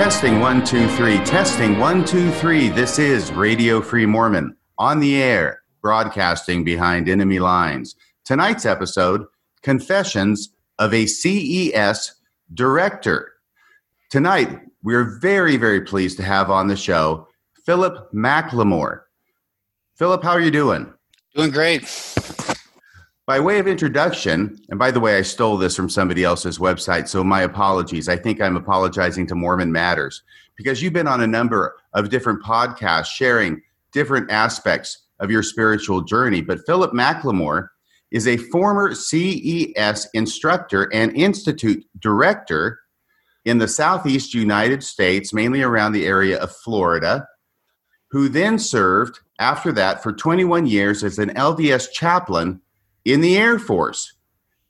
Testing one, two, three. Testing one, two, three. This is Radio Free Mormon on the air, broadcasting behind enemy lines. Tonight's episode Confessions of a CES Director. Tonight, we're very, very pleased to have on the show Philip McLemore. Philip, how are you doing? Doing great. By way of introduction, and by the way, I stole this from somebody else's website, so my apologies. I think I'm apologizing to Mormon Matters because you've been on a number of different podcasts sharing different aspects of your spiritual journey. But Philip McLemore is a former CES instructor and institute director in the Southeast United States, mainly around the area of Florida, who then served after that for 21 years as an LDS chaplain in the Air Force,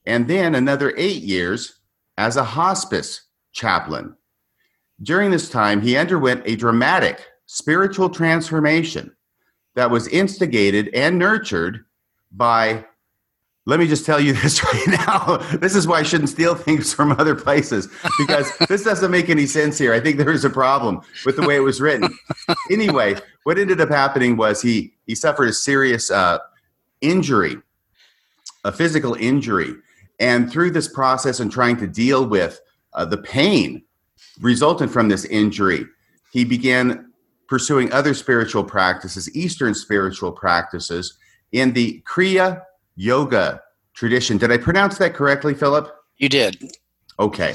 and then another eight years as a hospice chaplain. During this time, he underwent a dramatic spiritual transformation that was instigated and nurtured by let me just tell you this right now. This is why I shouldn't steal things from other places because this doesn't make any sense here. I think there is a problem with the way it was written. Anyway, what ended up happening was he he suffered a serious uh, injury a physical injury. And through this process and trying to deal with uh, the pain resultant from this injury, he began pursuing other spiritual practices, Eastern spiritual practices, in the Kriya Yoga tradition. Did I pronounce that correctly, Philip? You did. Okay.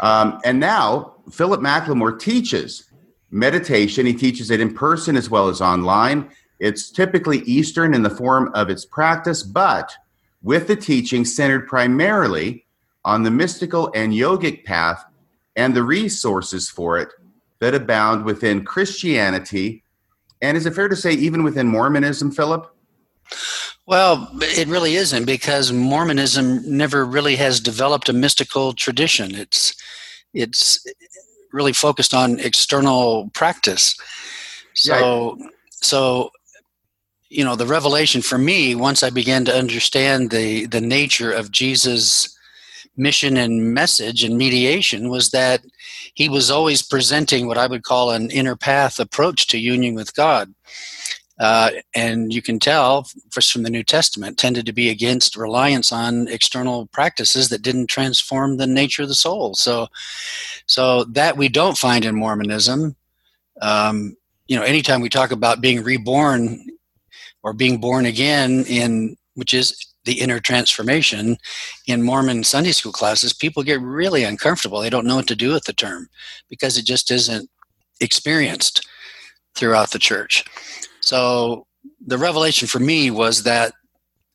Um, and now Philip McLemore teaches meditation. He teaches it in person as well as online. It's typically Eastern in the form of its practice, but with the teaching centered primarily on the mystical and yogic path and the resources for it that abound within Christianity. And is it fair to say, even within Mormonism, Philip? Well, it really isn't because Mormonism never really has developed a mystical tradition. It's it's really focused on external practice. So yeah. so you know the revelation for me once i began to understand the the nature of jesus mission and message and mediation was that he was always presenting what i would call an inner path approach to union with god. Uh, and you can tell just from the new testament tended to be against reliance on external practices that didn't transform the nature of the soul. So so that we don't find in mormonism um, you know anytime we talk about being reborn or being born again in which is the inner transformation in Mormon Sunday school classes, people get really uncomfortable. They don't know what to do with the term because it just isn't experienced throughout the church. So the revelation for me was that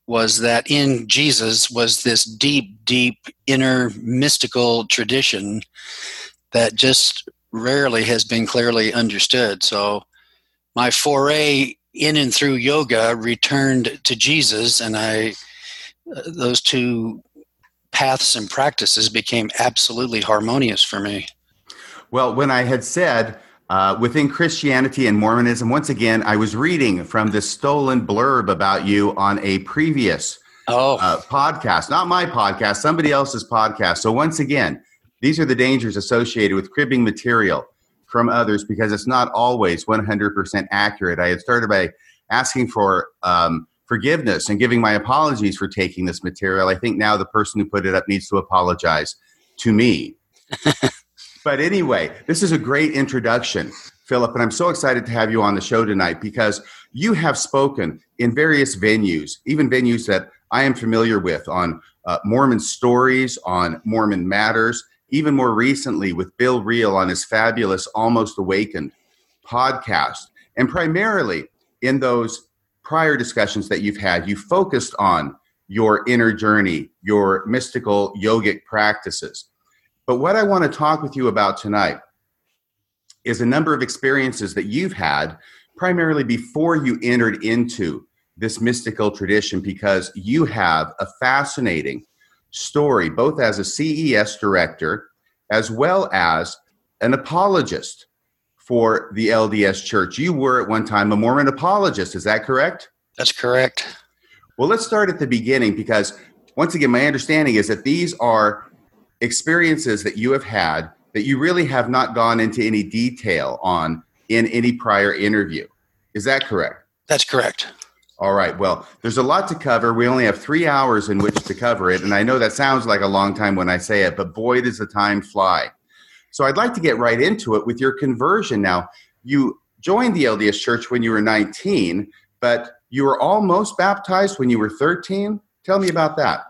was that in Jesus was this deep, deep inner mystical tradition that just rarely has been clearly understood. So my foray in and through yoga returned to Jesus, and I uh, those two paths and practices became absolutely harmonious for me. Well, when I had said uh, within Christianity and Mormonism, once again, I was reading from this stolen blurb about you on a previous oh. uh, podcast, not my podcast, somebody else's podcast. So, once again, these are the dangers associated with cribbing material from others because it's not always 100% accurate. I had started by asking for um, forgiveness and giving my apologies for taking this material. I think now the person who put it up needs to apologize to me. but anyway, this is a great introduction, Philip, and I'm so excited to have you on the show tonight because you have spoken in various venues, even venues that I am familiar with on uh, Mormon stories, on Mormon matters, even more recently with Bill Reel on his fabulous Almost Awakened podcast. And primarily in those prior discussions that you've had, you focused on your inner journey, your mystical yogic practices. But what I want to talk with you about tonight is a number of experiences that you've had primarily before you entered into this mystical tradition because you have a fascinating story, both as a CES director as well as an apologist for the LDS Church. You were at one time a Mormon apologist, is that correct? That's correct. Well, let's start at the beginning because, once again, my understanding is that these are experiences that you have had that you really have not gone into any detail on in any prior interview. Is that correct? That's correct. All right. Well, there's a lot to cover. We only have three hours in which to cover it. And I know that sounds like a long time when I say it, but boy, does the time fly. So I'd like to get right into it with your conversion. Now, you joined the LDS Church when you were 19, but you were almost baptized when you were 13. Tell me about that.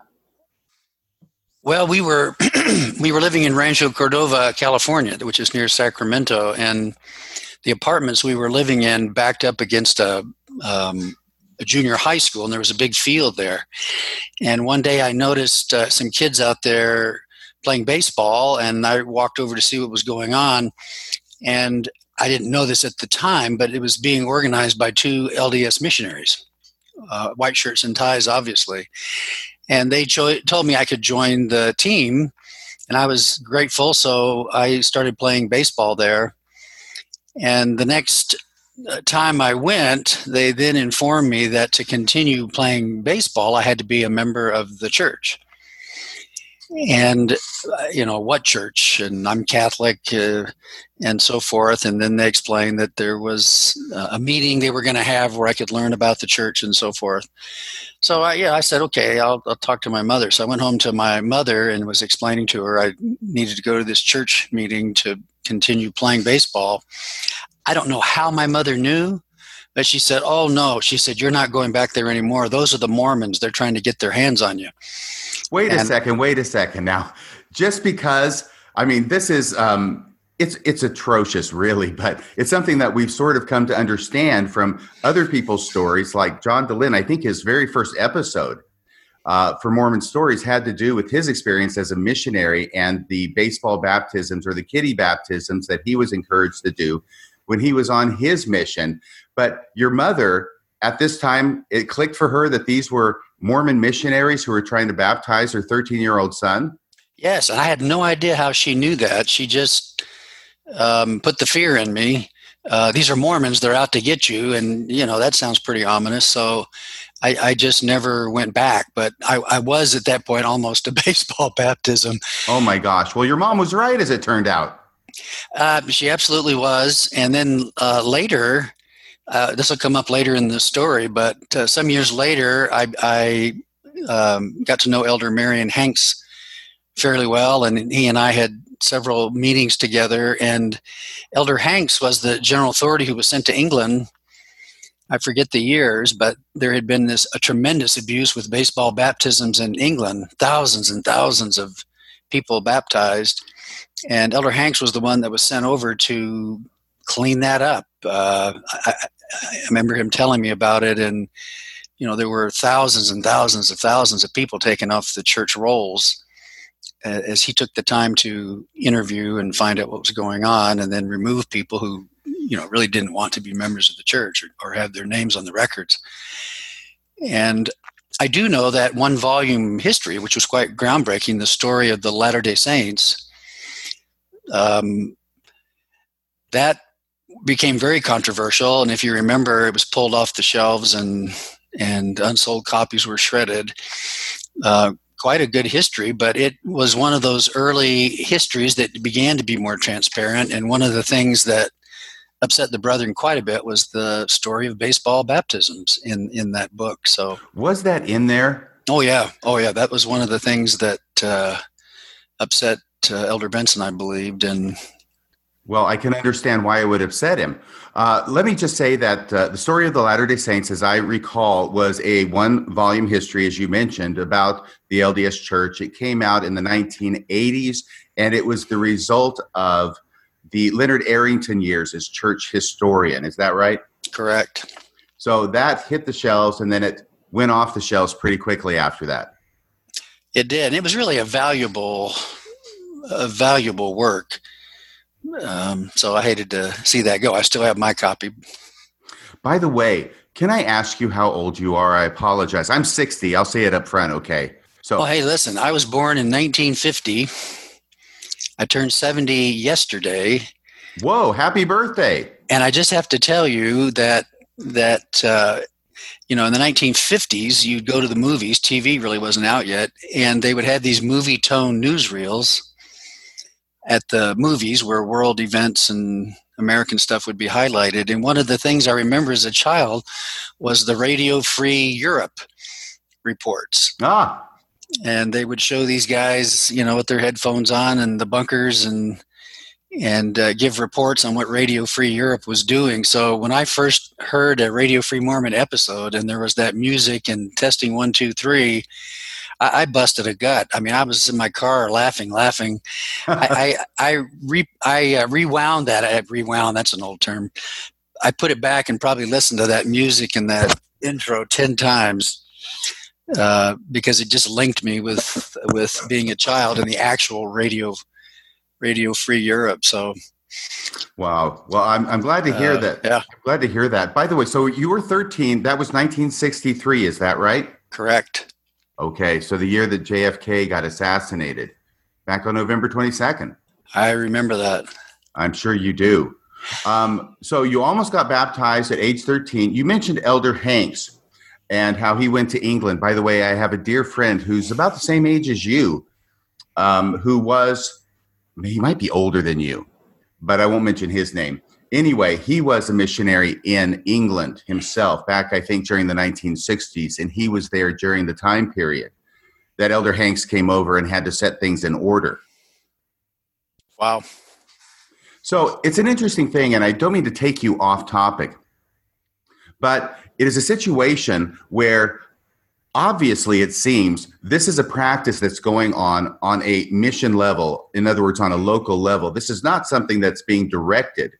Well, we were we were living in Rancho Cordova, California, which is near Sacramento, and the apartments we were living in backed up against a um, a junior high school, and there was a big field there. And one day I noticed uh, some kids out there playing baseball, and I walked over to see what was going on. And I didn't know this at the time, but it was being organized by two LDS missionaries, uh, white shirts and ties, obviously. And they cho- told me I could join the team, and I was grateful. So I started playing baseball there. And the next time I went, they then informed me that to continue playing baseball, I had to be a member of the church. And, uh, you know, what church? And I'm Catholic uh, and so forth. And then they explained that there was uh, a meeting they were going to have where I could learn about the church and so forth. So, I, yeah, I said, okay, I'll, I'll talk to my mother. So I went home to my mother and was explaining to her I needed to go to this church meeting to continue playing baseball. I don't know how my mother knew, but she said, Oh, no. She said, You're not going back there anymore. Those are the Mormons. They're trying to get their hands on you. Wait and, a second. Wait a second. Now, just because, I mean, this is. Um, it's it's atrocious really but it's something that we've sort of come to understand from other people's stories like john dehlin i think his very first episode uh, for mormon stories had to do with his experience as a missionary and the baseball baptisms or the kiddie baptisms that he was encouraged to do when he was on his mission. But your mother, at this time, it clicked for her that these were Mormon missionaries who were trying to baptize her 13 year old son. Yes, And I had no idea how she knew that. She just um, put the fear in me. Uh, these are Mormons; they're out to get you, and you know that sounds pretty ominous. So, I, I just never went back. But I, I, was at that point almost a baseball baptism. Oh my gosh! Well, your mom was right, as it turned out. Uh, she absolutely was. And then uh, later, uh, this will come up later in the story, but uh, some years later, I, I um, got to know Elder Marion Hanks fairly well, and he and I had several meetings together. And Elder Hanks was the general authority who was sent to England. I forget the years, but there had been this a tremendous abuse with baseball baptisms in England, thousands and thousands of people baptized and Elder Hanks was the one that was sent over to clean that up. Uh, I, I, remember him telling me about it, and you know there were thousands and thousands of thousands of people taken off the church rolls as he took the time to interview and find out what was going on, and then remove people who you know really didn't want to be members of the church or, or have their names on the records. And I do know that one volume history, which was quite groundbreaking, the story of the Latter Day Saints um, that became very controversial, and if you remember, it was pulled off the shelves and and unsold copies were shredded. Uh, quite a good history, but it was one of those early histories that began to be more transparent. And one of the things that upset the brethren quite a bit was the story of baseball baptisms in in that book. So was that in there? Oh yeah, oh yeah. That was one of the things that uh, upset uh, Elder Benson, I believed, and well, I can understand why it would upset him. Uh, let me just say that uh, the story of the Latter day Saints, as I recall, was a one volume history, as you mentioned, about the LDS Church. It came out in the 1980s, and it was the result of the Leonard Arrington years as church historian. Is that right? Correct. So that hit the shelves, and then it went off the shelves pretty quickly after that. It did. It was really a valuable a valuable work. Um, so I hated to see that go. I still have my copy. By the way, can I ask you how old you are? I apologize. I'm 60. I'll say it up front, okay? So, well, hey, listen, I was born in 1950. I turned 70 yesterday. Whoa, happy birthday. And I just have to tell you that that uh, you know in the 1950s you'd go to the movies tv really wasn't out yet and they would have these Movietone newsreels at the movies where world events and American stuff would be highlighted. And one of the things I remember as a child was the Radio Free Europe reports. Ah. And they would show these guys, you know, with their headphones on and the bunkers and and uh, give reports on what Radio Free Europe was doing. So when I first heard a Radio Free Mormon episode and there was that music and testing one, two, three, I, I busted a gut. I mean, I was in my car laughing, laughing. I I I, re, I uh, rewound that. I rewound. That's an old term. I put it back and probably listened to that music and that intro ten times uh, because it just linked me with with being a child and the actual radio Radio Free Europe. So. Wow. Well, I'm, I'm glad to hear uh, that. Yeah. I'm glad to hear that. By the way, so you were 13. That was 1963. Is that right? Correct. Okay. So the year that JFK got assassinated, back on November 22nd. I remember that. I'm sure you do. Um, so you almost got baptized at age 13. You mentioned Elder Hanks and how he went to England. By the way, I have a dear friend who's about the same age as you, um, who was he might be older than you, but I won't mention his name. Anyway, he was a missionary in England himself back, I think, during the 1960s, and he was there during the time period that Elder Hanks came over and had to set things in order. Wow. So it's an interesting thing, and I don't mean to take you off topic, but it is a situation where obviously it seems this is a practice that's going on on a mission level in other words on a local level this is not something that's being directed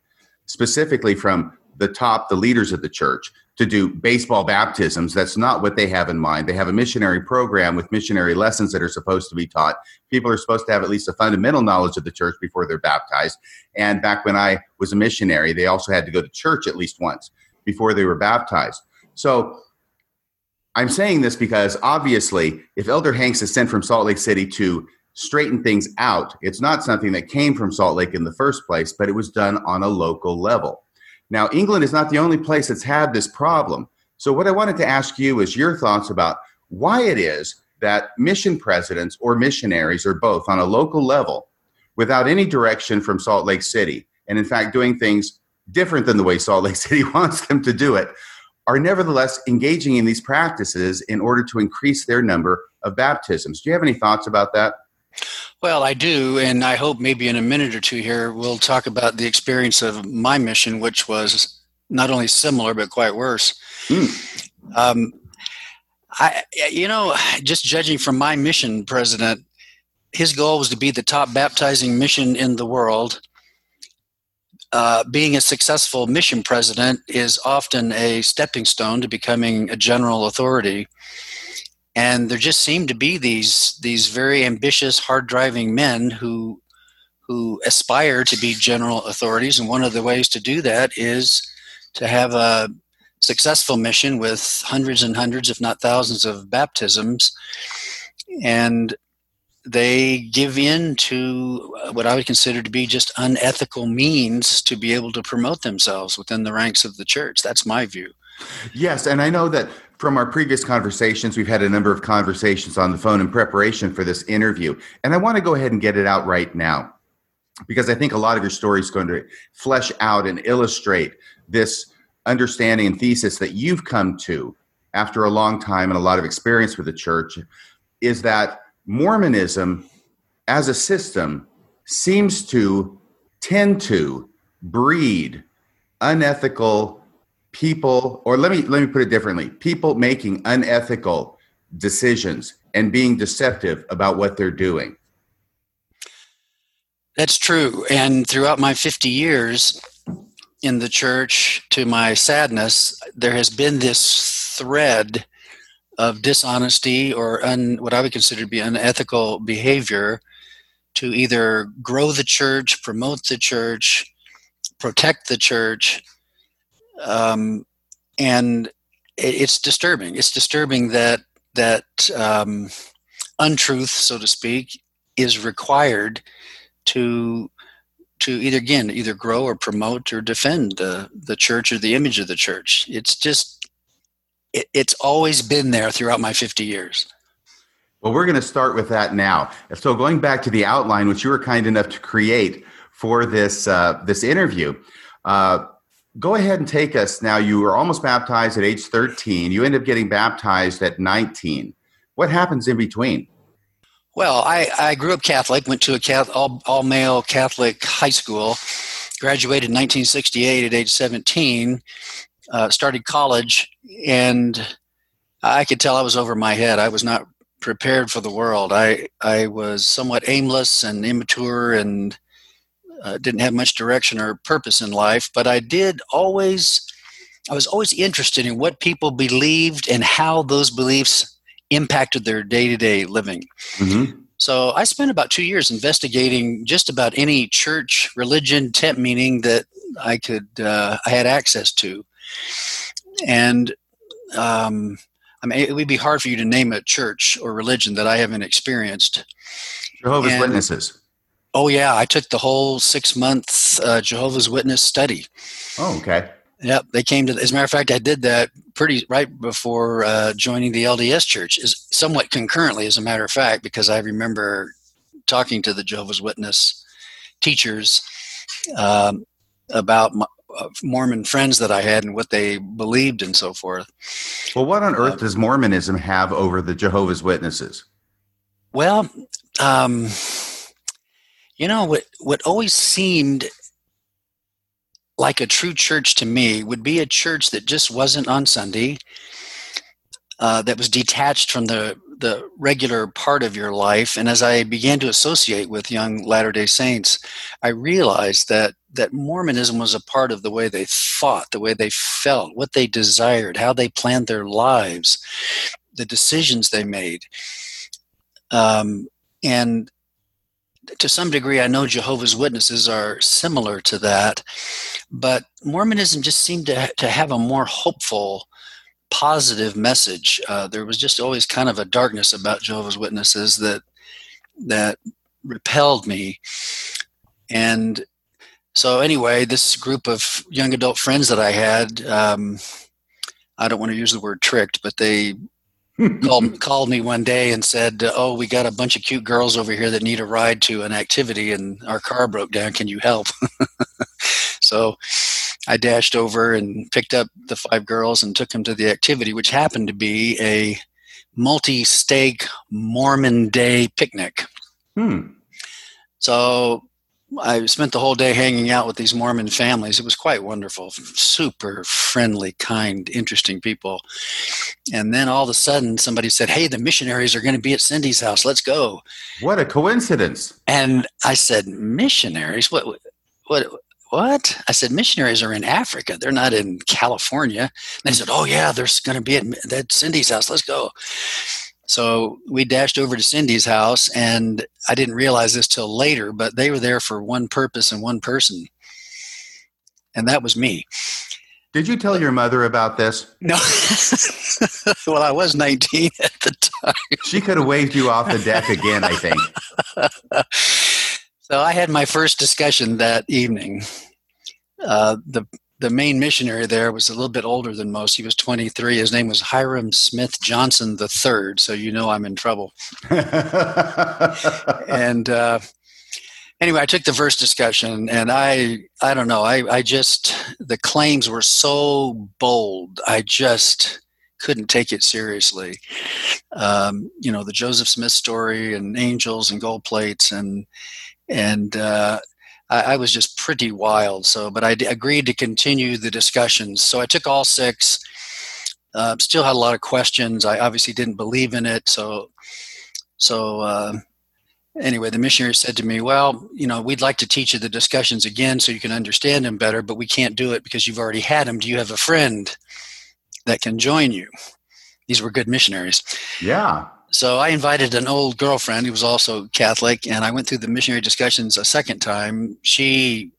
specifically from the top the leaders of the church to do baseball baptisms. That's not what they have in mind. They have a missionary program with missionary lessons that are supposed to be taught. People are supposed to have at least a fundamental knowledge of the church before they're baptized. And back when i was a missionary they also had to go to church at least once before they were baptized. So I'm saying this because obviously, if Elder Hanks is sent from Salt Lake City to straighten things out, it's not something that came from Salt Lake in the first place, but it was done on a local level. Now, England is not the only place that's had this problem. So, what I wanted to ask you is your thoughts about why it is that mission presidents or missionaries or both on a local level, without any direction from Salt Lake City, and in fact doing things different than the way Salt Lake City wants them to do it, are nevertheless engaging in these practices in order to increase their number of baptisms. Do you have any thoughts about that? Well, I do, and I hope maybe in a minute or two here we'll talk about the experience of my mission, which was not only similar but quite worse. Mm. Um, I, you know, just judging from my mission president, his goal was to be the top baptizing mission in the world uh, being a successful mission president is often a stepping stone to becoming a general authority. And there just seem to be these these very ambitious, hard driving men who who aspire to be general authorities. And one of the ways to do that is to have a successful mission with hundreds and hundreds, if not thousands, of baptisms. And they give in to what I would consider to be just unethical means to be able to promote themselves within the ranks of the church. That's my view. Yes, and I know that from our previous conversations, we've had a number of conversations on the phone in preparation for this interview. And I want to go ahead and get it out right now because I think a lot of your story is going to flesh out and illustrate this understanding and thesis that you've come to after a long time and a lot of experience with the church is that Mormonism as a system seems to tend to breed unethical people or let me let me put it differently people making unethical decisions and being deceptive about what they're doing that's true and throughout my 50 years in the church to my sadness there has been this thread of dishonesty or un, what I would consider to be unethical behavior to either grow the church, promote the church, protect the church. Um, and it's disturbing. It's disturbing that that um, untruth, so to speak, is required to to either again either grow or promote or defend the the church or the image of the church. It's just it, it's always been there throughout my 50 years. Well, we're going to start with that now. So, going back to the outline, which you were kind enough to create for this uh, this interview, uh, go ahead and take us now. You were almost baptized at age 13. You end up getting baptized at 19. What happens in between? Well, I, I grew up Catholic, went to a Catholic, all, all male Catholic high school, graduated in 1968 at age 17, uh, started college, and I could tell I was over my head. I was not prepared for the world. I I was somewhat aimless and immature and uh, didn't have much direction or purpose in life. But I did always. I was always interested in what people believed and how those beliefs impacted their day to day living. Mm-hmm. So I spent about two years investigating just about any church, religion, tent meeting that I could uh, I had access to, and um, I mean, it would be hard for you to name a church or religion that I haven't experienced. Jehovah's and, Witnesses. Oh yeah, I took the whole six month uh, Jehovah's Witness study. Oh okay. Yep, they came to. As a matter of fact, I did that pretty right before uh, joining the LDS Church. Is somewhat concurrently, as a matter of fact, because I remember talking to the Jehovah's Witness teachers um, about my, Mormon friends that I had and what they believed and so forth. Well, what on earth uh, does Mormonism have over the Jehovah's Witnesses? Well, um, you know what? What always seemed like a true church to me would be a church that just wasn't on Sunday, uh, that was detached from the the regular part of your life. And as I began to associate with young Latter Day Saints, I realized that that Mormonism was a part of the way they thought, the way they felt, what they desired, how they planned their lives, the decisions they made. Um, and to some degree, I know Jehovah's Witnesses are similar to that, but Mormonism just seemed to, to have a more hopeful, positive message. Uh, there was just always kind of a darkness about Jehovah's Witnesses that that repelled me. And so anyway, this group of young adult friends that I had, um, I don't want to use the word tricked, but they called called me one day and said, "Oh, we got a bunch of cute girls over here that need a ride to an activity, and our car broke down. Can you help?" so I dashed over and picked up the five girls and took them to the activity, which happened to be a multi-stake Mormon Day picnic. Hmm. So I spent the whole day hanging out with these Mormon families. It was quite wonderful, super friendly, kind, interesting people. And then all of a sudden, somebody said, Hey, the missionaries are going to be at Cindy's house. Let's go. What a coincidence. And I said, Missionaries? What? What? What? I said, missionaries are in Africa. They're not in California. And they said, Oh, yeah, there's going to be at, at Cindy's house. Let's go. So we dashed over to Cindy's house, and I didn't realize this till later, but they were there for one purpose and one person, and that was me. Did you tell your mother about this? No. well, I was 19 at the time. She could have waved you off the deck again, I think. so I had my first discussion that evening. Uh, the the main missionary there was a little bit older than most. He was 23. His name was Hiram Smith Johnson III. So you know I'm in trouble. and uh, anyway, I took the first discussion, and I I don't know. I I just the claims were so bold. I just couldn't take it seriously. Um, you know, the Joseph Smith story and angels and gold plates and and uh, I, I was just pretty wild. So, but I d- agreed to continue the discussions. So I took all six. Uh, still had a lot of questions. I obviously didn't believe in it. So, so uh, anyway, the missionary said to me, "Well, you know, we'd like to teach you the discussions again so you can understand them better, but we can't do it because you've already had them. Do you have a friend that can join you?" These were good missionaries. Yeah. So I invited an old girlfriend who was also Catholic, and I went through the missionary discussions a second time. She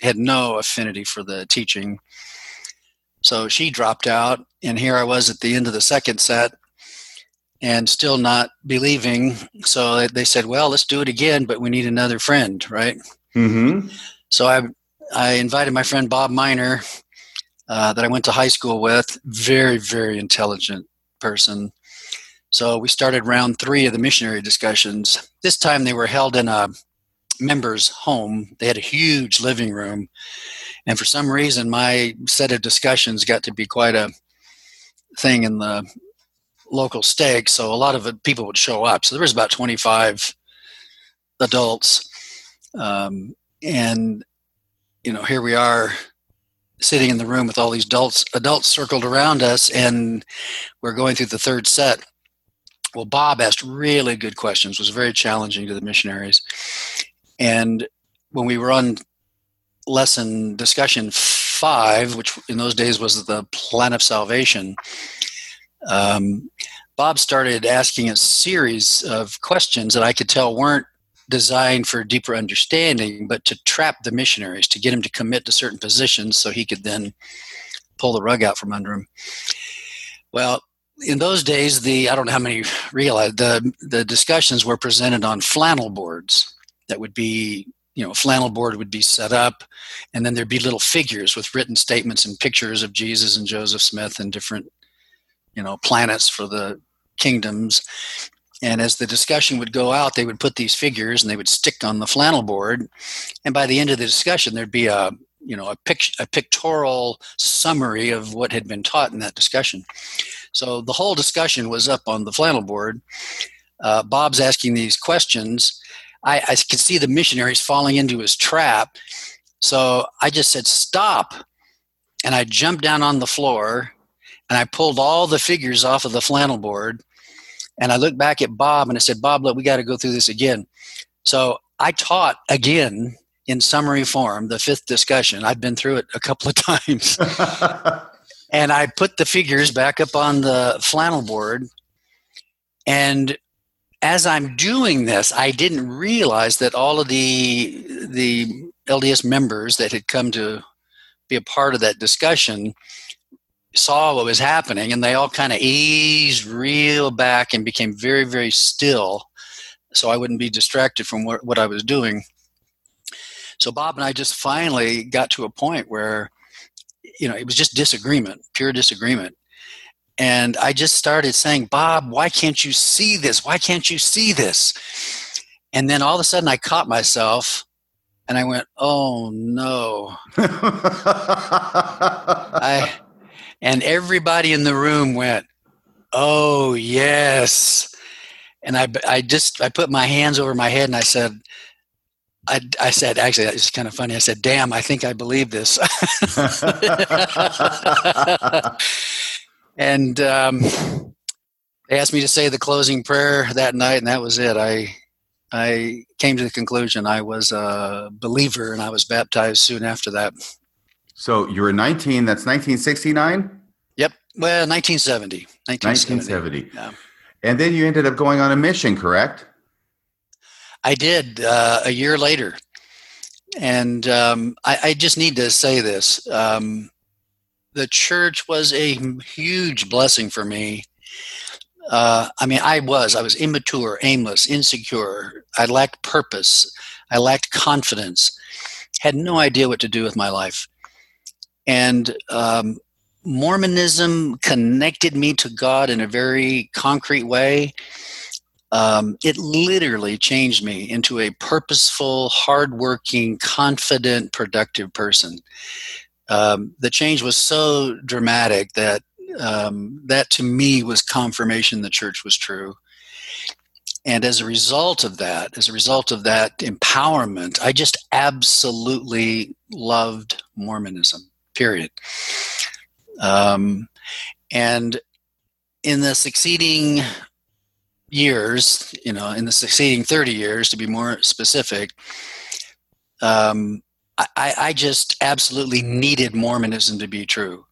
had no affinity for the teaching. So she dropped out, and here I was at the end of the second set and still not believing. So they said, Well, let's do it again, but we need another friend, right? Mm-hmm. So I, I invited my friend Bob Miner, uh, that I went to high school with, very, very intelligent person So we started round three of the missionary discussions. This time they were held in a member's home. They had a huge living room. And for some reason, my set of discussions got to be quite a thing in the local stake. So a lot of people would show up. So there was about 25 adults. Um, and, you know, here we are sitting in the room with all these adults adults circled around us and we're going through the third set well bob asked really good questions was very challenging to the missionaries and when we were on lesson discussion five which in those days was the plan of salvation um, bob started asking a series of questions that i could tell weren't designed for deeper understanding, but to trap the missionaries, to get them to commit to certain positions so he could then pull the rug out from under them. Well, in those days, the I don't know how many realized the the discussions were presented on flannel boards that would be you know a flannel board would be set up and then there'd be little figures with written statements and pictures of jesus and joseph smith and different you know planets for the kingdoms and as the discussion would go out, they would put these figures and they would stick on the flannel board. And by the end of the discussion, there'd be a you know a, pict- a pictorial summary of what had been taught in that discussion. So the whole discussion was up on the flannel board. Uh, Bob's asking these questions. I, I could see the missionaries falling into his trap. So I just said, Stop. And I jumped down on the floor and I pulled all the figures off of the flannel board and I looked back at Bob and I said, Bob, look, we got to go through this again. So I taught again in summary form the fifth discussion. I've been through it a couple of times. and I put the figures back up on the flannel board. And as I'm doing this, I didn't realize that all of the the LDS members that had come to be a part of that discussion saw what was happening and they all kind of eased real back and became very very still so i wouldn't be distracted from what, what i was doing so bob and i just finally got to a point where you know it was just disagreement pure disagreement. And i just started saying bob why can't you see this? Why can't you see this? And then all of a sudden i caught myself and i went oh no. I and everybody in the room went, "Oh yes!" And I, I just, I put my hands over my head and I said, I, I said, actually, it's kind of funny. I said, "Damn, I think I believe this." and um, they asked me to say the closing prayer that night, and that was it. I I came to the conclusion I was a believer, and I was baptized soon after that. So you were 19. That's 1969? Yep. Well, 1970. 1970. 1970. Yeah. And then you ended up going on a mission, correct? I did uh, a year later. And um, I, I, just need to say this. Um, the church was a huge blessing for me. Uh, I mean, I was. I was immature, aimless, insecure. I lacked purpose. I lacked confidence. Had no idea what to do with my life. And um, Mormonism connected me to God in a very concrete way. Um, it literally changed me into a purposeful, hardworking, confident, productive person. Um, the change was so dramatic that um, that to me was confirmation the church was true. And as a result of that, as a result of that empowerment, I just absolutely loved Mormonism period. Um, and in the succeeding years, you know, in the succeeding 30 years, to be more specific, um, I, I, just absolutely needed Mormonism to be true.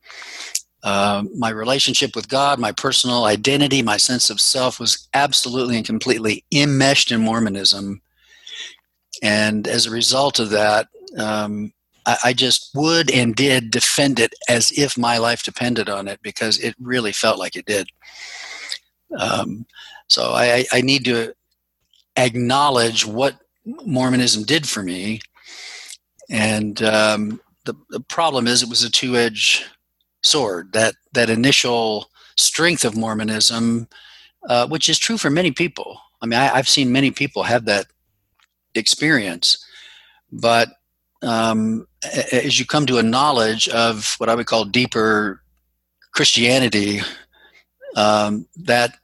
Uh, my relationship with God, my personal identity, my sense of self was absolutely and completely enmeshed in Mormonism. And as a result of that, um, I, I just would and did defend it as if my life depended on it because it really felt like it did. Um, so I, I need to acknowledge what Mormonism did for me. And um, the, the problem is, it was a two edged sword. That, that initial strength of Mormonism uh, which is true for many people. I mean, I, have seen many people have that experience, but um, as you come to a knowledge of what I would call deeper Christianity, um, that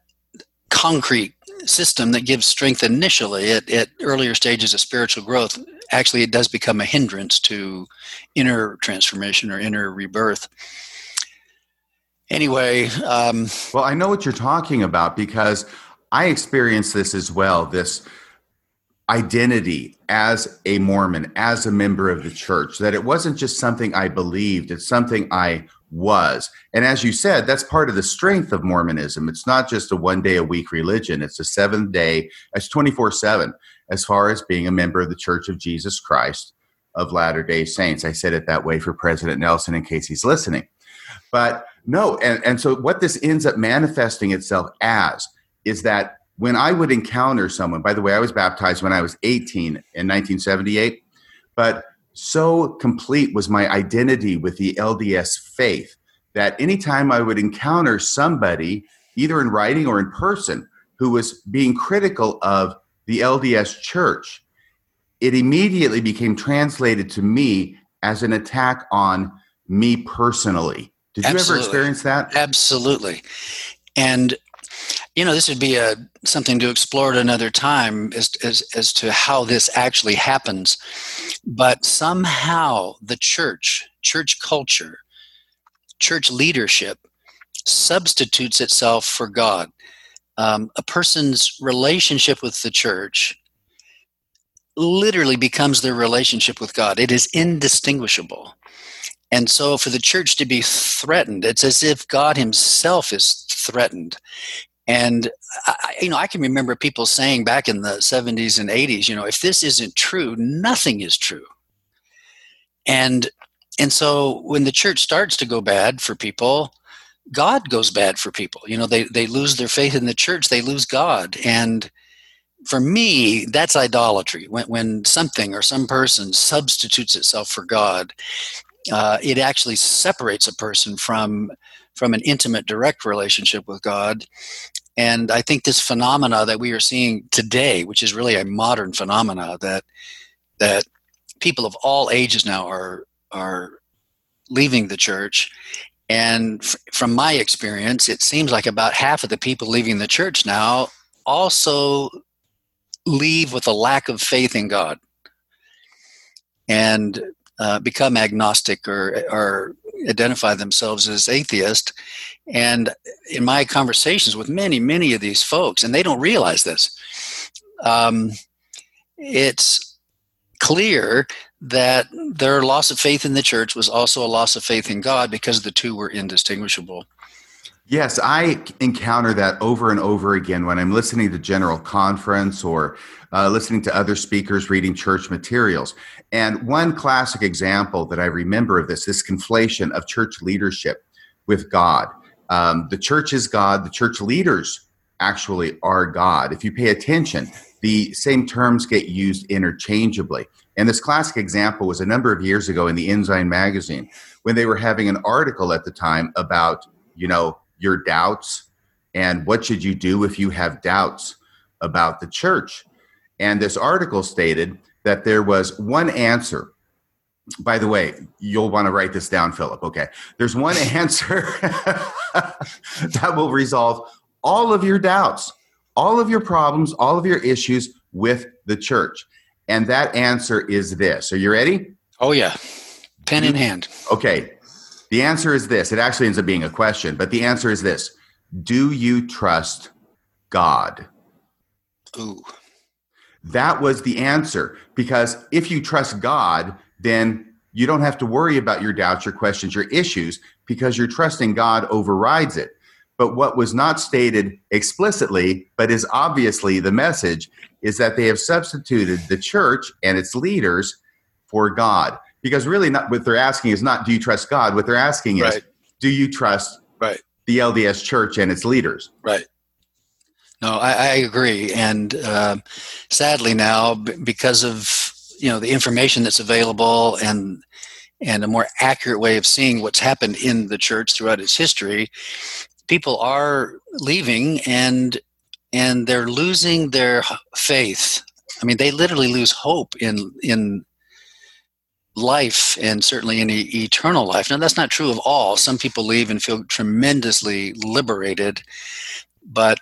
concrete system that gives strength initially at, at earlier stages of spiritual growth actually it does become a hindrance to inner transformation or inner rebirth. Anyway um, well i know what you're talking about because i experienced this as well this identity as a mormon as a member of the church that it wasn't just something i believed it's something i was. And as you said, that's part of the strength of Mormonism. It's not just a one day a week religion, it's a seventh day, it's 24 7 as far as being a member of the Church of Jesus Christ of Latter day Saints. I said it that way for President Nelson in case he's listening. But no, and, and so what this ends up manifesting itself as is that when I would encounter someone, by the way, I was baptized when I was 18 in 1978, but so complete was my identity with the LDS faith that anytime I would encounter somebody, either in writing or in person, who was being critical of the LDS church, it immediately became translated to me as an attack on me personally. Did you ever experience that? Absolutely. And you know, this would be a something to explore at another time as, as, as to how this actually happens. But somehow the church, church culture, church leadership substitutes itself for God. Um, a person's relationship with the church literally becomes their relationship with God. It is indistinguishable. And so, for the church to be threatened, it's as if God Himself is threatened. And I, you know, I can remember people saying back in the 70s and 80s, you know, if this isn't true, nothing is true. And and so when the church starts to go bad for people, God goes bad for people. You know, they they lose their faith in the church, they lose God. And for me, that's idolatry. When when something or some person substitutes itself for God, uh, it actually separates a person from from an intimate, direct relationship with God. And I think this phenomena that we are seeing today, which is really a modern phenomena, that that people of all ages now are are leaving the church. And f- from my experience, it seems like about half of the people leaving the church now also leave with a lack of faith in God and uh, become agnostic or, or identify themselves as atheist. And in my conversations with many, many of these folks, and they don't realize this, um, it's clear that their loss of faith in the church was also a loss of faith in God because the two were indistinguishable. Yes, I encounter that over and over again when I'm listening to General Conference or uh, listening to other speakers reading church materials. And one classic example that I remember of this, this conflation of church leadership with God. Um, the church is God, the church leaders actually are God. If you pay attention, the same terms get used interchangeably. And this classic example was a number of years ago in the Ensign magazine when they were having an article at the time about, you know, your doubts and what should you do if you have doubts about the church. And this article stated that there was one answer. By the way, you'll want to write this down, Philip. Okay. There's one answer that will resolve all of your doubts, all of your problems, all of your issues with the church. And that answer is this. Are you ready? Oh, yeah. Pen in hand. Okay. The answer is this. It actually ends up being a question, but the answer is this Do you trust God? Ooh. That was the answer. Because if you trust God, then you don't have to worry about your doubts, your questions, your issues, because you're trusting God overrides it. But what was not stated explicitly, but is obviously the message, is that they have substituted the church and its leaders for God because really not what they're asking is not do you trust god what they're asking right. is do you trust right. the lds church and its leaders right no i, I agree and uh, sadly now because of you know the information that's available and and a more accurate way of seeing what's happened in the church throughout its history people are leaving and and they're losing their faith. I mean, they literally lose hope in in life and certainly in e- eternal life. Now, that's not true of all. Some people leave and feel tremendously liberated, but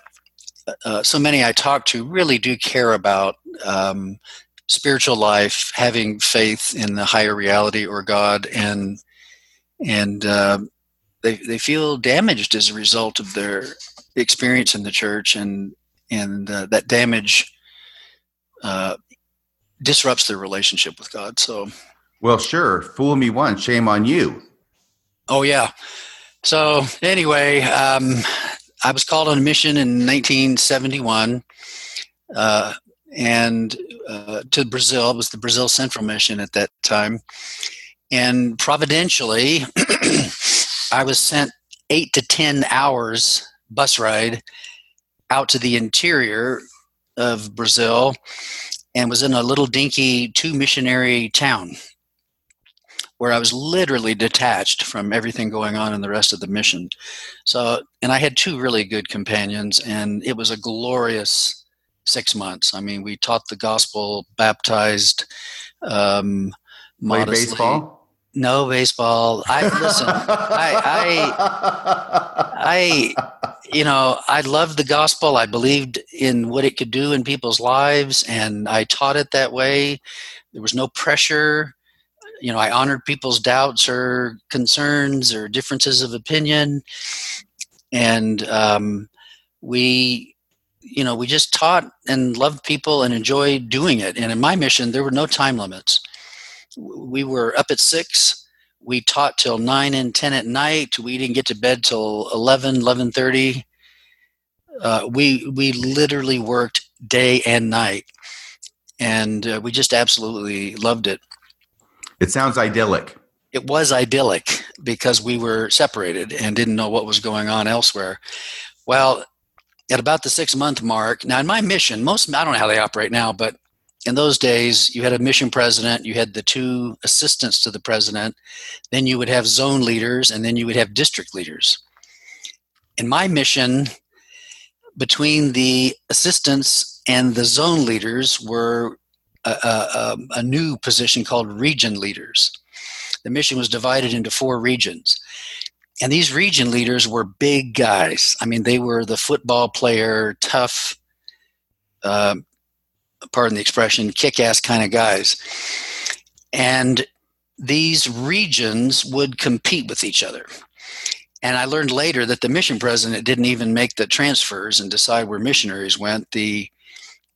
uh, so many I talk to really do care about um, spiritual life, having faith in the higher reality or God, and and uh, they they feel damaged as a result of their experience in the church, and and uh, that damage uh, disrupts their relationship with God. So, well, sure, fool me once, shame on you. Oh yeah. So anyway, um, I was called on a mission in 1971, uh, and uh, to Brazil. It was the Brazil Central Mission at that time, and providentially, I was sent eight to ten hours bus ride out to the interior of Brazil, and was in a little dinky two missionary town where I was literally detached from everything going on in the rest of the mission. So, and I had two really good companions, and it was a glorious six months. I mean, we taught the gospel, baptized, um, Play baseball. No baseball. I listen. I, I, I, you know, I loved the gospel. I believed in what it could do in people's lives, and I taught it that way. There was no pressure you know, I honored people's doubts or concerns or differences of opinion, and um, we, you know, we just taught and loved people and enjoyed doing it. And in my mission, there were no time limits. We were up at six. We taught till nine and ten at night. We didn't get to bed till 11, 11.30. Uh, we we literally worked day and night, and uh, we just absolutely loved it. It sounds idyllic. It was idyllic because we were separated and didn't know what was going on elsewhere. Well, at about the six month mark, now in my mission, most, I don't know how they operate now, but in those days, you had a mission president, you had the two assistants to the president, then you would have zone leaders, and then you would have district leaders. In my mission, between the assistants and the zone leaders were a, a, a new position called region leaders. The mission was divided into four regions. And these region leaders were big guys. I mean, they were the football player, tough, uh, pardon the expression, kick ass kind of guys. And these regions would compete with each other. And I learned later that the mission president didn't even make the transfers and decide where missionaries went. The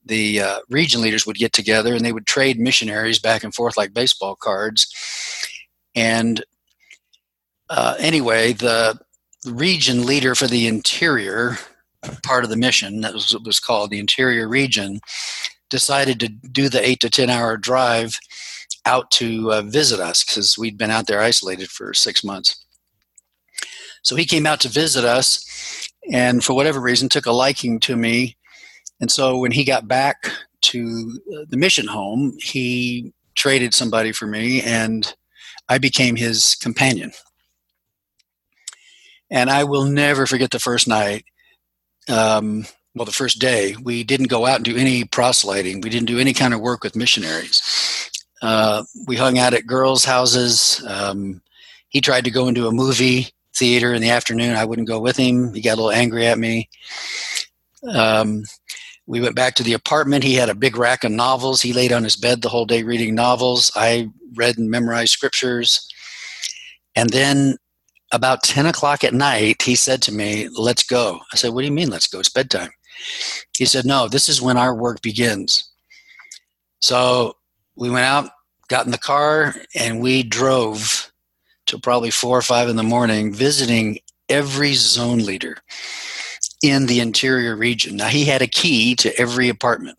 the uh, region leaders would get together and they would trade missionaries back and forth like baseball cards. And uh, anyway, the region leader for the interior part of the mission, that was what was called the interior region, decided to do the eight to 10 hour drive out to uh, visit us because we'd been out there isolated for six months. So he came out to visit us and for whatever reason took a liking to me and so when he got back to the mission home, he traded somebody for me and I became his companion. And I will never forget the first night. Um, well, the first day, we didn't go out and do any proselyting. We didn't do any kind of work with missionaries. Uh, we hung out at girls' houses. Um, he tried to go into a movie theater in the afternoon. I wouldn't go with him. He got a little angry at me. Um, we went back to the apartment. He had a big rack of novels. He laid on his bed the whole day reading novels. I read and memorized scriptures. And then about 10 o'clock at night, he said to me, Let's go. I said, What do you mean, let's go? It's bedtime. He said, No, this is when our work begins. So we went out, got in the car, and we drove till probably four or five in the morning, visiting every zone leader in the interior region. Now, he had a key to every apartment.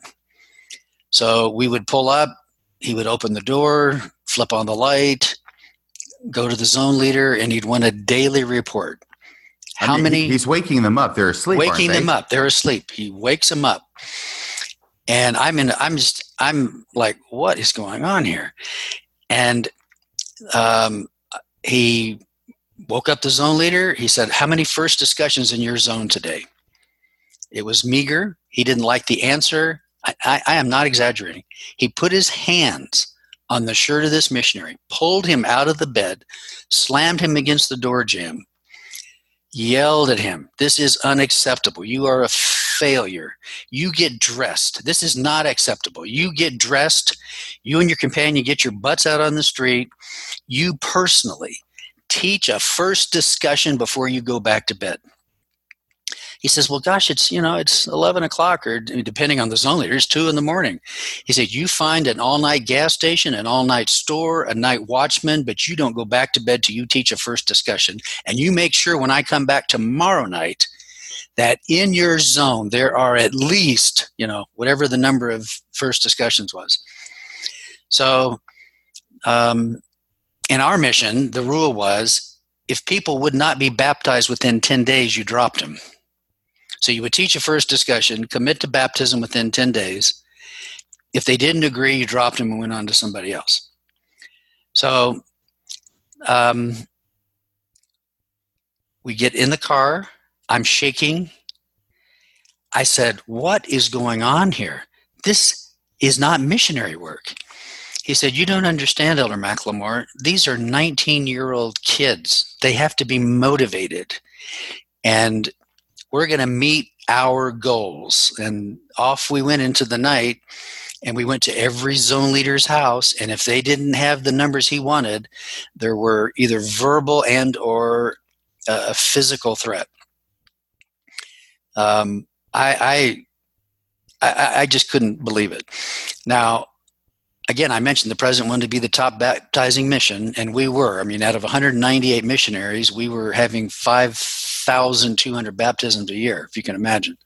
So we would pull up, he would open the door, flip on the light, go to the zone leader, and he'd want a daily report. How many? He's waking them up. They're asleep. Waking them up. They're asleep. He wakes them up. And I'm in, I'm just, I'm like, what is going on here? And um, he woke up the zone leader. He said, How many first discussions in your zone today? It was meager. He didn't like the answer. I, I, I am not exaggerating. He put his hands on the shirt of this missionary, pulled him out of the bed, slammed him against the door jamb, yelled at him, This is unacceptable. You are a failure. You get dressed. This is not acceptable. You get dressed. You and your companion get your butts out on the street. You personally teach a first discussion before you go back to bed he says, well, gosh, it's, you know, it's 11 o'clock or depending on the zone leader, it's two in the morning. He said, you find an all night gas station, an all night store, a night watchman, but you don't go back to bed till you teach a first discussion. And you make sure when I come back tomorrow night that in your zone there are at least, you know, whatever the number of first discussions was. So, um, in our mission, the rule was if people would not be baptized within 10 days, you dropped them. So you would teach a first discussion, commit to baptism within 10 days. If they didn't agree, you dropped them and went on to somebody else. So um, we get in the car. I'm shaking. I said, What is going on here? This is not missionary work. He said, You don't understand, Elder McLemore. These are 19 year old kids. They have to be motivated. And we're going to meet our goals. And off we went into the night and we went to every zone leader's house and if they didn't have the numbers he wanted there were either verbal and or a physical threat um, I, I i just couldn't believe it now again i mentioned the president wanted to be the top baptizing mission and we were i mean out of 198 missionaries we were having 5,200 baptisms a year, if you can imagine.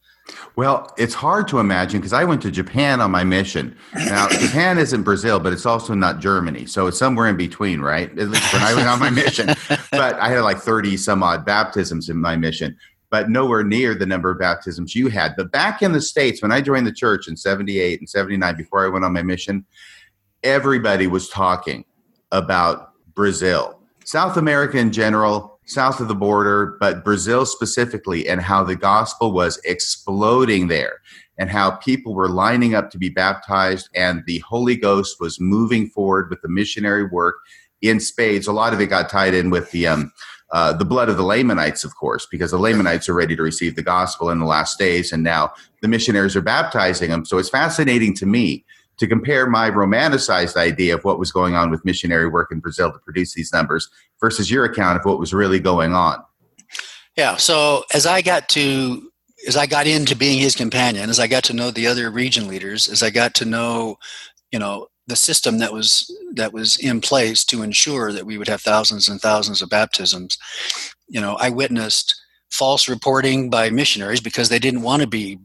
Well, it's hard to imagine because I went to Japan on my mission. Now, Japan isn't Brazil, but it's also not Germany. So it's somewhere in between, right? At least when I went on my mission. But I had like 30 some odd baptisms in my mission, but nowhere near the number of baptisms you had. But back in the States, when I joined the church in 78 and 79, before I went on my mission, everybody was talking about Brazil. South America in general, south of the border, but Brazil specifically, and how the gospel was exploding there, and how people were lining up to be baptized, and the Holy Ghost was moving forward with the missionary work in spades. A lot of it got tied in with the um, uh, the blood of the Lamanites, of course, because the Lamanites are ready to receive the gospel in the last days, and now the missionaries are baptizing them. So it's fascinating to me to compare my romanticized idea of what was going on with missionary work in Brazil to produce these numbers versus your account of what was really going on. Yeah. So as I got to as I got into being his companion, as I got to know the other region leaders, as I got to know, you know, the system that was that was in place to ensure that we would have thousands and thousands of baptisms, you know, I witnessed false reporting by missionaries because they didn't want to be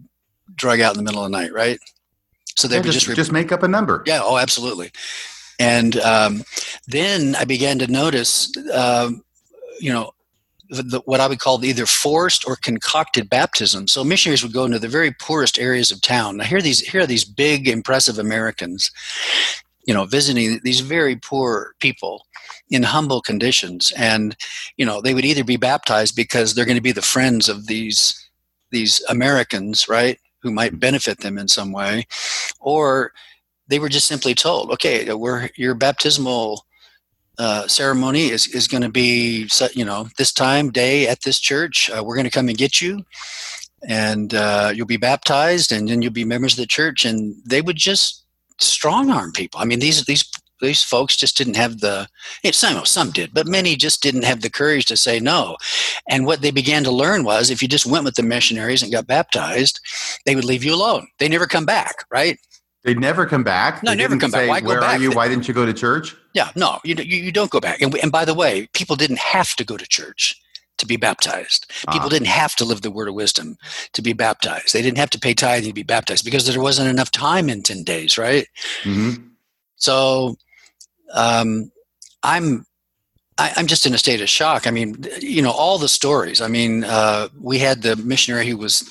drug out in the middle of the night, right? So they yeah, would just just, just make up a number. Yeah. Oh, absolutely. And um, then I began to notice, um, you know, the, the, what I would call either forced or concocted baptism. So missionaries would go into the very poorest areas of town. Now here are these here are these big, impressive Americans, you know, visiting these very poor people in humble conditions, and you know they would either be baptized because they're going to be the friends of these these Americans, right? Who might benefit them in some way, or they were just simply told, okay, we're, your baptismal uh, ceremony is, is going to be, you know, this time, day at this church. Uh, we're going to come and get you, and uh, you'll be baptized, and then you'll be members of the church. And they would just strong arm people. I mean, these these these folks just didn't have the some some did but many just didn't have the courage to say no and what they began to learn was if you just went with the missionaries and got baptized they would leave you alone they never come back right they never come back. No, they never come say, back. Why Where go back? are you? Why didn't you go to church? Yeah, no, you, you, you don't go back. And, and by the way, people didn't have to go to church to be baptized. People uh didn't have to live the word of wisdom to be baptized. They didn't have to pay tithing to be baptized because there wasn't enough time in 10 days, right? Mm-hmm. So um, I'm I, am just in a state of shock. I mean, you know, all the stories. I mean, uh, we had the missionary who was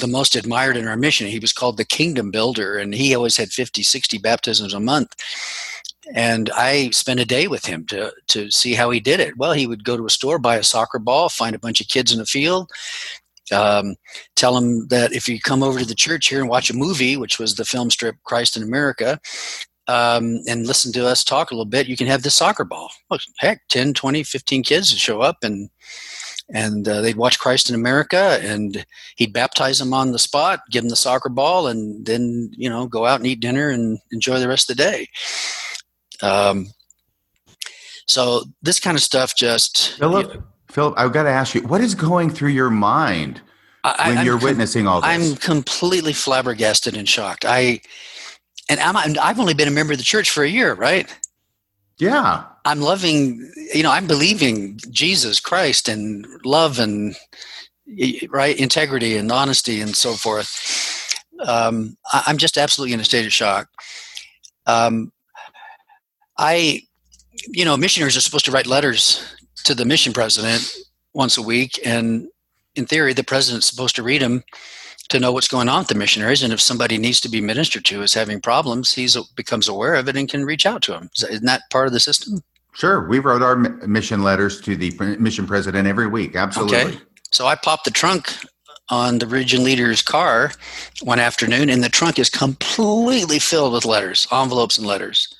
the most admired in our mission. He was called the Kingdom Builder, and he always had 50, 60 baptisms a month. and I spent a day with him to to see how he did it. Well, he would go to a store, buy a soccer ball, find a bunch of kids in the field, um, tell them that if you come over to the church here and watch a movie, which was the film strip Christ in America, um, and listen to us talk a little bit, you can have this soccer ball. Well, heck, 10, 20, 15 kids would show up and and uh, they'd watch Christ in America, and he'd baptize them on the spot, give them the soccer ball, and then you know go out and eat dinner and enjoy the rest of the day. Um, so this kind of stuff just Philip. You know, Philip, I've got to ask you, what is going through your mind I, when I'm you're com- witnessing all this? I'm completely flabbergasted and shocked. I and I'm, I've only been a member of the church for a year, right? Yeah. I'm loving, you know, I'm believing Jesus Christ and love and right integrity and honesty and so forth. Um, I'm just absolutely in a state of shock. Um, I, you know, missionaries are supposed to write letters to the mission president once a week, and in theory, the president's supposed to read them to know what's going on with the missionaries. And if somebody needs to be ministered to is having problems, he becomes aware of it and can reach out to them. Isn't that part of the system? Sure. We wrote our mission letters to the mission president every week. Absolutely. Okay. So I popped the trunk on the region leader's car one afternoon, and the trunk is completely filled with letters, envelopes, and letters.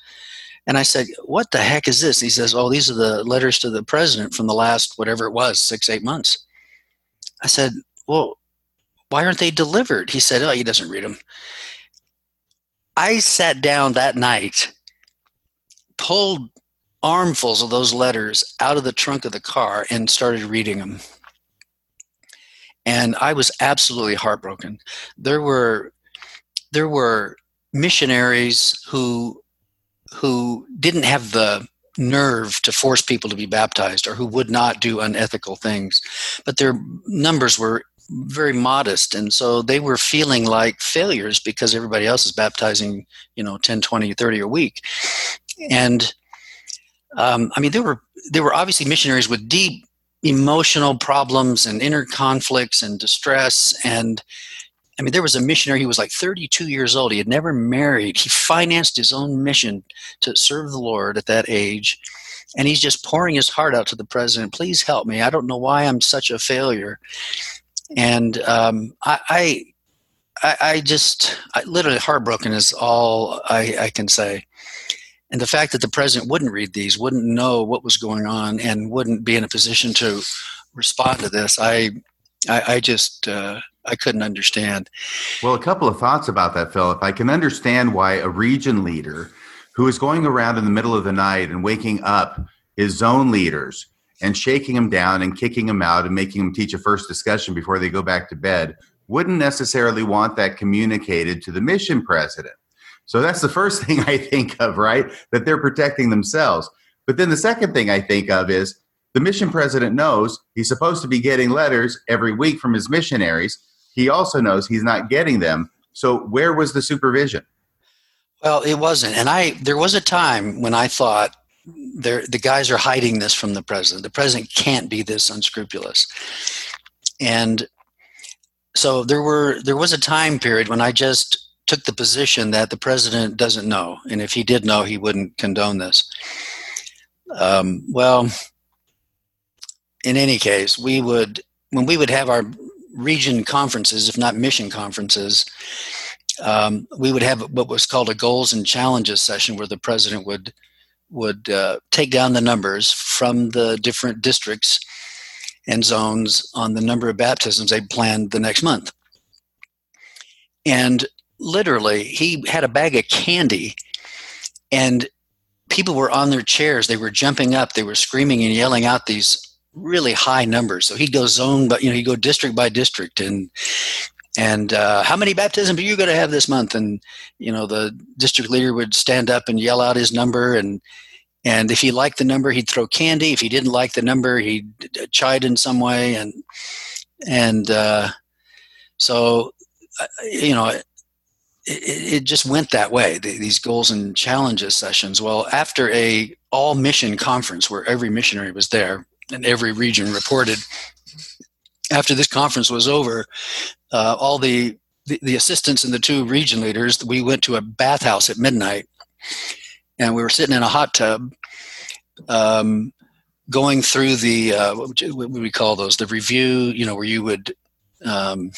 And I said, What the heck is this? He says, Oh, these are the letters to the president from the last, whatever it was, six, eight months. I said, Well, why aren't they delivered? He said, Oh, he doesn't read them. I sat down that night, pulled armfuls of those letters out of the trunk of the car, and started reading them. And I was absolutely heartbroken. There were there were missionaries who who didn't have the nerve to force people to be baptized or who would not do unethical things but their numbers were very modest and so they were feeling like failures because everybody else is baptizing you know 10 20 30 a week. And um, i mean there were there were obviously missionaries with deep emotional problems and inner conflicts and distress. And i mean there was a missionary he was like 32 years old. He had never married. He financed his own mission to serve the lord at that age. And he's just pouring his heart out to the president please help me. I don't know why i'm such a failure and um, I, I, I just I, literally heartbroken is all I, I can say. And the fact that the president wouldn't read these, wouldn't know what was going on, and wouldn't be in a position to respond to this, I, I, I just uh, I couldn't understand. Well, a couple of thoughts about that, Philip. I can understand why a region leader who is going around in the middle of the night and waking up his zone leaders and shaking them down and kicking them out and making them teach a first discussion before they go back to bed wouldn't necessarily want that communicated to the mission president. So that's the first thing I think of, right? That they're protecting themselves. But then the second thing I think of is the mission president knows he's supposed to be getting letters every week from his missionaries. He also knows he's not getting them. So where was the supervision? Well, it wasn't. And I there was a time when I thought the guys are hiding this from the president. The president can't be this unscrupulous. And so there were there was a time period when I just took the position that the president doesn't know, and if he did know, he wouldn't condone this. Um, well, in any case, we would when we would have our region conferences, if not mission conferences, um, we would have what was called a goals and challenges session, where the president would would uh, take down the numbers from the different districts and zones on the number of baptisms they planned the next month. And literally, he had a bag of candy, and people were on their chairs. They were jumping up. They were screaming and yelling out these really high numbers. So he'd go zone, but you know, he'd go district by district, and and uh, how many baptisms are you going to have this month? And you know the district leader would stand up and yell out his number. And and if he liked the number he'd throw candy. If he didn't like the number he'd chide in some way. And and uh, so uh, you know it, it, just went that way these goals and challenges sessions. Well after a all mission conference where every missionary was there and every region reported after this conference was over uh, all the, the, the assistants and the two region leaders, we went to a bathhouse at midnight, and we were sitting in a hot tub, um, going through the uh, what, would we call those? The review, you know, where you would um,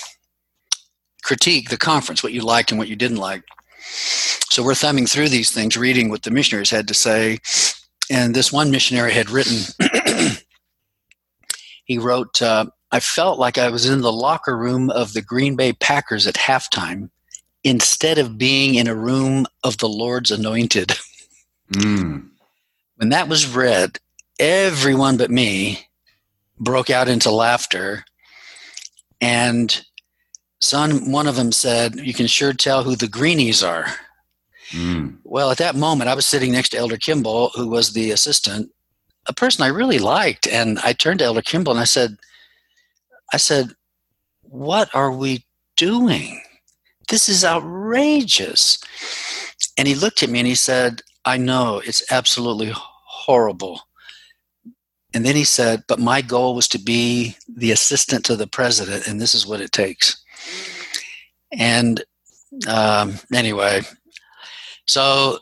critique the conference, what you liked and what you didn't like. So we're thumbing through these things, reading what the missionaries had to say. And this one missionary had written, he wrote, uh, I felt like I was in the locker room of the Green Bay Packers at halftime instead of being in a room of the Lord's anointed. Mm. When that was read, everyone but me broke out into laughter. And son, one of them said, You can sure tell who the greenies are. Mm. Well, at that moment, I was sitting next to Elder Kimball, who was the assistant, a person I really liked. And I turned to Elder Kimball and I said, I said, What are we doing? This is outrageous. And he looked at me and he said, I know it's absolutely horrible. And then he said, But my goal was to be the assistant to the president, and this is what it takes. And um, anyway, so.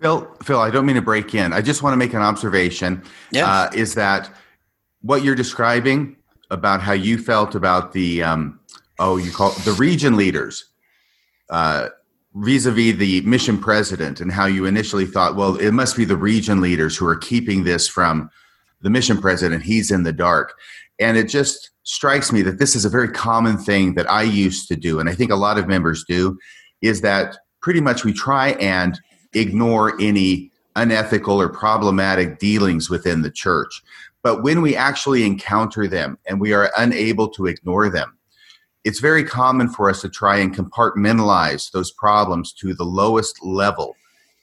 Phil, Phil, I don't mean to break in. I just want to make an observation. Yeah. Uh, is that what you're describing about how you felt about the, um, oh, you call the region leaders uh, vis-a-vis the mission president and how you initially thought well it must be the region leaders who are keeping this from the mission president. He's in the dark. And it just strikes me that this is a very common thing that i used to do and i think a lot of members do is that pretty much we try and ignore any unethical or problematic dealings within the church but when we actually encounter them and we are unable to ignore them it's very common for us to try and compartmentalize those problems to the lowest level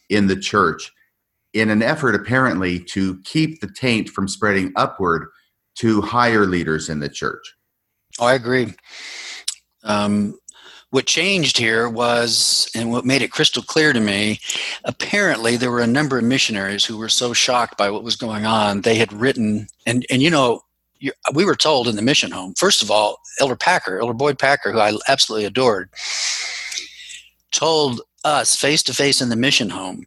in the church in an effort apparently to keep the taint from spreading upward to higher leaders in the church. Oh, I agree. Um, what changed here was, and what made it crystal clear to me, apparently there were a number of missionaries who were so shocked by what was going on, they had written, and, and you know, we were told in the mission home, first of all, Elder Packer, Elder Boyd Packer, who I absolutely adored, told us face to face in the mission home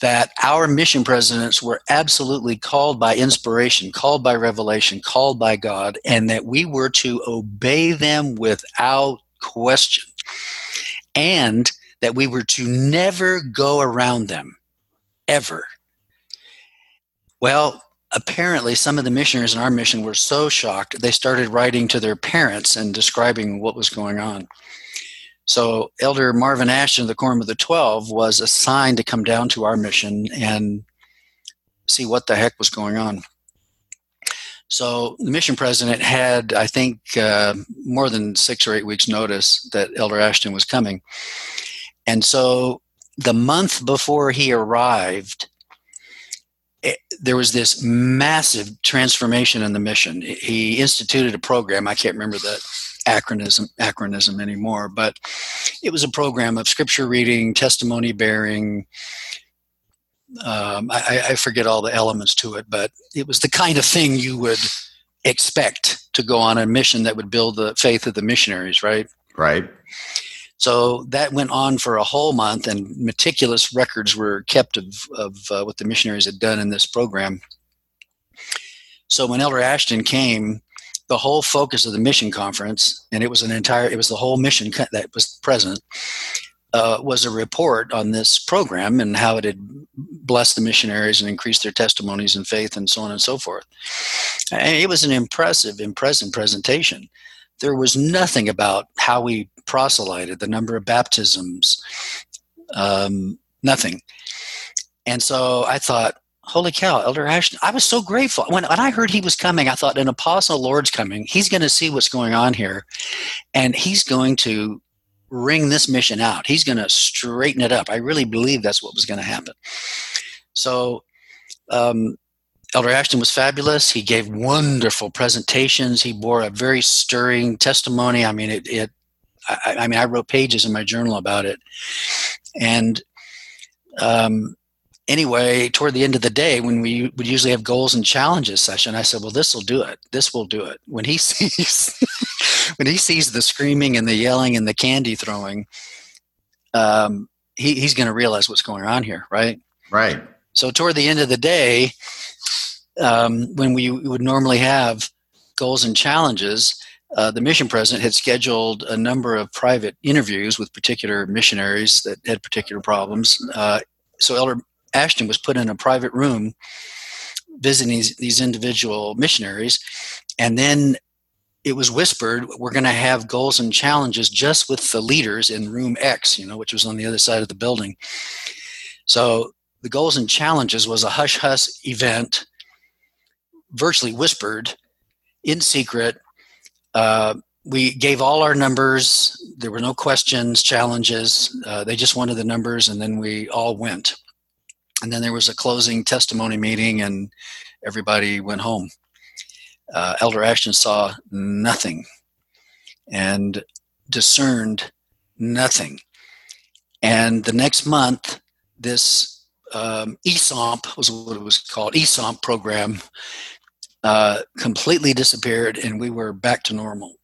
that our mission presidents were absolutely called by inspiration, called by revelation, called by God, and that we were to obey them without question, and that we were to never go around them, ever. Well, apparently some of the missionaries in our mission were so shocked they started writing to their parents and describing what was going on so elder marvin ashton of the quorum of the 12 was assigned to come down to our mission and see what the heck was going on so the mission president had i think uh, more than six or eight weeks notice that elder ashton was coming and so the month before he arrived it, there was this massive transformation in the mission. He instituted a program. I can't remember the acronym acronym anymore, but it was a program of scripture reading, testimony bearing. Um, I, I forget all the elements to it, but it was the kind of thing you would expect to go on a mission that would build the faith of the missionaries, right? Right. So that went on for a whole month, and meticulous records were kept of, of uh, what the missionaries had done in this program. So when Elder Ashton came, the whole focus of the mission conference, and it was an entire, it was the whole mission that was present, uh, was a report on this program and how it had blessed the missionaries and increased their testimonies and faith and so on and so forth. And it was an impressive, impressive presentation. There was nothing about how we proselyted, the number of baptisms, um, nothing. And so I thought, holy cow, Elder Ashton, I was so grateful. When, when I heard he was coming, I thought, an apostle Lord's coming. He's going to see what's going on here, and he's going to ring this mission out. He's going to straighten it up. I really believe that's what was going to happen. So, um, Elder Ashton was fabulous. He gave wonderful presentations. He bore a very stirring testimony. I mean, it, it I, I mean, I wrote pages in my journal about it. And um, anyway, toward the end of the day, when we would usually have goals and challenges session, I said, "Well, this will do it. This will do it." When he sees, when he sees the screaming and the yelling and the candy throwing, um, he, he's going to realize what's going on here, right? Right. So toward the end of the day, um, when we would normally have goals and challenges, uh, the mission president had scheduled a number of private interviews with particular missionaries that had particular problems. Uh, so Elder Ashton was put in a private room visiting these, these individual missionaries, and then it was whispered we're going to have goals and challenges just with the leaders in room X, you know, which was on the other side of the building. So the goals and challenges was a hush hush event, virtually whispered in secret. Uh, we gave all our numbers. There were no questions, challenges. Uh, they just wanted the numbers, and then we all went. And then there was a closing testimony meeting, and everybody went home. Uh, Elder Ashton saw nothing and discerned nothing. And the next month, this um, ESOMP was what it was called, ESOMP program, uh, completely disappeared, and we were back to normal.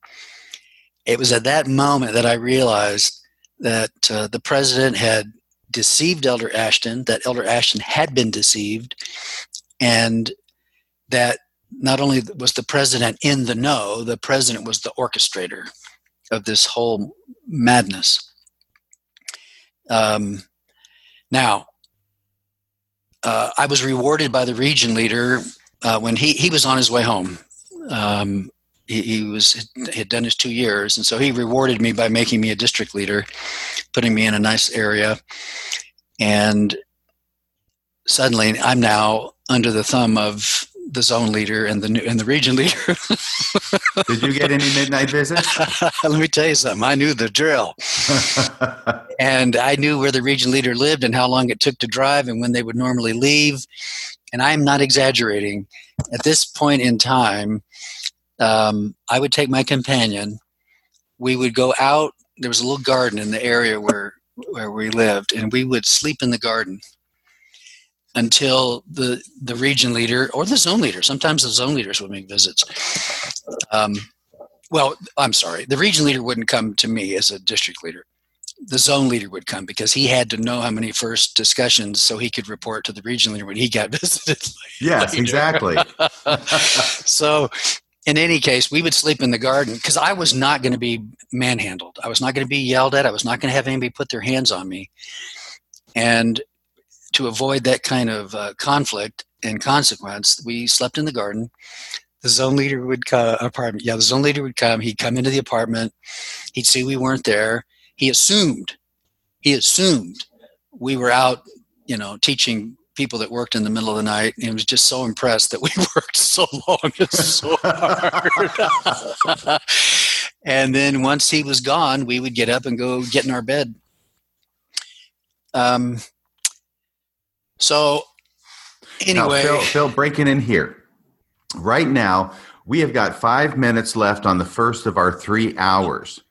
It was at that moment that I realized that uh, the president had deceived Elder Ashton, that Elder Ashton had been deceived, and that not only was the president in the know, the president was the orchestrator of this whole madness. Um, now, uh, I was rewarded by the region leader uh, when he, he was on his way home. Um, he, he was had done his two years, and so he rewarded me by making me a district leader, putting me in a nice area, and suddenly I'm now under the thumb of the zone leader and the and the region leader. Did you get any midnight visits? Let me tell you something. I knew the drill, and I knew where the region leader lived and how long it took to drive and when they would normally leave. And I'm not exaggerating. At this point in time, um, I would take my companion. We would go out. There was a little garden in the area where where we lived, and we would sleep in the garden until the the region leader or the zone leader. Sometimes the zone leaders would make visits. Um, well, I'm sorry, the region leader wouldn't come to me as a district leader. The zone leader would come because he had to know how many first discussions so he could report to the region leader when he got visited. Yes, exactly. so, in any case, we would sleep in the garden because I was not going to be manhandled. I was not going to be yelled at. I was not going to have anybody put their hands on me. And to avoid that kind of uh, conflict and consequence, we slept in the garden. The zone leader would come, apartment, yeah, the zone leader would come. He'd come into the apartment. He'd see we weren't there. He assumed, he assumed we were out, you know, teaching people that worked in the middle of the night. And was just so impressed that we worked so long and so hard. and then once he was gone, we would get up and go get in our bed. Um, so, anyway, now, Phil, Phil, breaking in here. Right now, we have got five minutes left on the first of our three hours.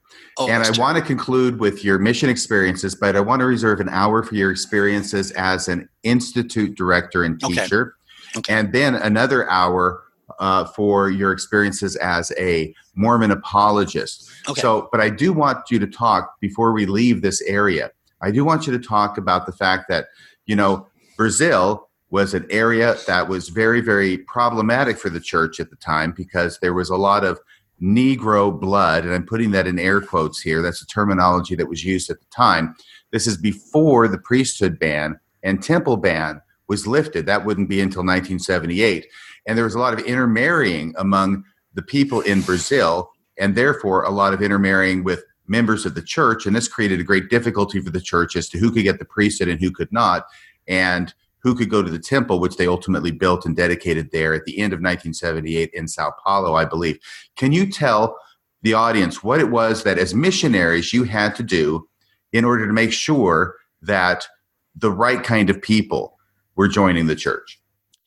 Oh, and I want to conclude with your mission experiences, but I want to reserve an hour for your experiences as an institute director and teacher, okay. Okay. and then another hour uh, for your experiences as a Mormon apologist. Okay. So, but I do want you to talk before we leave this area. I do want you to talk about the fact that you know Brazil was an area that was very, very problematic for the church at the time because there was a lot of Negro blood, and I'm putting that in air quotes here. That's a terminology that was used at the time. This is before the priesthood ban and temple ban was lifted. That wouldn't be until 1978. And there was a lot of intermarrying among the people in Brazil, and therefore a lot of intermarrying with members of the church. And this created a great difficulty for the church as to who could get the priesthood and who could not and who could go to the temple, which they ultimately built and dedicated there at the end of 1978 in Sao Paulo, I believe. Can you tell the audience what it was that as missionaries you had to do in order to make sure that the right kind of people were joining the church?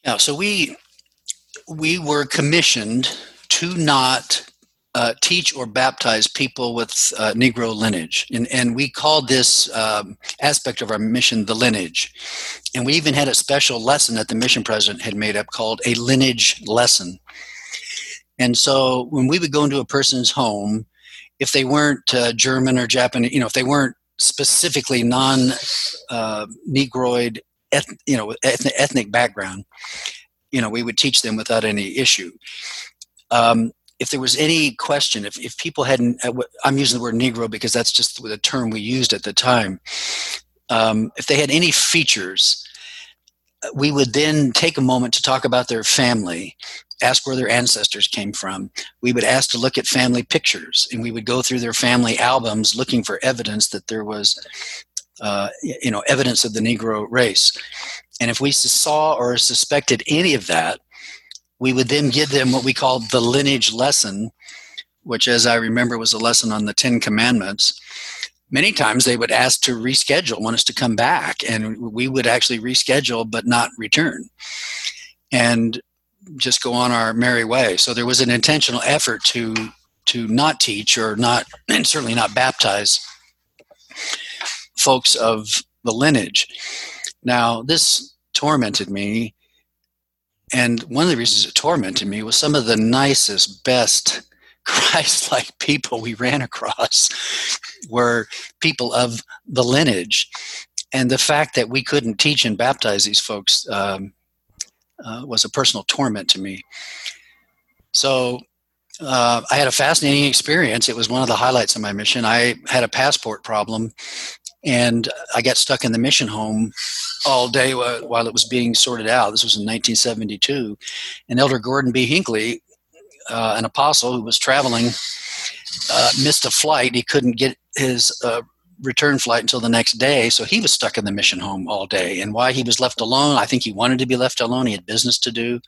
Yeah, so we we were commissioned to not uh, teach or baptize people with uh, Negro lineage. And, and we called this um, aspect of our mission the lineage. And we even had a special lesson that the mission president had made up called a lineage lesson. And so when we would go into a person's home, if they weren't uh, German or Japanese, you know, if they weren't specifically non uh, Negroid eth- you know ethnic, ethnic background, you know, we would teach them without any issue. Um, if there was any question, if, if people hadn't, uh, I'm using the word Negro because that's just the term we used at the time. Um, if they had any features, uh, we would then take a moment to talk about their family, ask where their ancestors came from. We would ask to look at family pictures, and we would go through their family albums looking for evidence that there was, uh, you know, evidence of the Negro race. And if we saw or suspected any of that, we would then give them what we called the lineage lesson, which, as I remember, was a lesson on the Ten Commandments. Many times they would ask to reschedule, want us to come back, and we would actually reschedule but not return and just go on our merry way. So there was an intentional effort to to not teach or not, and certainly not baptize folks of the lineage. Now, this tormented me and one of the reasons it tormented me was some of the nicest, best Christ like people we ran across were people of the lineage. And the fact that we couldn't teach and baptize these folks um, uh, was a personal torment to me. So uh, I had a fascinating experience. It was one of the highlights of my mission. I had a passport problem and I got stuck in the mission home all day while it was being sorted out. This was in 1972, and Elder Gordon B. Hinckley, uh, an apostle who was traveling, uh, missed a flight. He couldn't get his uh, return flight until the next day, so he was stuck in the mission home all day. And why he was left alone, I think he wanted to be left alone. He had business to do.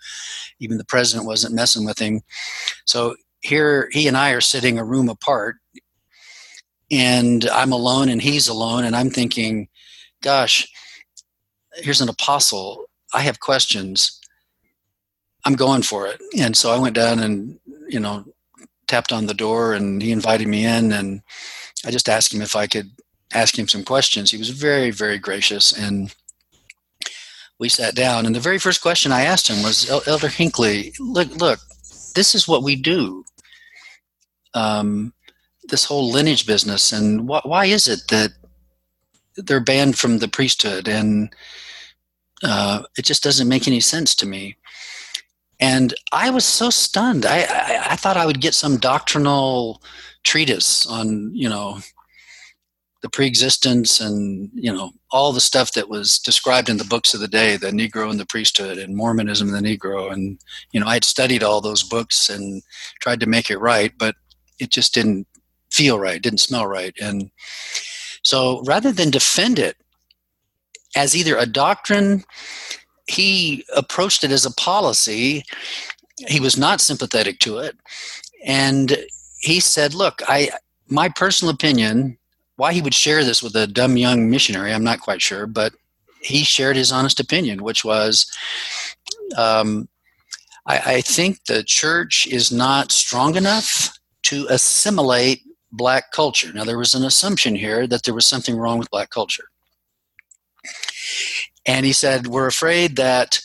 Even the president wasn't messing with him. So here, he and I are sitting a room apart and I'm alone and he's alone and I'm thinking, gosh, here's an apostle. I have questions. I'm going for it. And so I went down and, you know, tapped on the door and he invited me in and I just asked him if I could ask him some questions. He was very, very gracious and we sat down and the very first question I asked him was Elder Hinckley, look, look, this is what we do. Um, this whole lineage business and wh- why is it that they're banned from the priesthood? And uh, it just doesn't make any sense to me. And i was so stunned. I, I, I thought i would get some doctrinal treatise on you know the preexistence and you know all the stuff that was described in the books of the day the negro and the priesthood and mormonism and the negro. And you know i had studied all those books and tried to make it right but it just didn't feel right, didn't smell right. And so rather than defend it as either a doctrine, he approached it as a policy. He was not sympathetic to it. And he said, Look, I my personal opinion, why he would share this with a dumb young missionary, I'm not quite sure, but he shared his honest opinion, which was um, I, I think the church is not strong enough to assimilate black culture. Now, there was an assumption here that there was something wrong with black culture. And he said, We're afraid that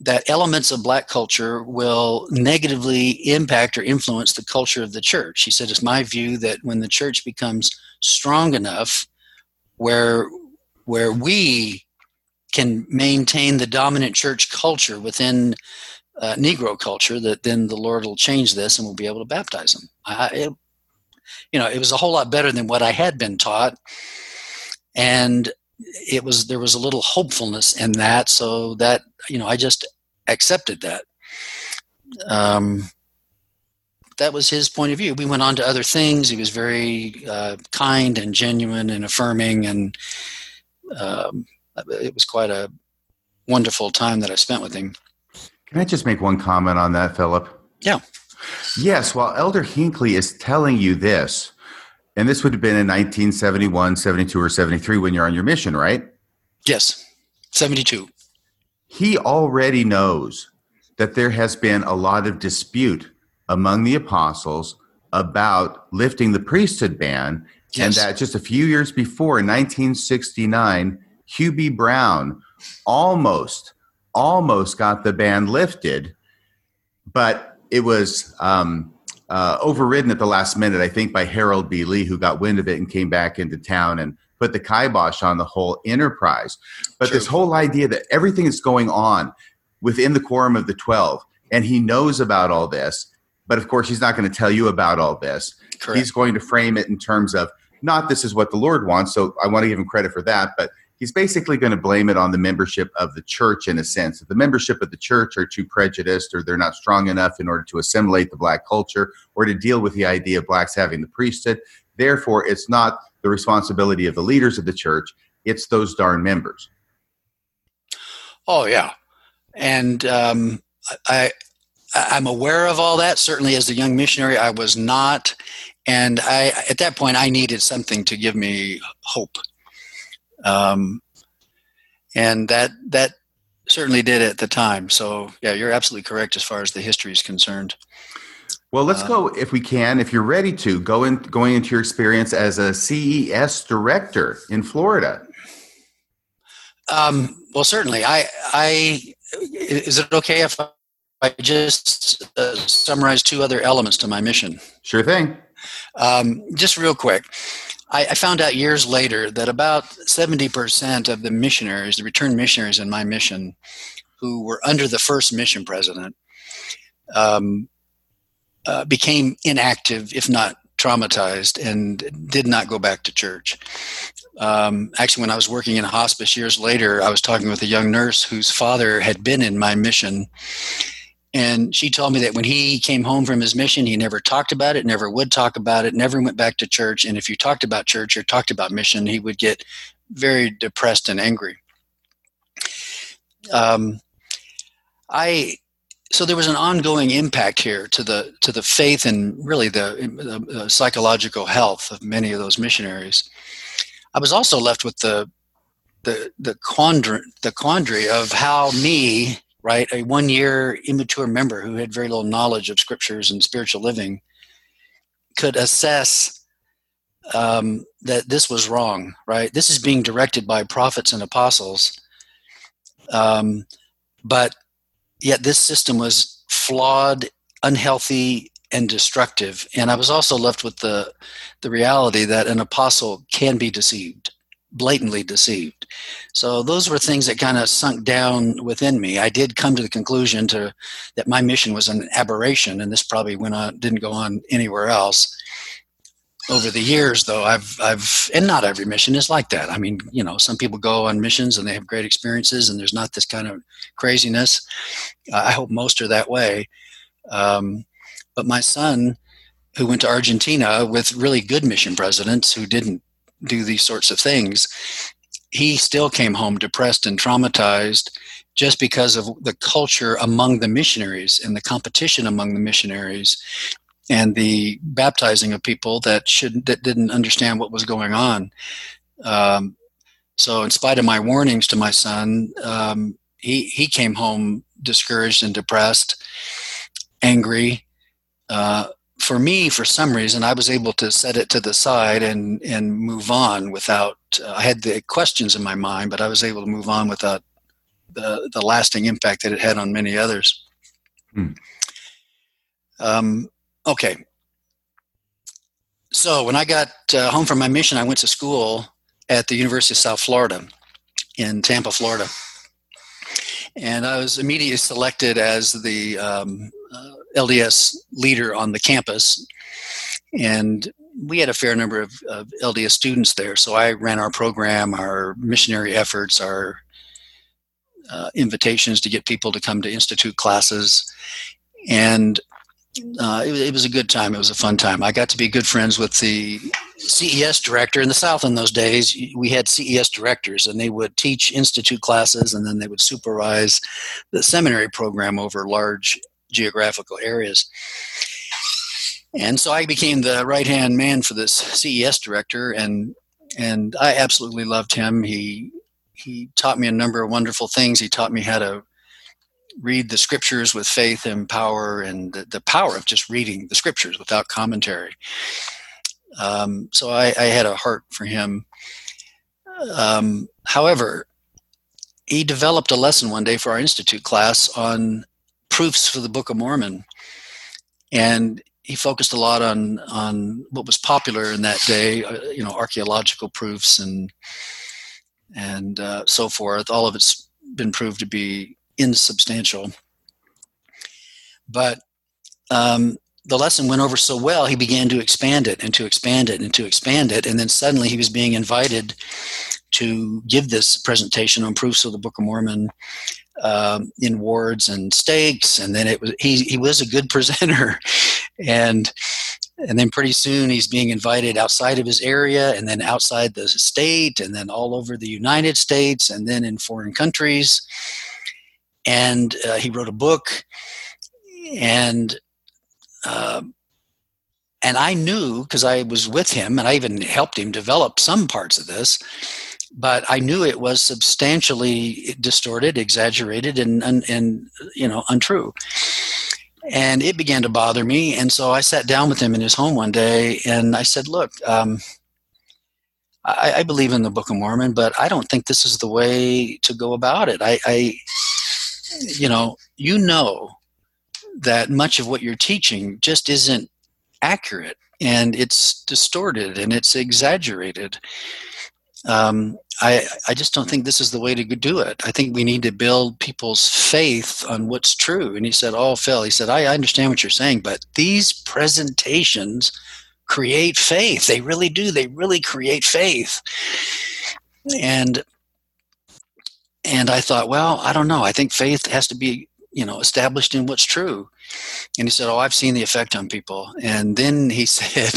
that elements of black culture will negatively impact or influence the culture of the church. He said, It's my view that when the church becomes strong enough where where we can maintain the dominant church culture within uh, Negro culture, that then the Lord will change this and we'll be able to baptize them. I, you know, it was a whole lot better than what I had been taught. And it was there was a little hopefulness in that, so that you know I just accepted that. Um, that was his point of view. We went on to other things. He was very uh, kind and genuine and affirming, and um, it was quite a wonderful time that I spent with him. Can I just make one comment on that, Philip? Yeah. Yes, while Elder Hinckley is telling you this, and this would have been in 1971, 72, or 73 when you're on your mission, right? Yes, 72. He already knows that there has been a lot of dispute among the apostles about lifting the priesthood ban, yes. and that just a few years before, in 1969, Hugh B. Brown almost, almost got the ban lifted, but it was um, uh, overridden at the last minute, I think, by Harold B. Lee, who got wind of it and came back into town and put the kibosh on the whole enterprise. But True. this whole idea that everything is going on within the quorum of the 12, and he knows about all this, but of course, he's not going to tell you about all this. Correct. He's going to frame it in terms of not this is what the Lord wants. So I want to give him credit for that. But he's basically going to blame it on the membership of the church in a sense. If the membership of the church are too prejudiced or they're not strong enough in order to assimilate the black culture or to deal with the idea of blacks having the priesthood, therefore, it's not the responsibility of the leaders of the church, it's those darn members. Oh, yeah. And um, I, I'm aware of all that. Certainly, as a young missionary, I was not, and I at that point I needed something to give me hope. Um, and that that certainly did at the time. So yeah, you're absolutely correct as far as the history is concerned. Well, let's uh, go if we can, if you're ready to go in going into your experience as a CES director in Florida. Um, well, certainly. I I is it okay if I just uh, summarize two other elements to my mission. Sure thing. Um, just real quick. I, I, found out years later that about 70% of the missionaries, the returned missionaries in my mission, who were under the first mission president, um, uh, became inactive, if not traumatized, and did not go back to church. Um, actually, when I was working in a hospice years later, I was talking with a young nurse whose father had been in my mission and she told me that when he came home from his mission, he never talked about it, never would talk about it, never went back to church. And if you talked about church or talked about mission, he would get very depressed and angry. Um, I so there was an ongoing impact here to the to the faith and really the, the psychological health of many of those missionaries. I was also left with the the the quandary the quandary of how me right? A one year immature member who had very little knowledge of scriptures and spiritual living could assess um, that this was wrong, right? This is being directed by prophets and apostles. Um, but yet this system was flawed, unhealthy, and destructive. And I was also left with the, the reality that an apostle can be deceived blatantly deceived. So those were things that kind of sunk down within me. I did come to the conclusion to that my mission was an aberration, and this probably went on didn't go on anywhere else. Over the years, though, I've I've and not every mission is like that. I mean, you know, some people go on missions and they have great experiences, and there's not this kind of craziness. I hope most are that way. Um, but my son, who went to Argentina with really good mission presidents who didn't do these sorts of things, he still came home depressed and traumatized just because of the culture among the missionaries and the competition among the missionaries and the baptizing of people that should that didn't understand what was going on. Um, so, in spite of my warnings to my son, um, he he came home discouraged and depressed, angry, uh, for me, for some reason, I was able to set it to the side and and move on without. Uh, I had the questions in my mind, but I was able to move on without the the lasting impact that it had on many others. Hmm. Um, okay. So when I got uh, home from my mission, I went to school at the University of South Florida in Tampa, Florida, and I was immediately selected as the um, uh, LDS leader on the campus, and we had a fair number of, of, LDS students there. So I ran our program, our missionary efforts, our uh, invitations to get people to come to institute classes, and uh, it, it, was a good time. It was a fun time. I got to be good friends with the CES director in the South in those days. We had CES directors, and they would teach institute classes, and then they would supervise the seminary program over large geographical areas. And so I became the right hand man for this CES director, and and I absolutely loved him. He he taught me a number of wonderful things. He taught me how to read the scriptures with faith and power, and the, the power of just reading the scriptures without commentary. Um, so I, I, had a heart for him. Um, however, he developed a lesson one day for our institute class on proofs for the Book of Mormon. And he focused a lot on on what was popular in that day, uh, you know, archaeological proofs and and uh, so forth. All of it's been proved to be insubstantial. But um, the lesson went over so well, he began to expand it and to expand it and to expand it. And then suddenly he was being invited to give this presentation on proofs of the Book of Mormon um, in wards and stakes. And then it was he he was a good presenter, and and then pretty soon he's being invited outside of his area and then outside the state and then all over the United States and then in foreign countries. And uh, he wrote a book and uh, and I knew because I was with him and I even helped him develop some parts of this, but I knew it was substantially distorted, exaggerated, and and, and you know untrue. And it began to bother me, and so I sat down with him in his home one day, and I said, "Look, um, I, I, believe in the Book of Mormon, but I don't think this is the way to go about it. I, I you know, you know that much of what you're teaching just isn't accurate and it's distorted and it's exaggerated. Um, I, I just don't think this is the way to do it. I think we need to build people's faith on what's true. And he said, Oh, Phil, he said, I I understand what you're saying, but these presentations create faith. They really do. They really create faith. And and I thought, well, I don't know. I think faith has to be you know established in what's true and he said oh i've seen the effect on people and then he said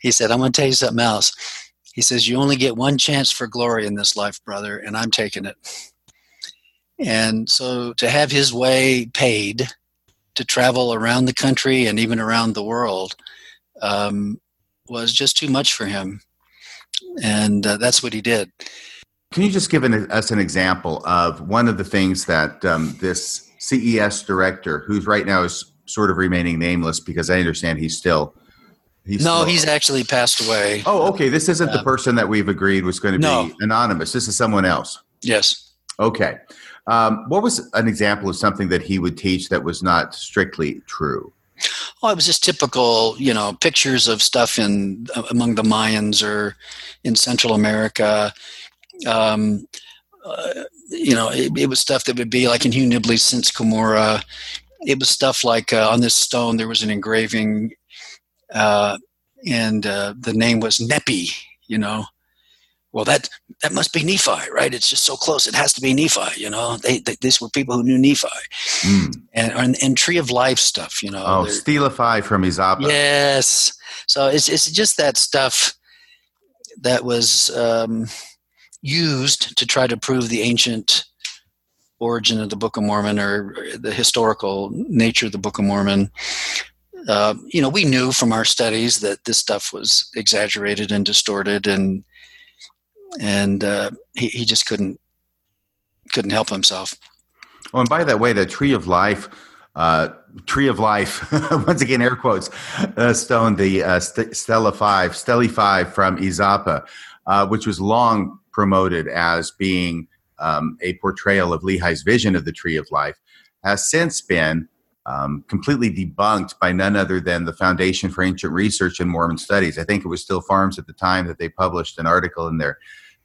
he said i'm going to tell you something else he says you only get one chance for glory in this life brother and i'm taking it and so to have his way paid to travel around the country and even around the world um, was just too much for him and uh, that's what he did can you just give an, us an example of one of the things that um, this CES director, who's right now is sort of remaining nameless because I understand he's still. He's no, still, he's actually passed away. Oh, okay. This isn't the person that we've agreed was going to no. be anonymous. This is someone else. Yes. Okay. Um, what was an example of something that he would teach that was not strictly true? Oh, it was just typical, you know, pictures of stuff in among the Mayans or in Central America um, uh, you know, it, it, was stuff that would be like in Hugh Nibley's Since Cumorah. It was stuff like uh, on this stone there was an engraving, uh, and uh, the name was Nepi. You know, well that that must be Nephi, right? It's just so close. It has to be Nephi. You know, they, they these were people who knew Nephi, mm. and, and, and Tree of Life stuff. You know, oh, Stela Five from Izapa. Yes, so it's it's just that stuff that was. Um, used to try to prove the ancient origin of the Book of Mormon or the historical nature of the Book of Mormon. Uh, you know, we knew from our studies that this stuff was exaggerated and distorted, and and uh, he, he just couldn't couldn't help himself. Oh, and by that way, the Tree of Life, uh, Tree of Life, once again, air quotes, uh, stone, the uh, Stela Five, Stelly Five from Izapa, uh, which was long promoted as being um, a portrayal of Lehi's vision of the tree of life, has since been um, completely debunked by none other than the Foundation for Ancient Research and Mormon Studies. I think it was Still FARMS at the time that they published an article in their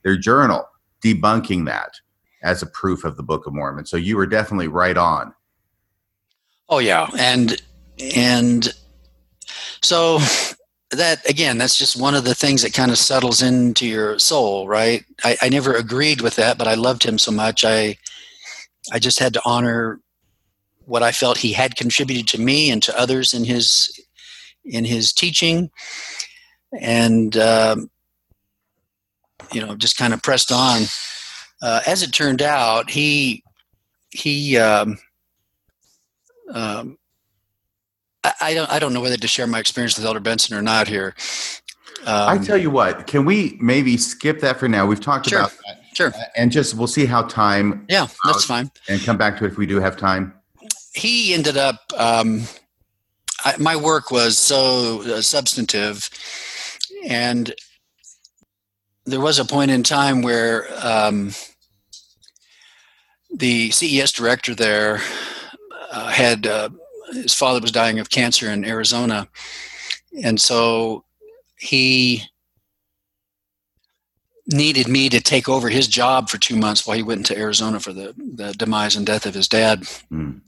their journal debunking that as a proof of the Book of Mormon. So you were definitely right on. Oh yeah, and and so that again that's just one of the things that kind of settles into your soul right I, I, never agreed with that but i loved him so much i i just had to honor what i felt he had contributed to me and to others in his in his teaching and um, you know just kind of pressed on uh, as it turned out he he um, um, I, don't I don't know whether to share my experience with Elder Benson or not here. Um, I tell you what, can we maybe skip that for now? We've talked sure, about that. Sure. And just we'll see how time. Yeah, that's fine. And come back to it if we do have time. He ended up. Um, I, my work was so uh, substantive, and there was a point in time where um, the CES director there uh, had. Uh, his father was dying of cancer in Arizona, and so he needed me to take over his job for two months while he went into Arizona for the, the demise and death of his dad. Mm.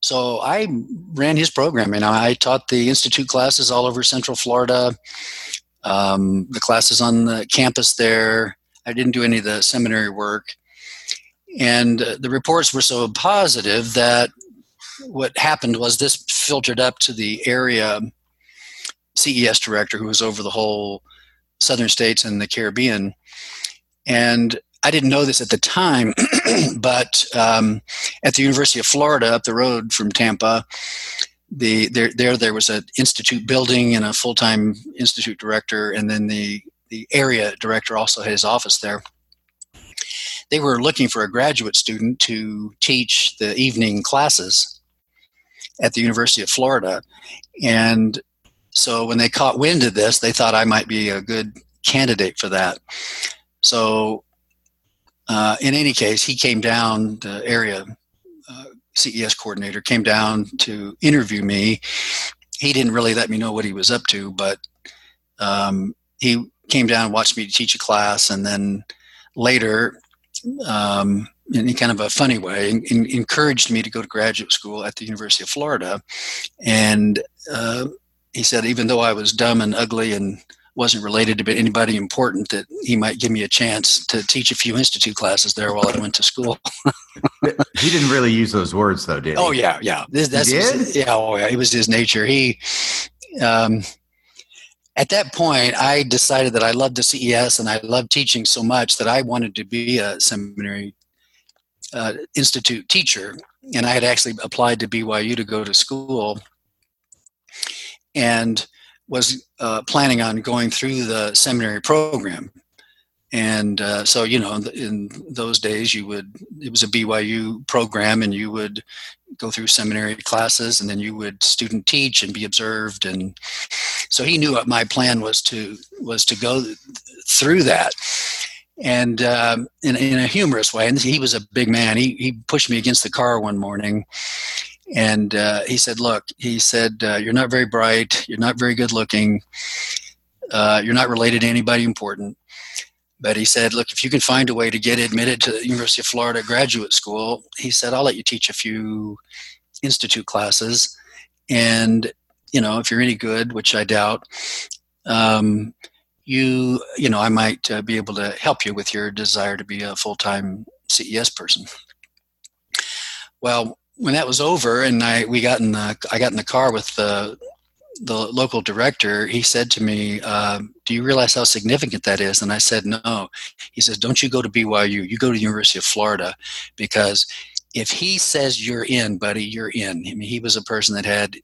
So I ran his program, and I taught the institute classes all over Central Florida, um, the classes on the campus there. I didn't do any of the seminary work, and uh, the reports were so positive that what happened was this filtered up to the area CES director who was over the whole southern states and the Caribbean. And I didn't know this at the time, but um, at the University of Florida, up the road from Tampa, the there there there was an institute building and a full time institute director, and then the the area director also had his office there. They were looking for a graduate student to teach the evening classes at the University of Florida, and so when they caught wind of this, they thought I might be a good candidate for that. So uh, in any case, he came down, the area uh, CES coordinator came down to interview me. He didn't really let me know what he was up to, but um, he came down and watched me teach a class, and then later, um, in kind of a funny way, in, encouraged me to go to graduate school at the University of Florida. And uh, he said, even though I was dumb and ugly and wasn't related to anybody important, that he might give me a chance to teach a few institute classes there while I went to school. he didn't really use those words, though, did he? Oh yeah, yeah. This, that's he did? yeah, oh yeah. It was his nature. He. Um, at that point, I decided that I loved the CES and I loved teaching so much that I wanted to be a seminary uh, institute teacher. And I had actually applied to BYU to go to school and was uh, planning on going through the seminary program. And uh, so, you know, in those days, you would, it was a BYU program, and you would go through seminary classes, and then you would student teach and be observed. And so he knew what my plan was to was to go through that and um, in, in, a humorous way. And he was a big man. He, he pushed me against the car one morning and uh, he said, "Look," he said, uh, "You're not very bright. You're not very good looking. Uh, you're not related to anybody important." But he said, "Look, if you can find a way to get admitted to the University of Florida graduate school," he said, "I'll let you teach a few institute classes, and you know, if you're any good, which I doubt." Um, you you know i might uh, be able to help you with your desire to be a full-time ces person well when that was over and I we got in the I got in the car with the the local director, he said to me, uh, "Do you realize how significant that is?" And I said, "No." He says, "Don't you go to BYU? You go to the University of Florida, because if he says you're in, buddy, you're in." I mean, he was a person that had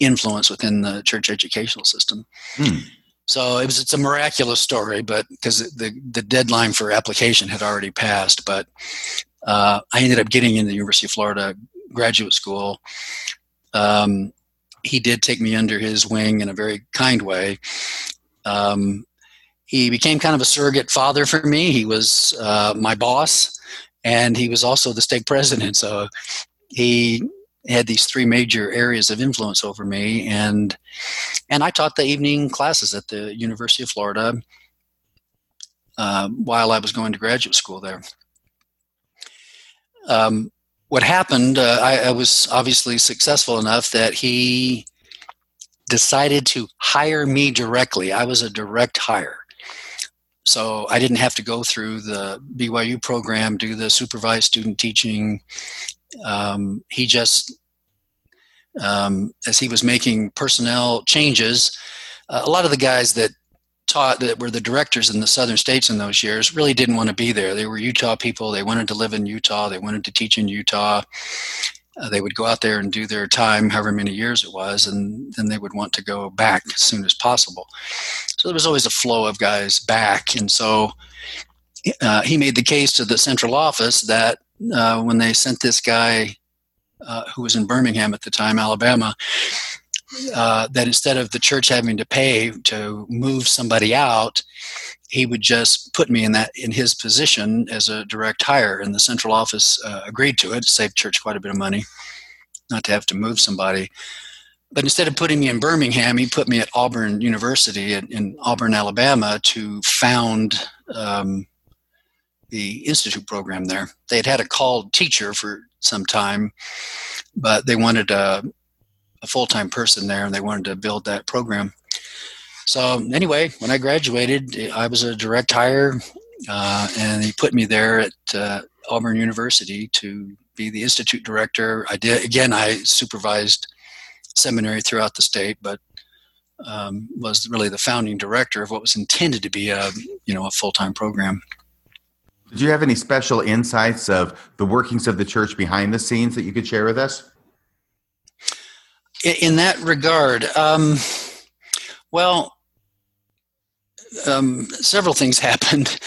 influence within the church educational system. Hmm. So it was it's a miraculous story, but because the the deadline for application had already passed, but uh, I ended up getting in the University of Florida graduate school, um, he did take me under his wing in a very kind way. Um, he became kind of a surrogate father for me. He was uh, my boss, and he was also the state president. So he had these three major areas of influence over me, and and I taught the evening classes at the University of Florida uh, while I was going to graduate school there. Um, what happened, uh, I, I was obviously successful enough that he decided to hire me directly. I was a direct hire. So I didn't have to go through the BYU program, do the supervised student teaching. Um, he just, um, as he was making personnel changes, uh, a lot of the guys that taught that were the directors in the southern states in those years really didn't want to be there. They were Utah people. They wanted to live in Utah. They wanted to teach in Utah. Uh, they would go out there and do their time, however many years it was, and then they would want to go back as soon as possible. So there was always a flow of guys back. And so uh, he made the case to the central office that uh, when they sent this guy uh, who was in Birmingham at the time, Alabama, uh, that instead of the church having to pay to move somebody out, he would just put me in that in his position as a direct hire, and the central office uh, agreed to it. Saved church quite a bit of money. not to have to move somebody. But instead of putting me in Birmingham, he put me at Auburn University in, in Auburn, Alabama, to found um, the institute program there. They had had a called teacher for some time, but they wanted a, a full time person there, and they wanted to build that program. So anyway, when I graduated, I was a direct hire, uh, and he put me there at uh, Auburn University to be the institute director. I did again. I supervised seminary throughout the state, but um, was really the founding director of what was intended to be a you know a full time program. Did you have any special insights of the workings of the church behind the scenes that you could share with us? In that regard, um, well, um, several things happened.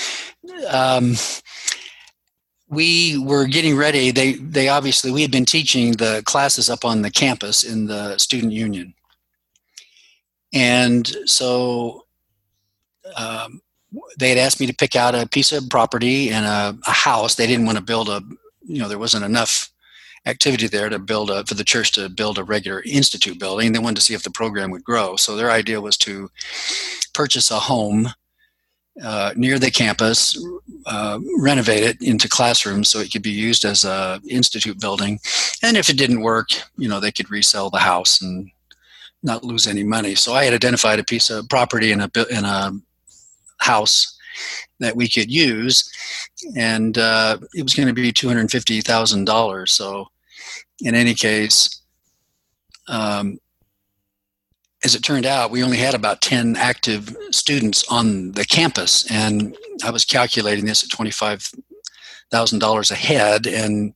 Um, we were getting ready. They they obviously we had been teaching the classes up on the campus in the student union, and so um, they had asked me to pick out a piece of property and a, a, house. They didn't want to build a you know there wasn't enough activity there to build a for the church to build a regular institute building. They wanted to see if the program would grow. So their idea was to purchase a home uh, near the campus, uh, renovate it into classrooms so it could be used as a institute building. And if it didn't work, you know, they could resell the house and not lose any money. So I had identified a piece of property in a in a house that we could use, and uh, it was going to be two hundred fifty thousand dollars. So, in any case, um, as it turned out, we only had about 10 active students on the campus. And I was calculating this at $25,000 a head. And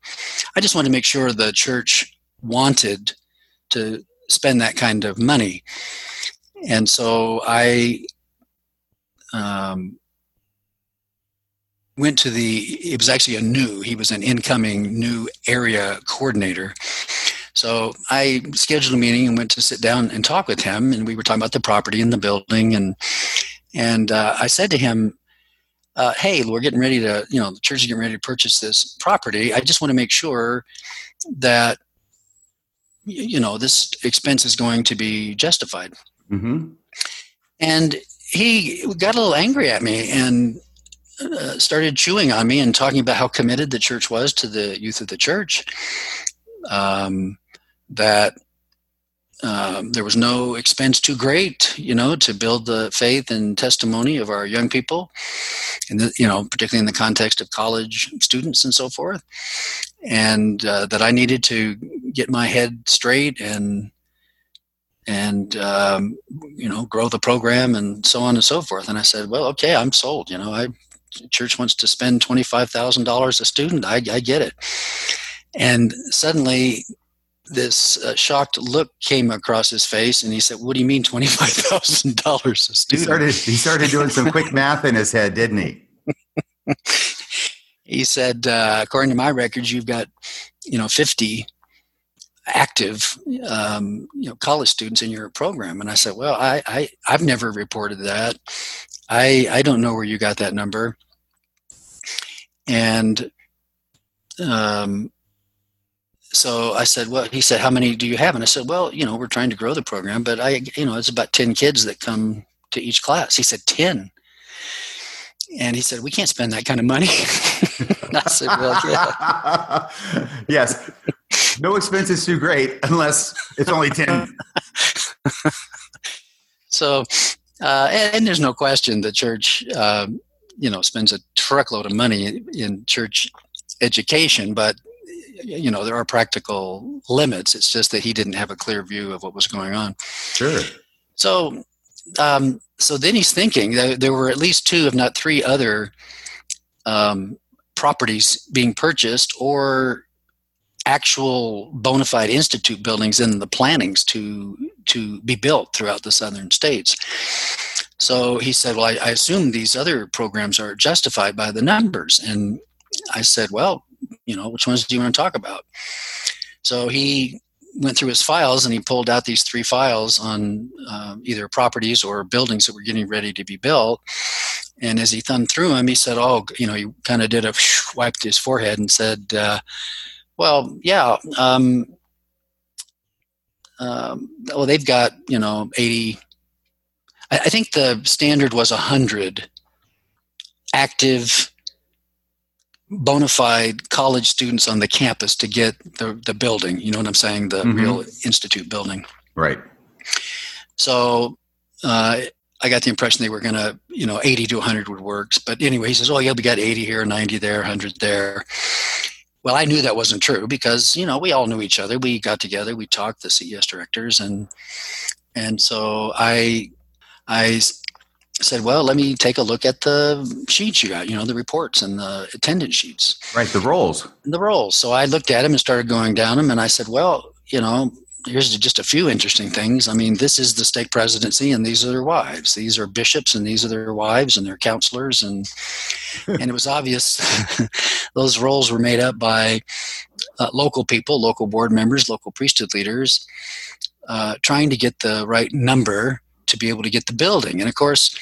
I just wanted to make sure the church wanted to spend that kind of money. And so I um, went to the, it was actually a new, he was an incoming new area coordinator so I scheduled a meeting and went to sit down and talk with him, and we were talking about the property and the building, and and uh, I said to him, uh, "Hey, we're getting ready to, you know, the church is getting ready to purchase this property. I just want to make sure that, you know, this expense is going to be justified." Mm-hmm. And he got a little angry at me and started chewing on me and talking about how committed the church was to the youth of the church. Um, that um, there was no expense too great, you know, to build the faith and testimony of our young people, and you know, particularly in the context of college students and so forth, and uh, that I needed to get my head straight and and um, you know grow the program and so on and so forth. And I said, well, okay, I'm sold. You know, I church wants to spend twenty five thousand dollars a student. I, I get it. And suddenly this uh, shocked look came across his face, and he said, "What do you mean twenty five thousand dollars a student?" He started. He started doing some quick math in his head, didn't he? he said, uh, "According to my records, you've got, you know, fifty active, um, you know, college students in your program." And I said, "Well, I, I I've never reported that. I I don't know where you got that number." And um, so I said, well, he said, how many do you have? And I said, well, you know, we're trying to grow the program, but I, you know, it's about 10 kids that come to each class. He said, 10. And he said, we can't spend that kind of money. I said, well, yeah. yes. No expense is too great unless it's only 10. so, uh, and, and, there's no question the church, uh, you know, spends a truckload of money in church education, but you know there are practical limits. It's just that he didn't have a clear view of what was going on. Sure. So um, so then he's thinking there were at least two if not three other um, properties being purchased or actual bona fide institute buildings in the plannings to to be built throughout the southern states so he said well I, I assume these other programs are justified by the numbers and i said well you know, which ones do you want to talk about? So he went through his files and he pulled out these three files on uh, either properties or buildings that were getting ready to be built. And as he thumbed through them, he said, "Oh, you know," he kind of did a wiped his forehead and said, uh, "Well, yeah, um, um, well, they've got you know eighty. I, I think the standard was hundred active bona fide college students on the campus to get the, the building. You know what I'm saying? The Mhm. real institute building. Right. So uh, I got the impression they were going to, you know, 80 to 100 would work. But anyway, he says, oh, yeah, we got 80 here, 90 there, 100 there. Well, I knew that wasn't true because, you know, we all knew each other. We got together, we talked, the CES directors. And, and so I I said, well, let me take a look at the sheets you got, you know, the reports and the attendance sheets Right. The rolls. the rolls. So I looked at them and started going down them, and I said, "Well, you know, here's just a few interesting things. I mean, this is the stake presidency, and these are their wives. These are bishops, and these are their wives and their counselors, and and it was obvious those rolls were made up by uh, local people, local board members, local priesthood leaders, uh, trying to get the right number to be able to get the building. And of course,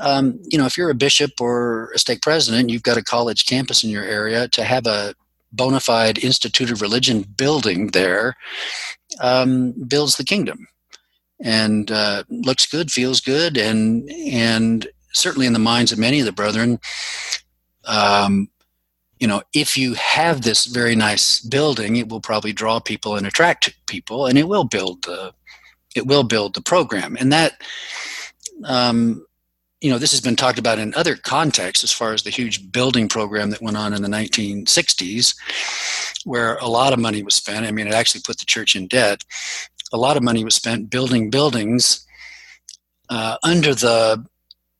um, you know, if you're a bishop or a stake president, you've got a college campus in your area to have a bona fide institute of religion building there um, builds the kingdom and uh, looks good, feels good, and and certainly in the minds of many of the brethren, um, you know, if you have this very nice building, it will probably draw people and attract people, and it will build the it will build the program, and that. Um, you know, this has been talked about in other contexts as far as the huge building program that went on in the 1960s, where a lot of money was spent. I mean, it actually put the church in debt. A lot of money was spent building buildings uh, under the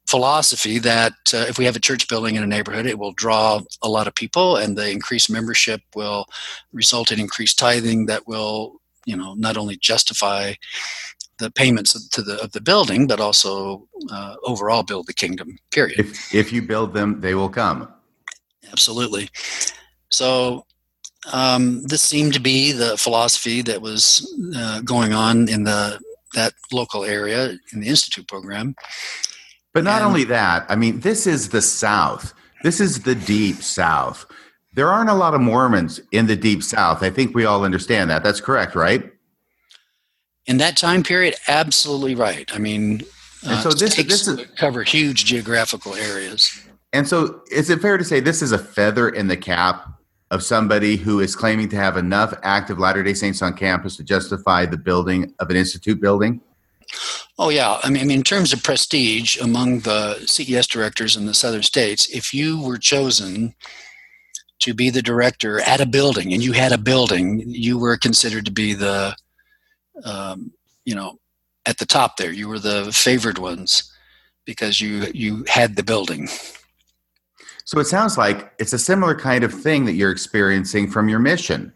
philosophy that uh, if we have a church building in a neighborhood, it will draw a lot of people, and the increased membership will result in increased tithing that will, you know, not only justify the payments to the of the building, but also uh, overall build the kingdom. Period. If if you build them, they will come. Absolutely. So um, this seemed to be the philosophy that was uh, going on in the that local area in the institute program. But not And- only that, I mean, this is the South. This is the deep South. There aren't a lot of Mormons in the deep South. I think we all understand that. That's correct, right? In that time period, absolutely right. I mean, uh, so this- this is- cover huge geographical areas. And so, is it fair to say this is a feather in the cap of somebody who is claiming to have enough active Latter day Saints on campus to justify the building of an institute building? Oh yeah, I mean, in terms of prestige among the CES directors in the southern states, if you were chosen to be the director at a building and you had a building, you were considered to be the, um, you know, at the top there. You were the favored ones because you you had the building. So, it sounds like it's a similar kind of thing that you're experiencing from your mission.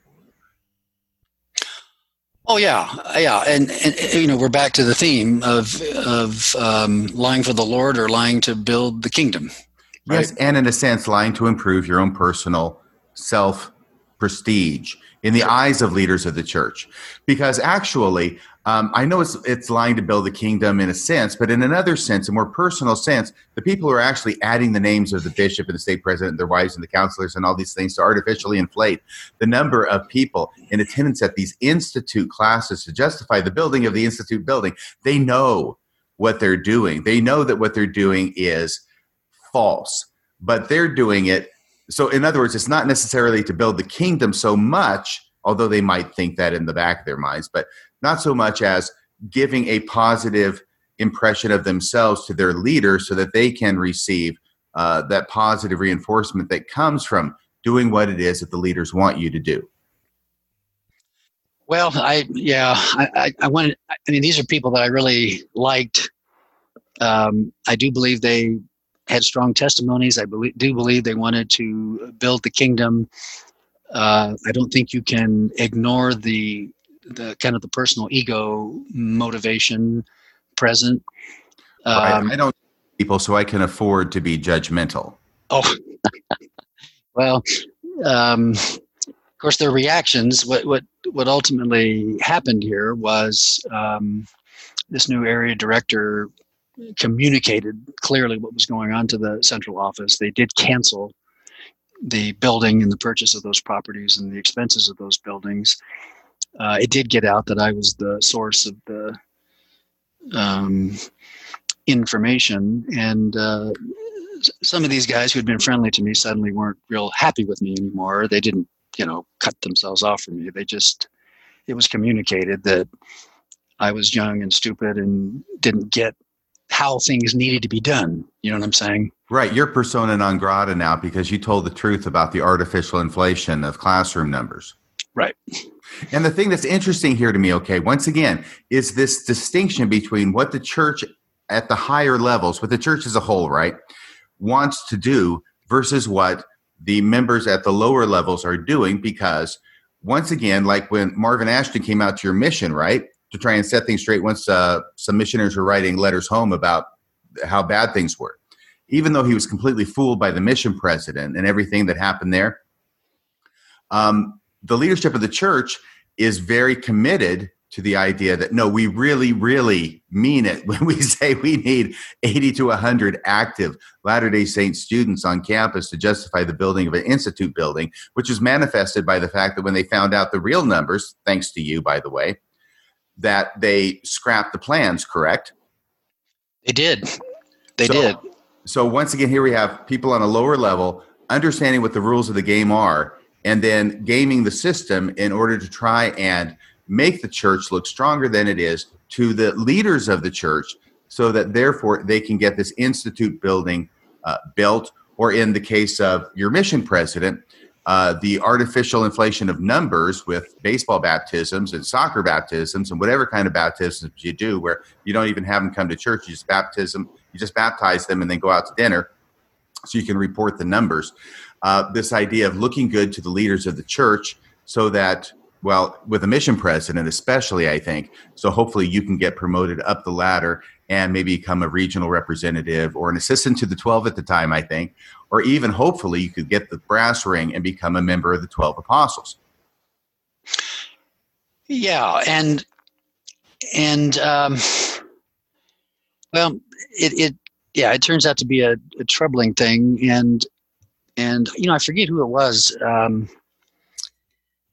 Oh yeah, yeah, and, and you know we're back to the theme of of um, lying for the Lord or lying to build the kingdom. Yes, and in a sense, lying to improve your own personal self prestige in the eyes of leaders of the church. Because actually, um, I know it's it's lying to build the kingdom in a sense, but in another sense, a more personal sense, the people who are actually adding the names of the bishop and the stake president, and their wives, and the counselors, and all these things to artificially inflate the number of people in attendance at these institute classes to justify the building of the institute building. They know what they're doing. They know that what they're doing is false, but they're doing it. So, in other words, it's not necessarily to build the kingdom so much, although they might think that in the back of their minds, but not so much as giving a positive impression of themselves to their leader so that they can receive uh, that positive reinforcement that comes from doing what it is that the leaders want you to do. Well, I yeah, I, I, I wanted. I mean, these are people that I really liked. Um, I do believe they had strong testimonies. I believe, do believe they wanted to build the kingdom. Uh, I don't think you can ignore the the kind of the personal ego motivation present. Right? Um, I don't people so I can afford to be judgmental. Oh, well, um, of course, their reactions. What what what ultimately happened here was um, this new area director communicated clearly what was going on to the central office. They did cancel the building and the purchase of those properties and the expenses of those buildings. uh, it did get out that I was the source of the um, information, and uh, some of these guys who had been friendly to me suddenly weren't real happy with me anymore. They didn't, you know, cut themselves off from me. They just, it was communicated that I was young and stupid and didn't get how things needed to be done. You know what I'm saying? Right. You're persona non grata now because you told the truth about the artificial inflation of classroom numbers. Right. And the thing that's interesting here to me, okay, once again, is this distinction between what the church at the higher levels, what the church as a whole, right, wants to do versus what the members at the lower levels are doing. Because once again, like when Marvin Ashton came out to your mission, right, to try and set things straight once uh, some missionaries were writing letters home about how bad things were. Even though he was completely fooled by the mission president and everything that happened there, um, the leadership of the church is very committed to the idea that no, we really, really mean it when we say we need 80 to 100 active Latter day Saint students on campus to justify the building of an institute building, which is manifested by the fact that when they found out the real numbers, thanks to you, by the way, that they scrapped the plans, correct? They did. They so, did. So, once again, here we have people on a lower level understanding what the rules of the game are and then gaming the system in order to try and make the church look stronger than it is to the leaders of the church so that therefore they can get this institute building uh, built or in the case of your mission president uh, the artificial inflation of numbers with baseball baptisms and soccer baptisms and whatever kind of baptisms you do where you don't even have them come to church you just baptism you just baptize them and then go out to dinner so you can report the numbers. Uh, this idea of looking good to the leaders of the church so that well with a mission president especially i think so hopefully you can get promoted up the ladder and maybe become a regional representative or an assistant to the 12 at the time i think or even hopefully you could get the brass ring and become a member of the 12 apostles. Yeah and and um, well it, it yeah it turns out to be a, a troubling thing and and you know i forget who it was um,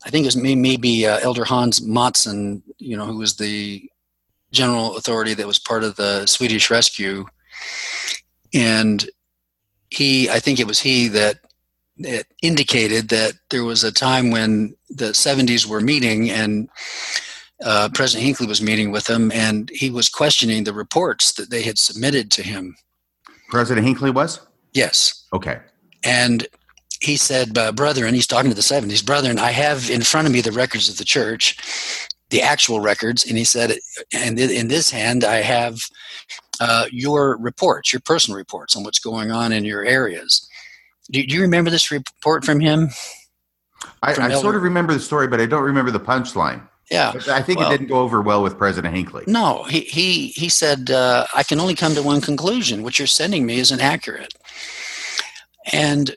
i think it was maybe uh, elder hans mattsson you know who was the general authority that was part of the swedish rescue. And he, I think it was he that, that indicated that there was a time when the 70s were meeting and uh, President Hinckley was meeting with them, and he was questioning the reports that they had submitted to him. President Hinckley was? Yes. Okay. And he said, Brother, and he's talking to the 70s, Brother, and I have in front of me the records of the church, the actual records. And he said, and in this hand, I have uh, your reports, your personal reports on what's going on in your areas. Do, do you remember this report from him? I, I sort of remember the story, but I don't remember the punchline. Yeah, I think well, it didn't go over well with President Hinckley. No, he he he said uh, I can only come to one conclusion: what you're sending me is inaccurate. And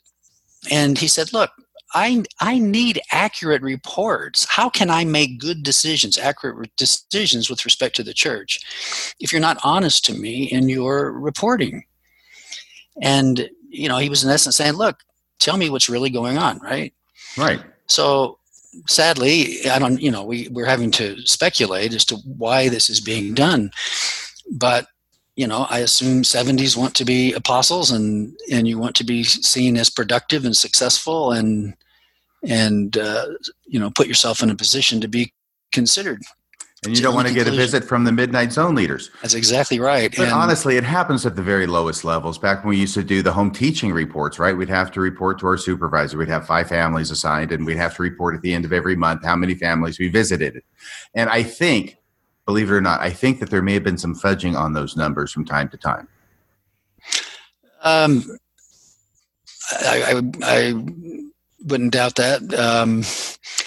and he said, look, I, I need accurate reports. How can I make good decisions, accurate decisions with respect to the church, if you're not honest to me in your reporting? And, you know, he was in essence saying, look, tell me what's really going on, right? Right. So sadly, I don't, you know, we, we're having to speculate as to why this is being done. But you know, I assume 70s want to be apostles and and you want to be seen as productive and successful and and uh, you know put yourself in a position to be considered. And you don't want to get a visit from the midnight zone leaders. That's exactly right. But and honestly, it happens at the very lowest levels. Back when we used to do the home teaching reports, right? We'd have to report to our supervisor. We'd have five families assigned, and we'd have to report at the end of every month how many families we visited. And I think, believe it or not, I think that there may have been some fudging on those numbers from time to time. Um, I, I, I wouldn't doubt that. Um,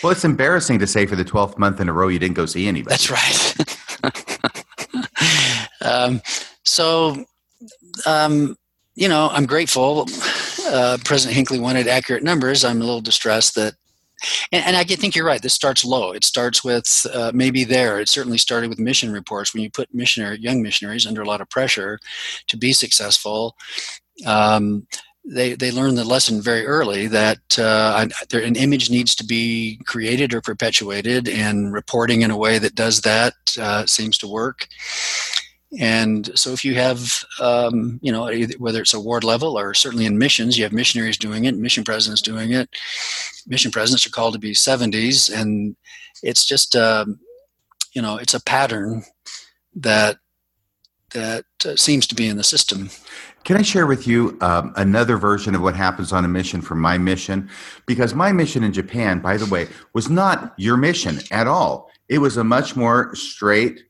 well, it's embarrassing to say for the twelfth month in a row you didn't go see anybody. That's right. um, so, um, you know, I'm grateful. Uh, President Hinckley wanted accurate numbers. I'm a little distressed that, and, and I think you're right. This starts low. It starts with uh, maybe there. It certainly started with mission reports when you put missionary young missionaries under a lot of pressure to be successful. Um, they they learn the lesson very early that uh, an image needs to be created or perpetuated, and reporting in a way that does that uh, seems to work. And so, if you have, um, you know, whether it's a ward level or certainly in missions, you have missionaries doing it, mission presidents doing it. Mission presidents are called to be 70s, and it's just, um, you know, it's a pattern that that uh, seems to be in the system. Can I share with you um, another version of what happens on a mission from my mission? Because my mission in Japan, by the way, was not your mission at all. It was a much more straight,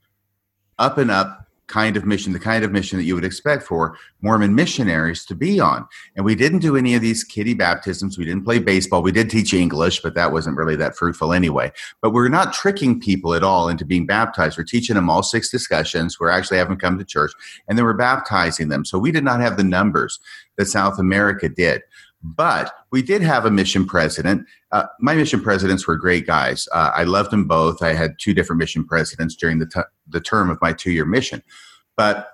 up and up kind of mission, the kind of mission that you would expect for Mormon missionaries to be on. And we didn't do any of these kiddie baptisms. We didn't play baseball. We did teach English, but that wasn't really that fruitful anyway. But we're not tricking people at all into being baptized. We're teaching them all six discussions. We're actually having them come to church and then we're baptizing them. So we did not have the numbers that South America did. But we did have a mission president. Uh, my mission presidents were great guys. Uh, I loved them both. I had two different mission presidents during the, t- the term of my two year mission. But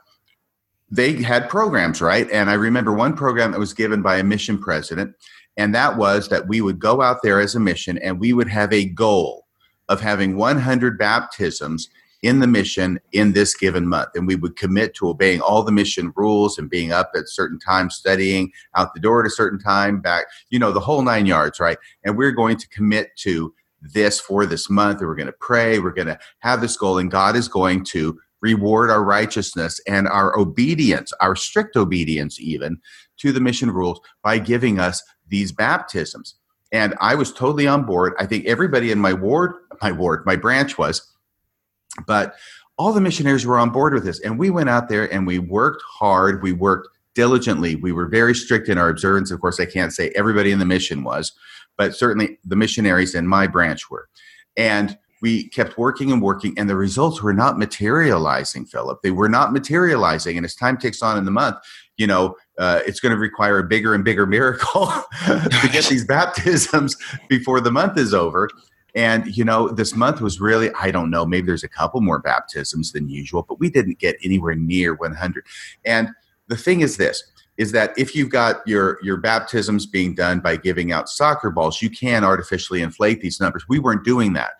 they had programs, right? And I remember one program that was given by a mission president, and that was that we would go out there as a mission and we would have a goal of having 100 baptisms in the mission in this given month. And we would commit to obeying all the mission rules and being up at certain times, studying out the door at a certain time, back, you know, the whole nine yards, right? And we're going to commit to this for this month. And we're going to pray. We're going to have this goal. And God is going to reward our righteousness and our obedience, our strict obedience, even to the mission rules by giving us these baptisms. And I was totally on board. I think everybody in my ward, my ward, my branch was but all the missionaries were on board with this. And we went out there and we worked hard. We worked diligently. We were very strict in our observance. Of course, I can't say everybody in the mission was, but certainly the missionaries in my branch were. And we kept working and working, and the results were not materializing, Philip. They were not materializing. And as time ticks on in the month, you know, uh, it's going to require a bigger and bigger miracle to get these baptisms before the month is over. And, you know, this month was really, I don't know, maybe there's a couple more baptisms than usual, but we didn't get anywhere near 100. And the thing is this is that if you've got your your baptisms being done by giving out soccer balls you can artificially inflate these numbers we weren't doing that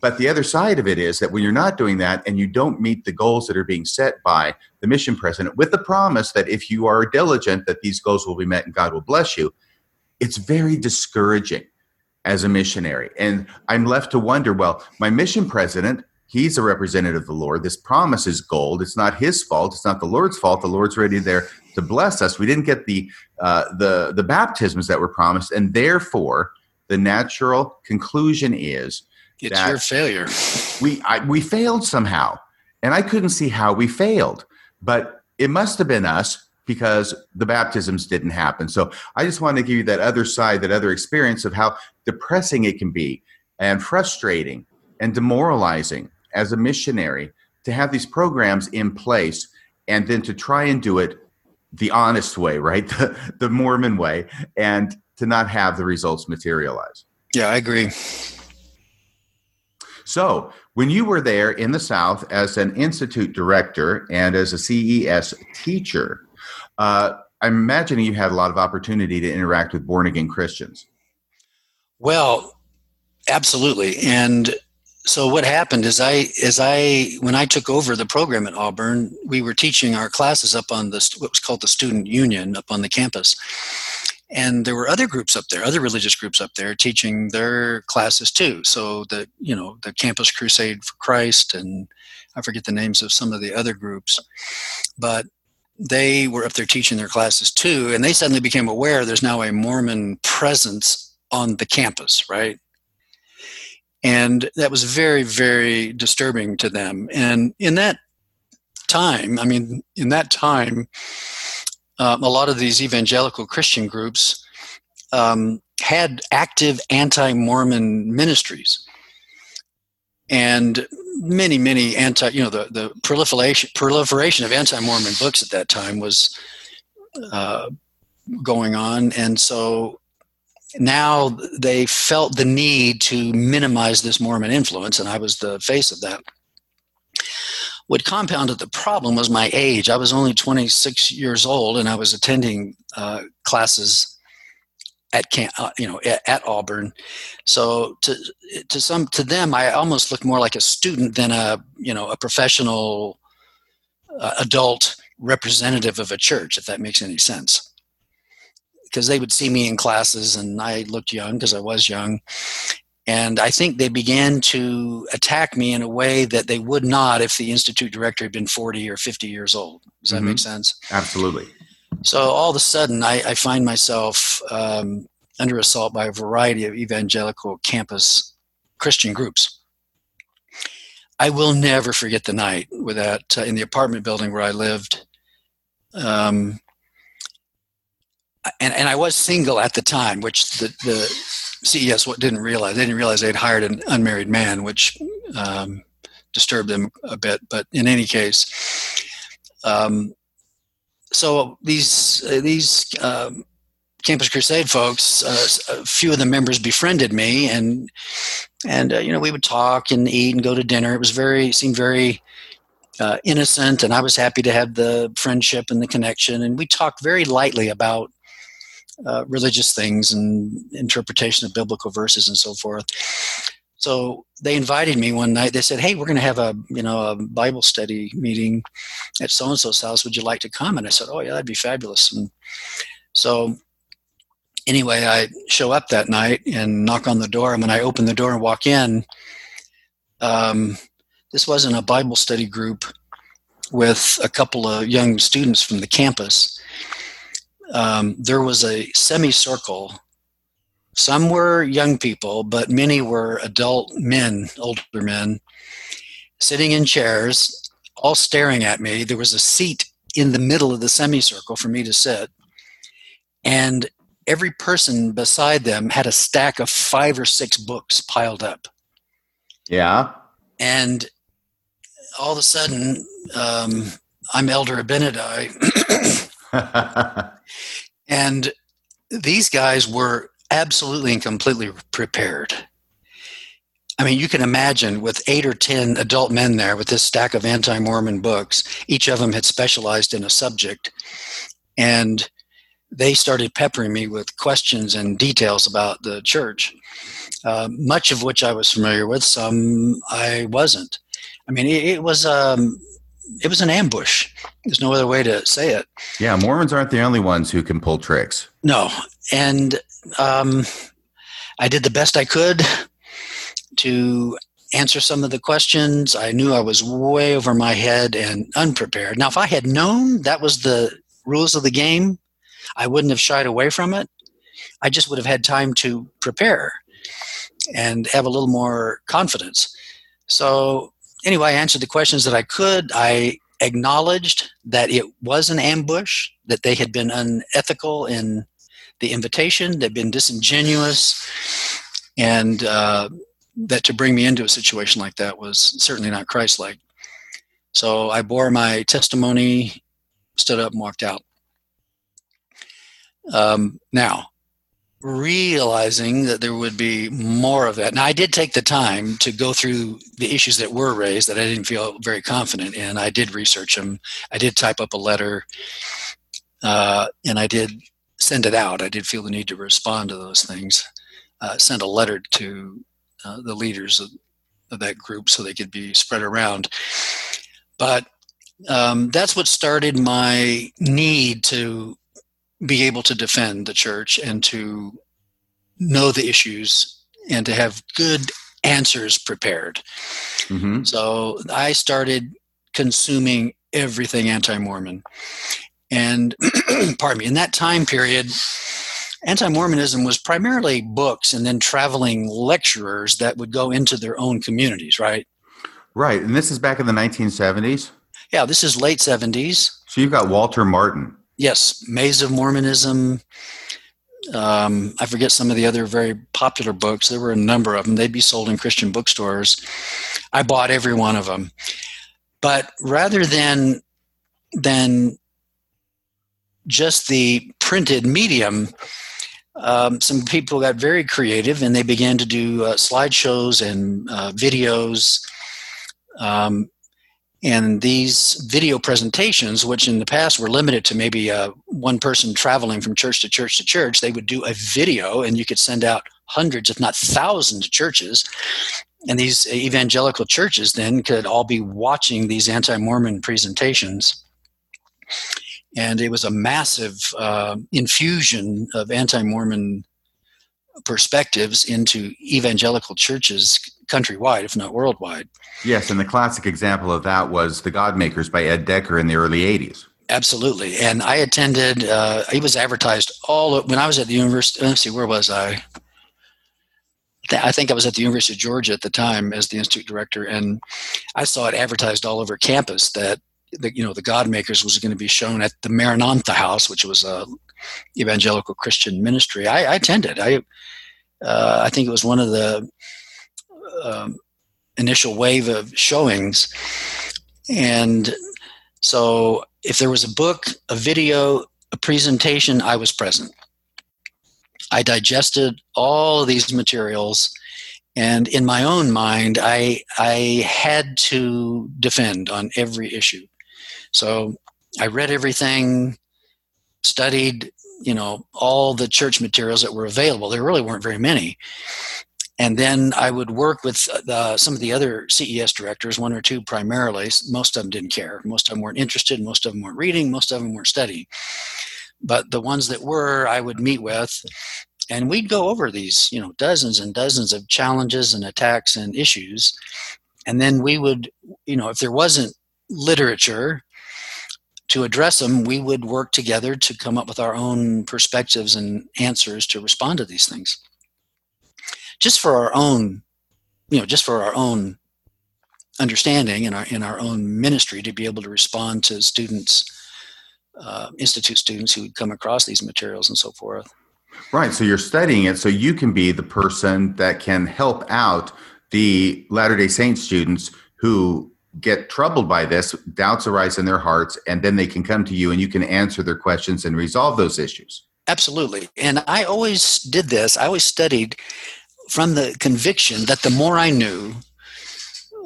but the other side of it is that when you're not doing that and you don't meet the goals that are being set by the mission president with the promise that if you are diligent that these goals will be met and god will bless you it's very discouraging as a missionary. And I'm left to wonder well, my mission president, he's a representative of the Lord. This promise is gold. It's not his fault. It's not the Lord's fault. The Lord's ready there to bless us. We didn't get the uh, the the baptisms that were promised, and therefore the natural conclusion is it's your failure. We I, we failed somehow, and I couldn't see how we failed, but it must have been us because the baptisms didn't happen. So I just wanted to give you that other side, that other experience of how depressing it can be and frustrating and demoralizing as a missionary to have these programs in place and then to try and do it the honest way, right? The, the Mormon way, and to not have the results materialize. Yeah, I agree. So, when you were there in the South as an institute director and as a CES teacher, uh, I'm imagining you had a lot of opportunity to interact with born again Christians. Well, absolutely. And so what happened is I is I when I took over the program at Auburn, we were teaching our classes up on the what was called the student union up on the campus. And there were other groups up there, other religious groups up there teaching their classes too. So the you know, the Campus Crusade for Christ and I forget the names of some of the other groups. But they were up there teaching their classes too, and they suddenly became aware there's now a Mormon presence on the campus, right? And that was very, very disturbing to them. And in that time, I mean, in that time, um, a lot of these evangelical Christian groups um, had active anti Mormon ministries. And many, many anti, you know, the, the proliferation, proliferation of anti-Mormon books at that time was uh, going on. And so now they felt the need to minimize this Mormon influence, and I was the face of that. what compounded the problem was my age. I was only 26 years old, and I was attending uh, classes at camp, uh, you know, at, at, Auburn. So to to some to them, I almost looked more like a student than a you know a professional uh, adult representative of a church, if that makes any sense. Because they would see me in classes, and I looked young because I was young, and I think they began to attack me in a way that they would not if the institute director had been 40 or 50 years old. Does that mm-hmm. make sense? Absolutely. So all of a sudden, I, I find myself um, under assault by a variety of evangelical campus Christian groups. I will never forget the night with that uh, in the apartment building where I lived. Um, and, and I was single at the time, which the, the CES didn't realize. They didn't realize they'd hired an unmarried man, which um, disturbed them a bit. But in any case, um, so these uh, these um, Campus Crusade folks, uh, a few of the members befriended me, and and uh, you know we would talk and eat and go to dinner. It was very seemed very uh, innocent, and I was happy to have the friendship and the connection. And we talked very lightly about uh, religious things and interpretation of biblical verses and so forth. So they invited me one night. They said, "Hey, we're going to have a you know a Bible study meeting at so and so's house. Would you like to come?" And I said, "Oh yeah, that'd be fabulous." And so anyway, I show up that night and knock on the door. And when I open the door and walk in, um, this wasn't a Bible study group with a couple of young students from the campus um, there was a semicircle. Some were young people, but many were adult men, older men, sitting in chairs, all staring at me. There was a seat in the middle of the semicircle for me to sit. And every person beside them had a stack of five or six books piled up. Yeah. And all of a sudden, um, I'm Elder Abinadi. and these guys were absolutely and completely prepared. I mean, you can imagine with eight or 10 adult men there with this stack of anti Mormon books, each of them had specialized in a subject. And they started peppering me with questions and details about the church, uh, much of which I was familiar with, some I wasn't. I mean, it, it was um, it was an ambush. There's no other way to say it. Yeah, Mormons aren't the only ones who can pull tricks. No, and um, I did the best I could to answer some of the questions. I knew I was way over my head and unprepared. Now, if I had known that was the rules of the game, I wouldn't have shied away from it. I just would have had time to prepare and have a little more confidence. So anyway, I answered the questions that I could. I acknowledged that it was an ambush, that they had been unethical in the invitation, they'd been disingenuous, and uh, that to bring me into a situation like that was certainly not Christ like. So I bore my testimony, stood up, and walked out. Um, now, realizing that there would be more of that. Now, I did take the time to go through the issues that were raised that I didn't feel very confident in. I did research them. I did type up a letter, uh, and I did send it out. I did feel the need to respond to those things. Uh, send a letter to uh, the leaders of, of, that group so they could be spread around. But um, that's what started my need to be able to defend the church and to know the issues and to have good answers prepared. Mm-hmm. So I started consuming everything anti Mormon. And pardon me, in that time period, anti Mormonism was primarily books and then traveling lecturers that would go into their own communities, right? Right. And this is back in the 1970s? Yeah, this is late 70s. So you've got Walter Martin yes, Maze of Mormonism. Um, I forget some of the other very popular books. There were a number of them. They'd be sold in Christian bookstores. I bought every one of them. But rather than than just the printed medium, um, some people got very creative and they began to do uh, slideshows and uh, videos. Um, And these video presentations, which in the past were limited to maybe uh, one person traveling from church to church to church, they would do a video and you could send out hundreds, if not thousands, of churches. And these evangelical churches then could all be watching these anti Mormon presentations. And it was a massive uh, infusion of anti Mormon perspectives into evangelical churches countrywide, if not worldwide. Yes, and the classic example of that was The Godmakers by Ed Decker in the early 80s. Absolutely. And I attended, uh, it was advertised all when I was at the university. Let's see, where was I? I think I was at the University of Georgia at the time as the institute director, and I saw it advertised all over campus that the, you know the Godmakers was going to be shown at the Maranatha House, which was a evangelical Christian ministry. I, I attended. I uh, I think it was one of the um, initial wave of showings, and so if there was a book, a video, a presentation, I was present. I digested all these materials, and in my own mind, I I had to defend on every issue. So I read everything, studied, you know, all the church materials that were available. There really weren't very many. And then I would work with uh, some of the other CES directors, one or two primarily. Most of them didn't care. Most of them weren't interested. Most of them weren't reading. Most of them weren't studying. But the ones that were, I would meet with, and we'd go over these, you know, dozens and dozens of challenges and attacks and issues. And then we would, you know, if there wasn't literature to address them, we would work together to come up with our own perspectives and answers to respond to these things. Just for our own, you know, just for our own understanding in our in our own ministry to be able to respond to students, uh, institute students who would come across these materials and so forth. Right. So you're studying it so you can be the person that can help out the Latter day Saint students who get troubled by this, doubts arise in their hearts, and then they can come to you and you can answer their questions and resolve those issues. Absolutely. And I always did this. I always studied from the conviction that the more I knew,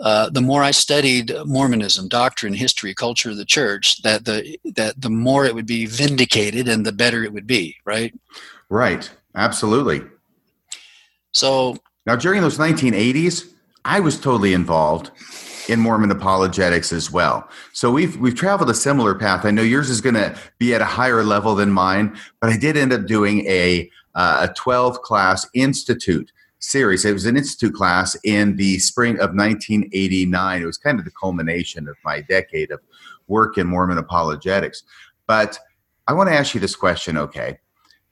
uh, the more I studied Mormonism, doctrine, history, culture of the church, that the that the more it would be vindicated and the better it would be, right? Right. Absolutely. So now during those 1980s, I was totally involved in Mormon apologetics as well. So we've we've traveled a similar path. I know yours is going to be at a higher level than mine, but I did end up doing a uh, a 12 class institute series. It was an institute class in the spring of 1989. It was kind of the culmination of my decade of work in Mormon apologetics. But I want to ask you this question, okay?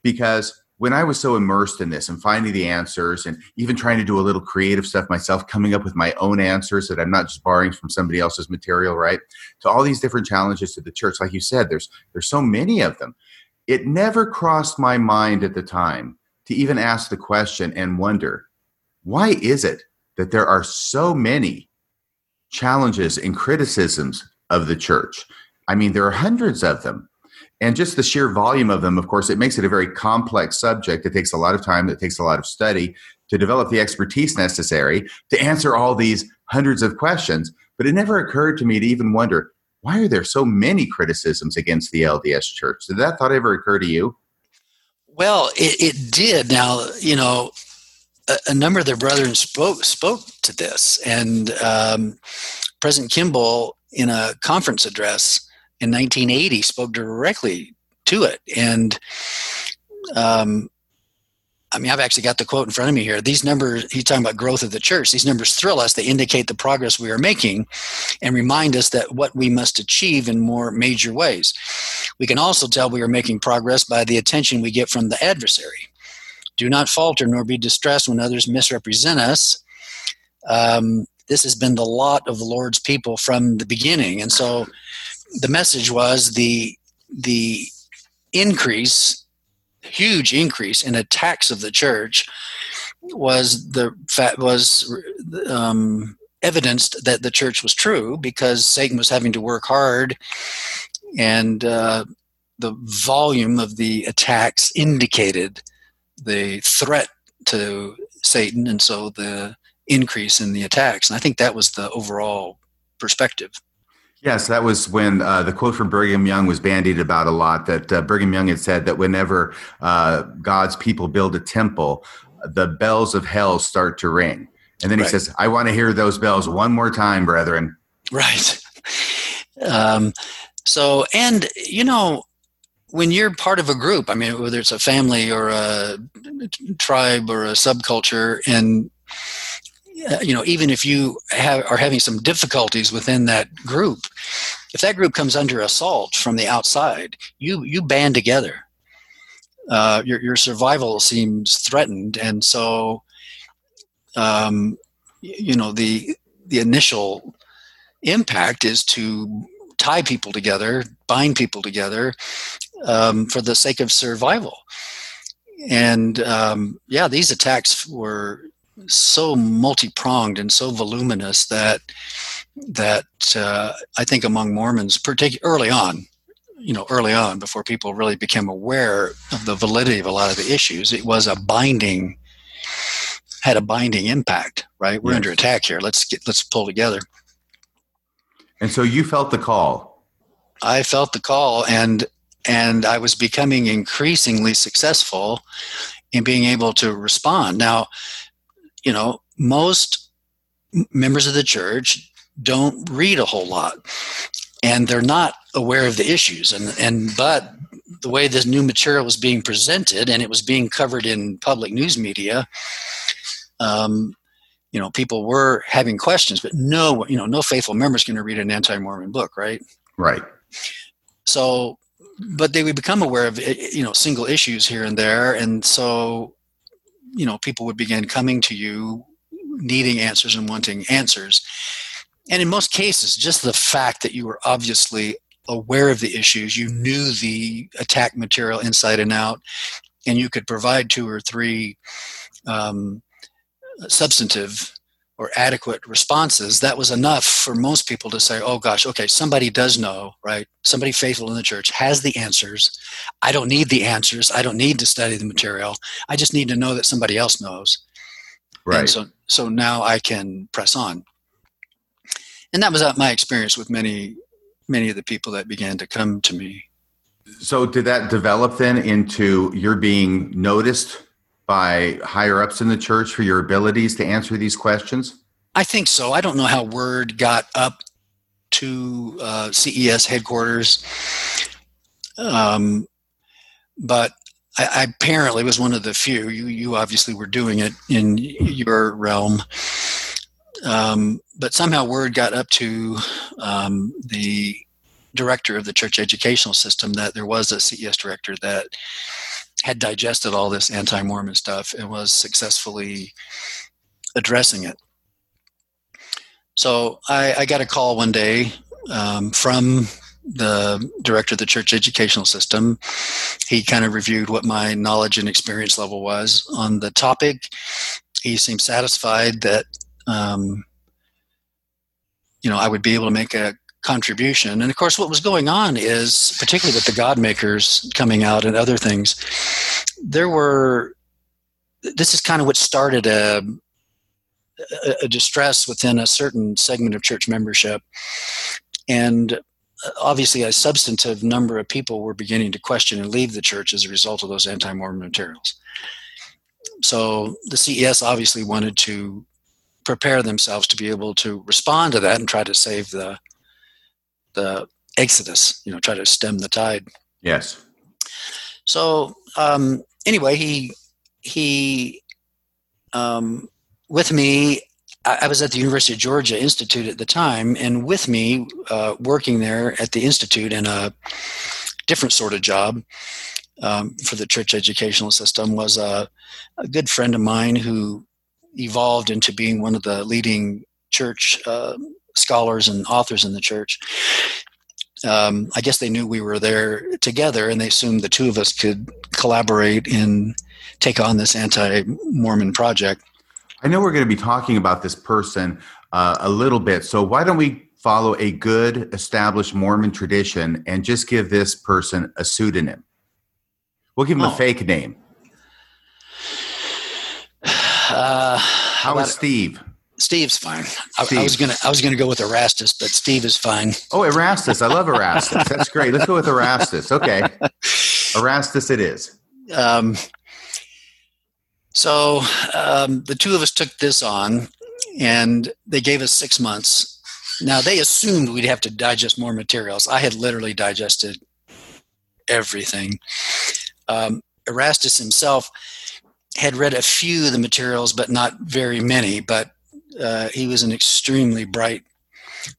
Because when I was so immersed in this and finding the answers and even trying to do a little creative stuff myself, coming up with my own answers that I'm not just borrowing from somebody else's material, right? To all these different challenges to the church, like you said, there's there's so many of them. It never crossed my mind at the time to even ask the question and wonder, why is it that there are so many challenges and criticisms of the church? I mean, there are hundreds of them. And just the sheer volume of them of course it makes it a very complex subject. It takes a lot of time. It takes a lot of study to develop the expertise necessary to answer all these hundreds of questions. But it never occurred to me to even wonder why are there so many criticisms against the lds church? Did that thought ever occur to you well it, it did now you know a, a, number of their brethren spoke spoke to this and um, president kimball in a conference address in 1980 spoke directly to it. And um, I mean, I've actually got the quote in front of me here. These numbers, he's talking about growth of the church. These numbers thrill us. They indicate the progress we are making and remind us that what we must achieve in more major ways. We can also tell we are making progress by the attention we get from the adversary. Do not falter nor be distressed when others misrepresent us. Um, this has been the lot of the Lord's people from the beginning. And so the message was the the increase, huge increase in attacks of the church was the was um, evidenced that the church was true because Satan was having to work hard, and uh, the volume of the attacks indicated the threat to Satan, and so the increase in the attacks. And I think that was the overall perspective. Yes, that was when uh, the quote from Brigham Young was bandied about a lot. That uh, Brigham Young had said that whenever uh, God's people build a temple, the bells of hell start to ring. And then he right. says, I want to hear those bells one more time, brethren. Right. Um, so, and, you know, when you're part of a group, I mean, whether it's a family or a tribe or a subculture, and you know, even if you have, are having some difficulties within that group, if that group comes under assault from the outside, you you band together. Uh, your your survival seems threatened, and so, um, you know, the the initial impact is to tie people together, bind people together um, for the sake of survival. And um, yeah, these attacks were so multi-pronged and so voluminous that that uh, I think among Mormons, particularly early on, you know, early on before people really became aware of the validity of a lot of the issues, it was a binding had a binding impact. Right, we're yes. under attack here. Let's get let's pull together. And so you felt the call. I felt the call, and and I was becoming increasingly successful in being able to respond. Now, you know, most members of the church don't read a whole lot and they're not aware of the issues. And and but the way this new material was being presented and it was being covered in public news media um, you know people were having questions but no you know no faithful member is going to read an anti-mormon book right? Right. So but they would become aware of you know single issues here and there. And so you know people would begin coming to you needing answers and wanting answers. And in most cases just the fact that you were obviously aware of the issues you knew the attack material inside and out and you could provide two or three um, substantive or adequate responses, that was enough for most people to say, oh gosh, okay, somebody does know, right? Somebody faithful in the church has the answers. I don't need the answers. I don't need to study the material. I just need to know that somebody else knows. Right. And so, so now I can press on. And that was uh, my experience with many, many of the people that began to come to me. So did that develop then into your being noticed by higher ups in the church for your abilities to answer these questions? I think so. I don't know how word got up to uh, CES headquarters, um, but I, I, apparently was one of the few. You, you obviously were doing it in your realm, um, but somehow word got up to um, the director of the church educational system that there was a CES director that had digested all this anti-Mormon stuff and was successfully addressing it. So I, I got a call one day um, from the director of the church educational system. He kind of reviewed what my knowledge and experience level was on the topic. He seemed satisfied that um, you know I would be able to make a contribution. And of course, what was going on is, particularly with the God makers coming out and other things, there were. This is kind of what started a, a, distress within a certain segment of church membership, and obviously, a substantive number of people were beginning to question and leave the church as a result of those anti-Mormon materials. So the CES obviously wanted to prepare themselves to be able to respond to that and try to save the the exodus, you know, try to stem the tide. Yes. So um, anyway, he he um, with me. I, I was at the University of Georgia Institute at the time, and with me, uh, working there at the institute in a different sort of job um, for the church educational system was a, a, good friend of mine who evolved into being one of the leading church uh, scholars and authors in the church. Um, I guess they knew we were there together, and they assumed the two of us could collaborate and take on this anti-Mormon project. I know we're going to be talking about this person uh, a little bit, so why don't we follow a good established Mormon tradition and just give this person a pseudonym? We'll give him oh. a fake name. Uh, How is Steve? Steve's fine. I, I, was gonna I was gonna go with Erastus, but Steve is fine. Oh, Erastus! I love Erastus. That's great. Let's go with Erastus. Okay, Erastus, it is. Um, so um, the two of us took this on, and they gave us six months. Now they assumed we'd have to digest more materials. I had literally digested everything. Um, Erastus himself had read a few of the materials, but not very many. But uh, he was an extremely bright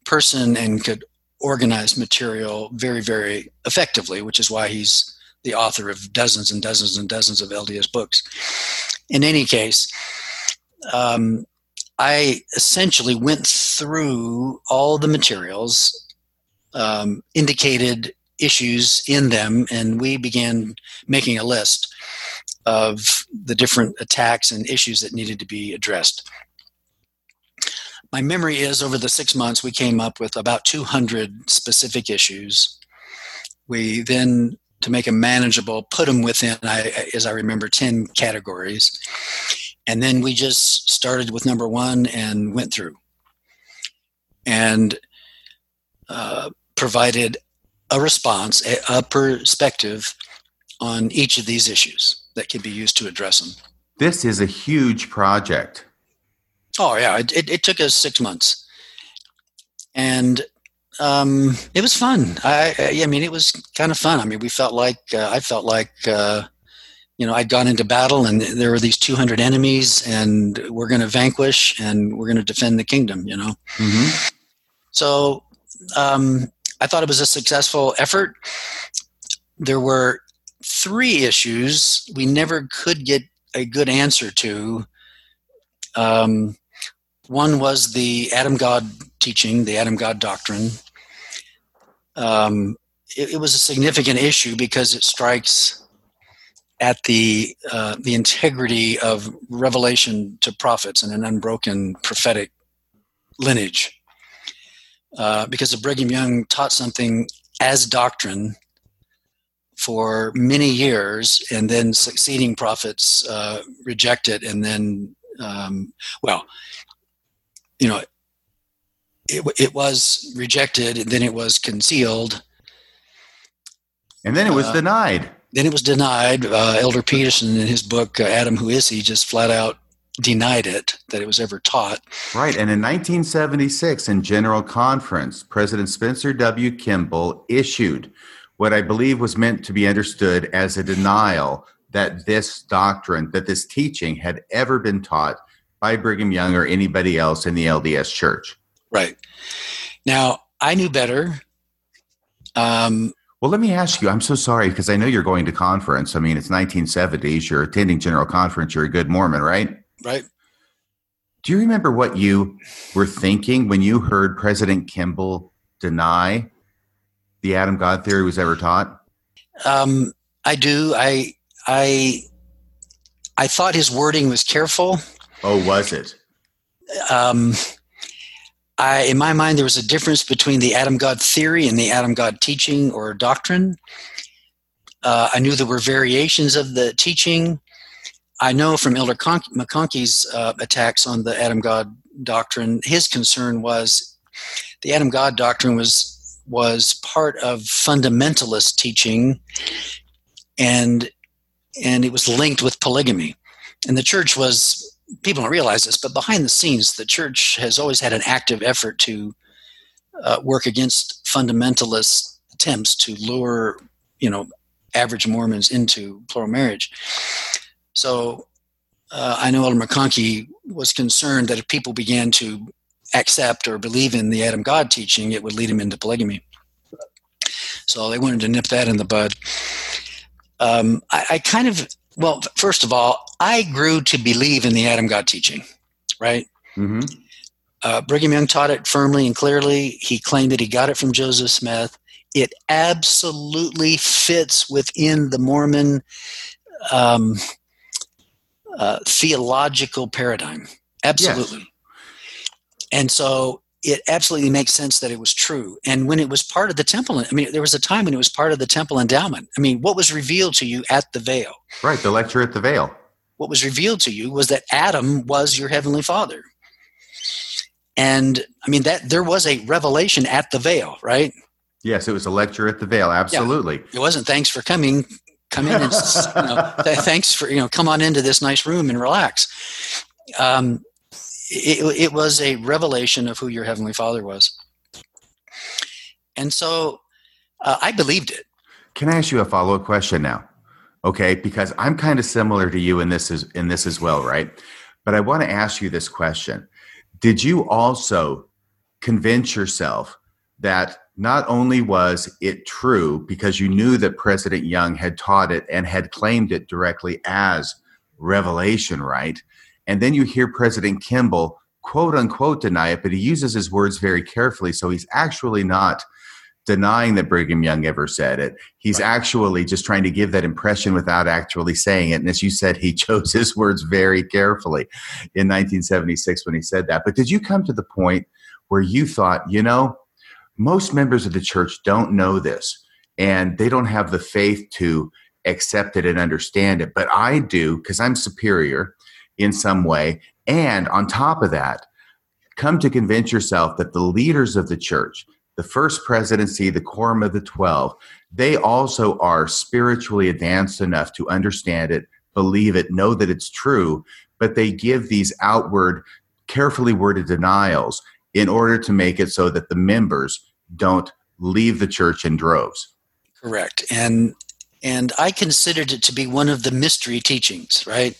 person and could organize material very, very effectively, which is why he's the author of dozens and dozens and dozens of LDS books. In any case, um, I essentially went through all the materials, um, indicated issues in them, and we began making a list of the different attacks and issues that needed to be addressed. My memory is over the six months, we came up with about 200 specific issues. We then, to make them manageable, put them within, I, as I remember, 10 categories. And then we just started with number one and went through and uh, provided a response, a, a perspective on each of these issues that can be used to address them. This is a huge project. Oh yeah, it, it, it took us six months, and um, it was fun. I, I, I mean, it was kind of fun. I mean, we felt like uh, I felt like uh, you know I'd gone into battle, and there were these 200 enemies, and we're going to vanquish, and we're going to defend the kingdom. You know, mm-hmm. so um, I thought it was a successful effort. There were three issues we never could get a good answer to. Um, one was the Adam God teaching, the Adam God doctrine. Um, it, it, was a significant issue because it strikes at the uh, the integrity of revelation to prophets and an unbroken prophetic lineage. Uh, because the Brigham Young taught something as doctrine for many years, and then succeeding prophets uh, reject it, and then, um, well, you know, it, it was rejected, and then it was concealed. And then it was uh, denied. Then it was denied. Uh, Elder Petersen, in his book uh, Adam Who Is He, just flat out denied it that it was ever taught. Right. And in 1976, in General Conference, President Spencer W. Kimball issued what I believe was meant to be understood as a denial that this doctrine, that this teaching had ever been taught by Brigham Young or anybody else in the LDS church. Right. Now, I knew better. Um, well, let me ask you. I'm so sorry because I know you're going to conference. I mean, it's 1970s. You're attending General Conference. You're a good Mormon, right? Right. Do you remember what you were thinking when you heard President Kimball deny the Adam God theory was ever taught? Um, I do. I I I thought his wording was careful. Oh, was it? Um, I, in my mind, there was a difference between the Adam God theory and the Adam God teaching or doctrine. Uh, I knew there were variations of the teaching. I know from Elder Con- McConkie's uh, attacks on the Adam God doctrine, his concern was the Adam God doctrine was was part of fundamentalist teaching and and it was linked with polygamy and the church was people don't realize this but behind the scenes the church has always had an active effort to uh, work against fundamentalist attempts to lure you know average mormons into plural marriage so uh, i know elder mcconkie was concerned that if people began to accept or believe in the Adam God teaching, it would lead him into polygamy. So they wanted to nip that in the bud. Um, I, I kind of, well, first of all, I grew to believe in the Adam God teaching, right? Mm-hmm. Uh, Brigham Young taught it firmly and clearly. He claimed that he got it from Joseph Smith. It absolutely fits within the Mormon um, uh, theological paradigm. Absolutely. Yes. And so it absolutely makes sense that it was true. And when it was part of the temple, I mean, there was a time when it was part of the temple endowment. I mean, what was revealed to you at the veil? Right, the lecture at the veil. What was revealed to you was that Adam was your heavenly father. and I mean that there was a revelation at the veil, right? Yes, it was a lecture at the Veil. Absolutely. Yeah. It wasn't thanks for coming. Come in and you know, th- thanks for you know come on into this nice room and relax. Um, it, it was a revelation of who your heavenly Father was, and so uh, I believed it. Can I ask you a follow up question now? Okay, because I'm kind of similar to you in this is in this as well, right? But I want to ask you this question: Did you also convince yourself that not only was it true because you knew that President Young had taught it and had claimed it directly as revelation, right? And then you hear President Kimball quote unquote deny it, but he uses his words very carefully. So he's actually not denying that Brigham Young ever said it. He's right. actually just trying to give that impression without actually saying it. And as you said, he chose his words very carefully in 1976 when he said that. But did you come to the point where you thought, you know, most members of the church don't know this and they don't have the faith to accept it and understand it. But I do because I'm superior in some way. And on top of that, come to convince yourself that the leaders of the church, the first presidency, the quorum of the 12, they also are spiritually advanced enough to understand it, believe it, know that it's true, but they give these outward, carefully worded denials in order to make it so that the members don't leave the church in droves. Correct. And and I considered it to be one of the mystery teachings, right?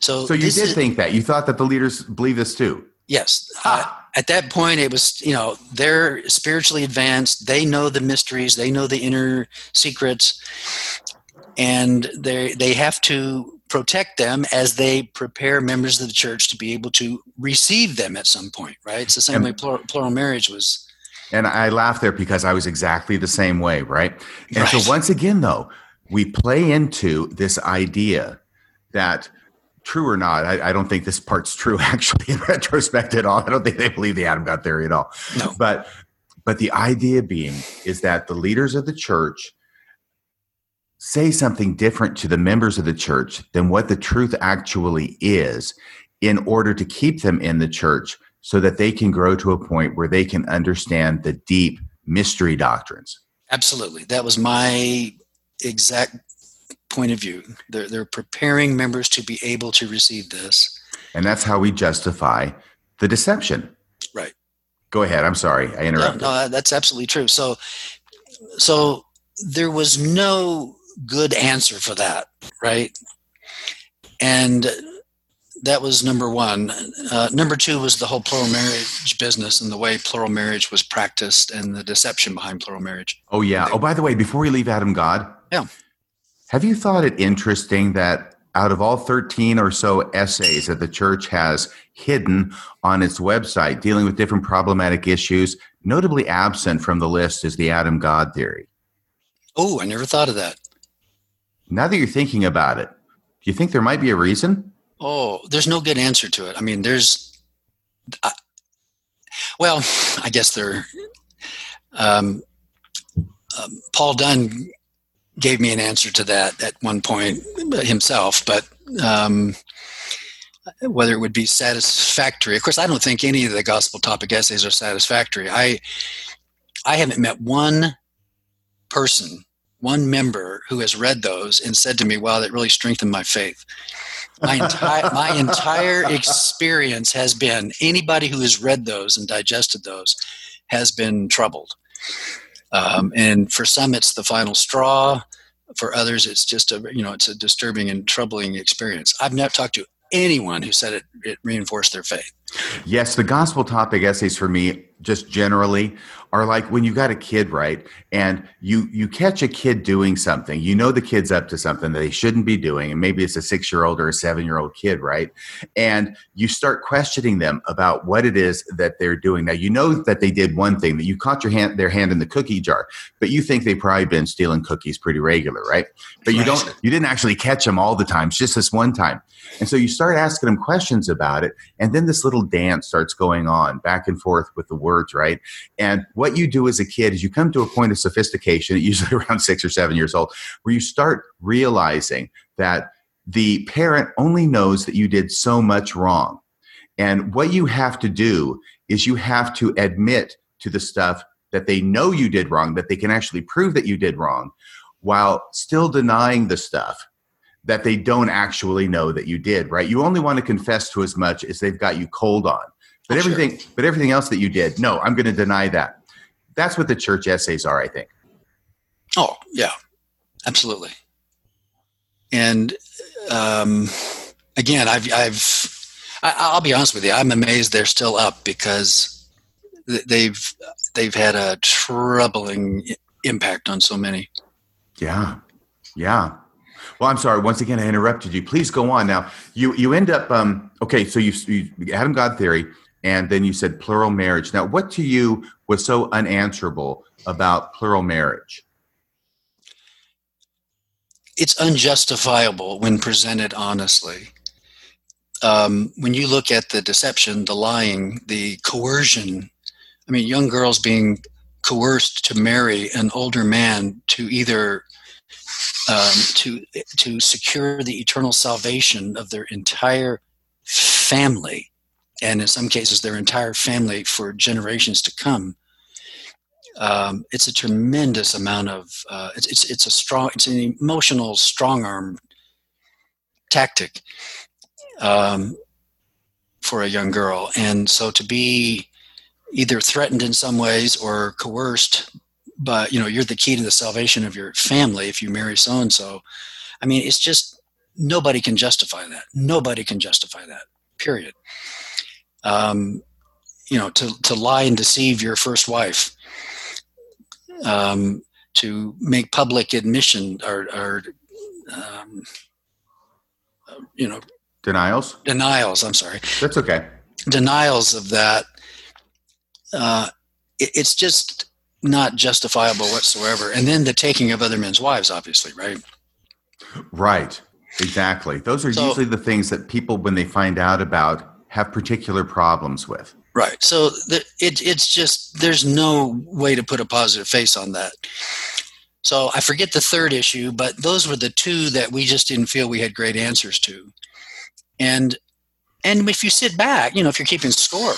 So, so you did is, think that you thought that the leaders believe this too. Yes. Uh, at that point, it was you know they're spiritually advanced. They know the mysteries. They know the inner secrets, and they they have to protect them as they prepare members of the church to be able to receive them at some point, right? It's the same and, way plural, plural, marriage was. And I laugh there because I was exactly the same way, right? And right. so once again, though, we play into this idea that true or not, I, I, don't think this part's true actually in retrospect at all. I don't think they believe the Adam God theory at all. No. But but the idea being is that the leaders of the church say something different to the members of the church than what the truth actually is in order to keep them in the church so that they can grow to a point where they can understand the deep mystery doctrines. Absolutely. That was my exact point of view. They're, they're preparing members to be able to receive this. And that's how we justify the deception. Right. Go ahead. I'm sorry. I interrupted. No, no, that's absolutely true. So, so there was no good answer for that, right? And that was number one. Uh, number two was the whole plural marriage business and the way plural marriage was practiced and the deception behind plural marriage. Oh, yeah. Oh, by the way, before we leave Adam God, yeah. Have you thought it interesting that out of all 13 or so essays that the church has hidden on its website dealing with different problematic issues, notably absent from the list is the Adam God theory? Oh, I never thought of that. Now that you're thinking about it, do you think there might be a reason? Oh, there's no good answer to it. I mean, there's, uh, well, I guess there. Um, um, Paul Dunn gave me an answer to that at one point himself, but um, whether it would be satisfactory. Of course, I don't think any of the gospel topic essays are satisfactory. I I haven't met one person one member who has read those and said to me, "Wow, that really strengthened my faith." My entire my entire experience has been anybody who has read those and digested those has been troubled. Um, and for some, it's the final straw. For others, it's just a you know it's a disturbing and troubling experience. I've never talked to anyone who said it, it reinforced their faith. Yes, the gospel topic essays for me, just generally, are like when you got a kid right and you you catch a kid doing something you know the kid's up to something that they shouldn't be doing and maybe it's a six year old or a seven year old kid right and you start questioning them about what it is that they're doing. Now you know that they did one thing that you caught your hand their hand in the cookie jar but you think they've probably been stealing cookies pretty regular right but you don't you didn't actually catch them all the time it's just this one time and so you start asking them questions about it and then this little dance starts going on back and forth with the words right and what you do as a kid is you come to a point of sophistication, usually around six or seven years old, where you start realizing that the parent only knows that you did so much wrong. And what you have to do is you have to admit to the stuff that they know you did wrong, that they can actually prove that you did wrong, while still denying the stuff that they don't actually know that you did, right? You only want to confess to as much as they've got you cold on. But everything sure. but everything else that you did, no, I'm going to deny that. That's what the church essays are, I think. Oh, yeah. Absolutely. And um again, I've I've I, will be honest with you. I'm amazed they're still up because they've they've had a troubling impact on so many. Yeah, yeah. Well, I'm sorry. Once again, I interrupted you. Please go on. Now, you you end up um, okay. So you, you Adam God theory, and then you said plural marriage. Now, what to you was so unanswerable about plural marriage? It's unjustifiable when presented honestly um, when you look at the deception, the lying, the coercion, I mean, young girls being coerced to marry an older man to either um, to to secure the eternal salvation of their entire family, and in some cases their entire family for generations to come. Um, it's a tremendous amount of uh, it's, it's it's a strong it's an emotional strong arm tactic um, for a young girl. And so to be either threatened in some ways or coerced, but you know, you're the key to the salvation of your family if you marry so and so. I mean, it's just nobody can justify that. Nobody can justify that. Period. Um, you know, to to lie and deceive your first wife, um, to make public admission or, or um, you know, Denials? Denials, I'm sorry. That's okay. Denials of that. Uh, it, it's just not justifiable whatsoever. And then the taking of other men's wives, obviously, right? Right. Exactly. Those are so, usually the things that people, when they find out about, have particular problems with. Right. So the, it, it's just, there's no way to put a positive face on that. So I forget the third issue, but those were the two that we just didn't feel we had great answers to and and if you sit back you know if you're keeping score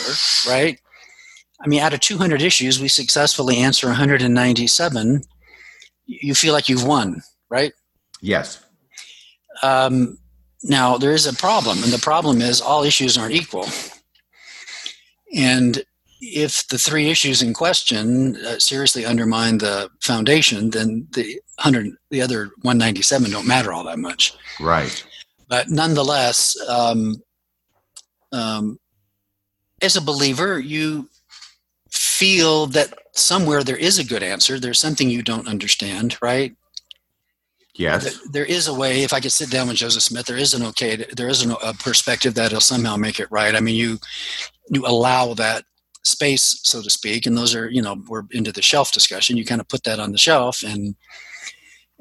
right i mean out of 200 issues we successfully answer 197 you feel like you've won right? Yes. Um, now there is a problem and the problem is all issues aren't equal. And if the three issues in question uh, seriously undermine the foundation then the 100 the other 197 don't matter all that much. Right. But nonetheless, um, um, as a believer, you feel that somewhere there is a good answer. There's something you don't understand, right? Yes. There is a way. If I could sit down with Joseph Smith, there is an okay. There is a perspective that'll somehow make it right. I mean, you you allow that space, so to speak, and those are you know we're into the shelf discussion. You kind of put that on the shelf and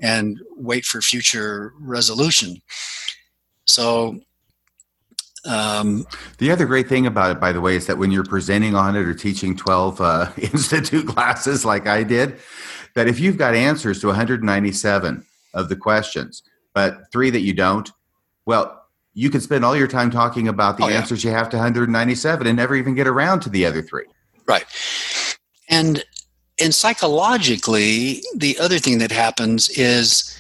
and wait for future resolution. So um, the other great thing about it, by the way, is that when you're presenting on it or teaching 12 uh, institute classes like I did, that if you've got answers to 197 of the questions, but three that you don't, well, you can spend all your time talking about the oh, answers you have to 197 and never even get around to the other three. Right. And and psychologically, the other thing that happens is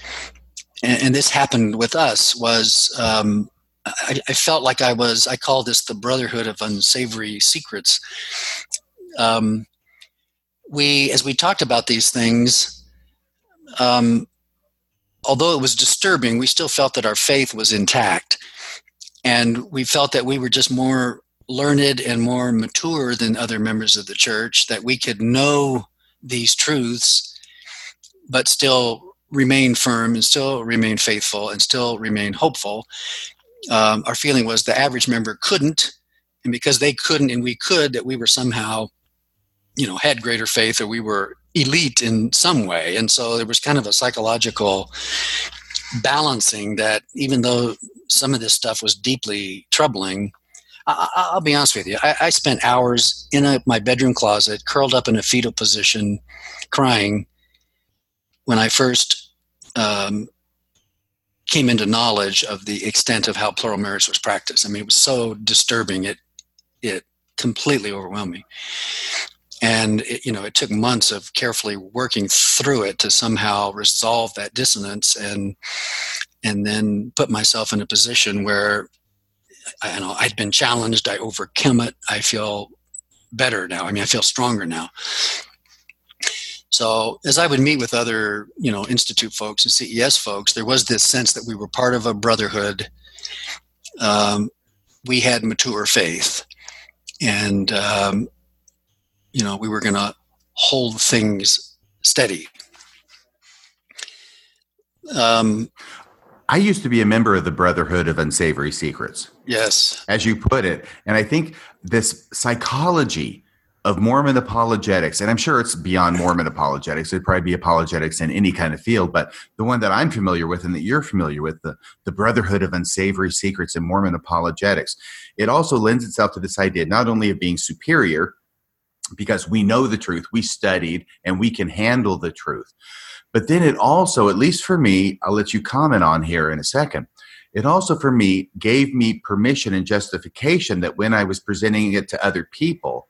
and, and this happened with us was um, I, I, felt like I was I call this the brotherhood of unsavory secrets. Um, we as we talked about these things, um, although it was disturbing, we still felt that our faith was intact, and we felt that we were just more learned and more mature than other members of the church that we could know these truths but still remain firm and still remain faithful and still remain hopeful. Um, our feeling was the average member couldn't, and because they couldn't and we could, that we were somehow, you know, had greater faith or we were elite in some way. And so there was kind of a psychological balancing that even though some of this stuff was deeply troubling, I, will be honest with you. I, I spent hours in a, my bedroom closet, curled up in a fetal position, crying when I first um, came into knowledge of the extent of how plural marriage was practiced. I mean, it was so disturbing. It it completely overwhelmed me and it, you know it took months of carefully working through it to somehow resolve that dissonance and and then put myself in a position where I know I'd been challenged I overcome it I feel better now I mean I feel stronger now so as I would meet with other you know institute folks and CES folks there was this sense that we were part of a brotherhood. Um, we had mature faith. And um, you know we were going to hold things steady. Um, i used to be a member of the brotherhood of unsavory secrets. Yes. As you put it. And i think this psychology of mormon apologetics and i'm sure it's beyond mormon apologetics it'd probably be apologetics in any kind of field but the one that i'm familiar with and that you're familiar with the, the brotherhood of unsavory secrets and mormon apologetics it also lends itself to this idea not only of being superior because we know the truth, we studied, and we can handle the truth. But then it also, at least for me, I'll let you comment on here in a second. It also, for me, gave me permission and justification that when I was presenting it to other people,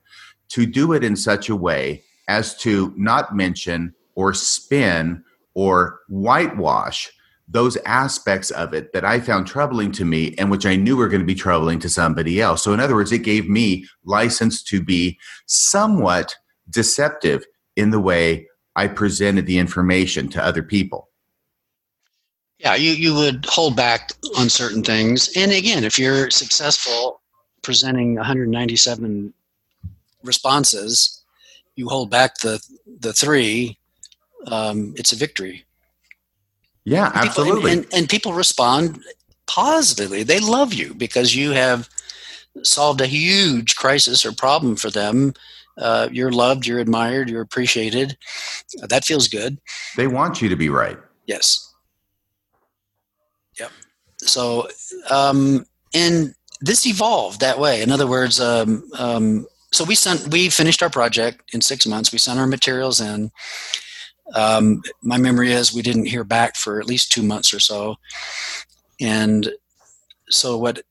to do it in such a way as to not mention or spin or whitewash those aspects of it that I found troubling to me and which I knew were going to be troubling to somebody else. So, in other words, it gave me license to be somewhat deceptive in the way I presented the information to other people. Yeah, you, you would hold back on certain things. And again, if you're successful presenting 197 responses, you hold back the, the three, um, it's a victory. Yeah, and absolutely. and, and, and people respond positively. They love you because you have solved a huge crisis or problem for them. Uh, you're loved, you're admired, you're appreciated. Uh, that feels good. They want you to be right. Yes. Yep. So, um, and this evolved that way. In other words, um, um, so we sent, we finished our project in six months. We sent our materials in. Um, my memory is we didn't hear back for at least two months or so. And so what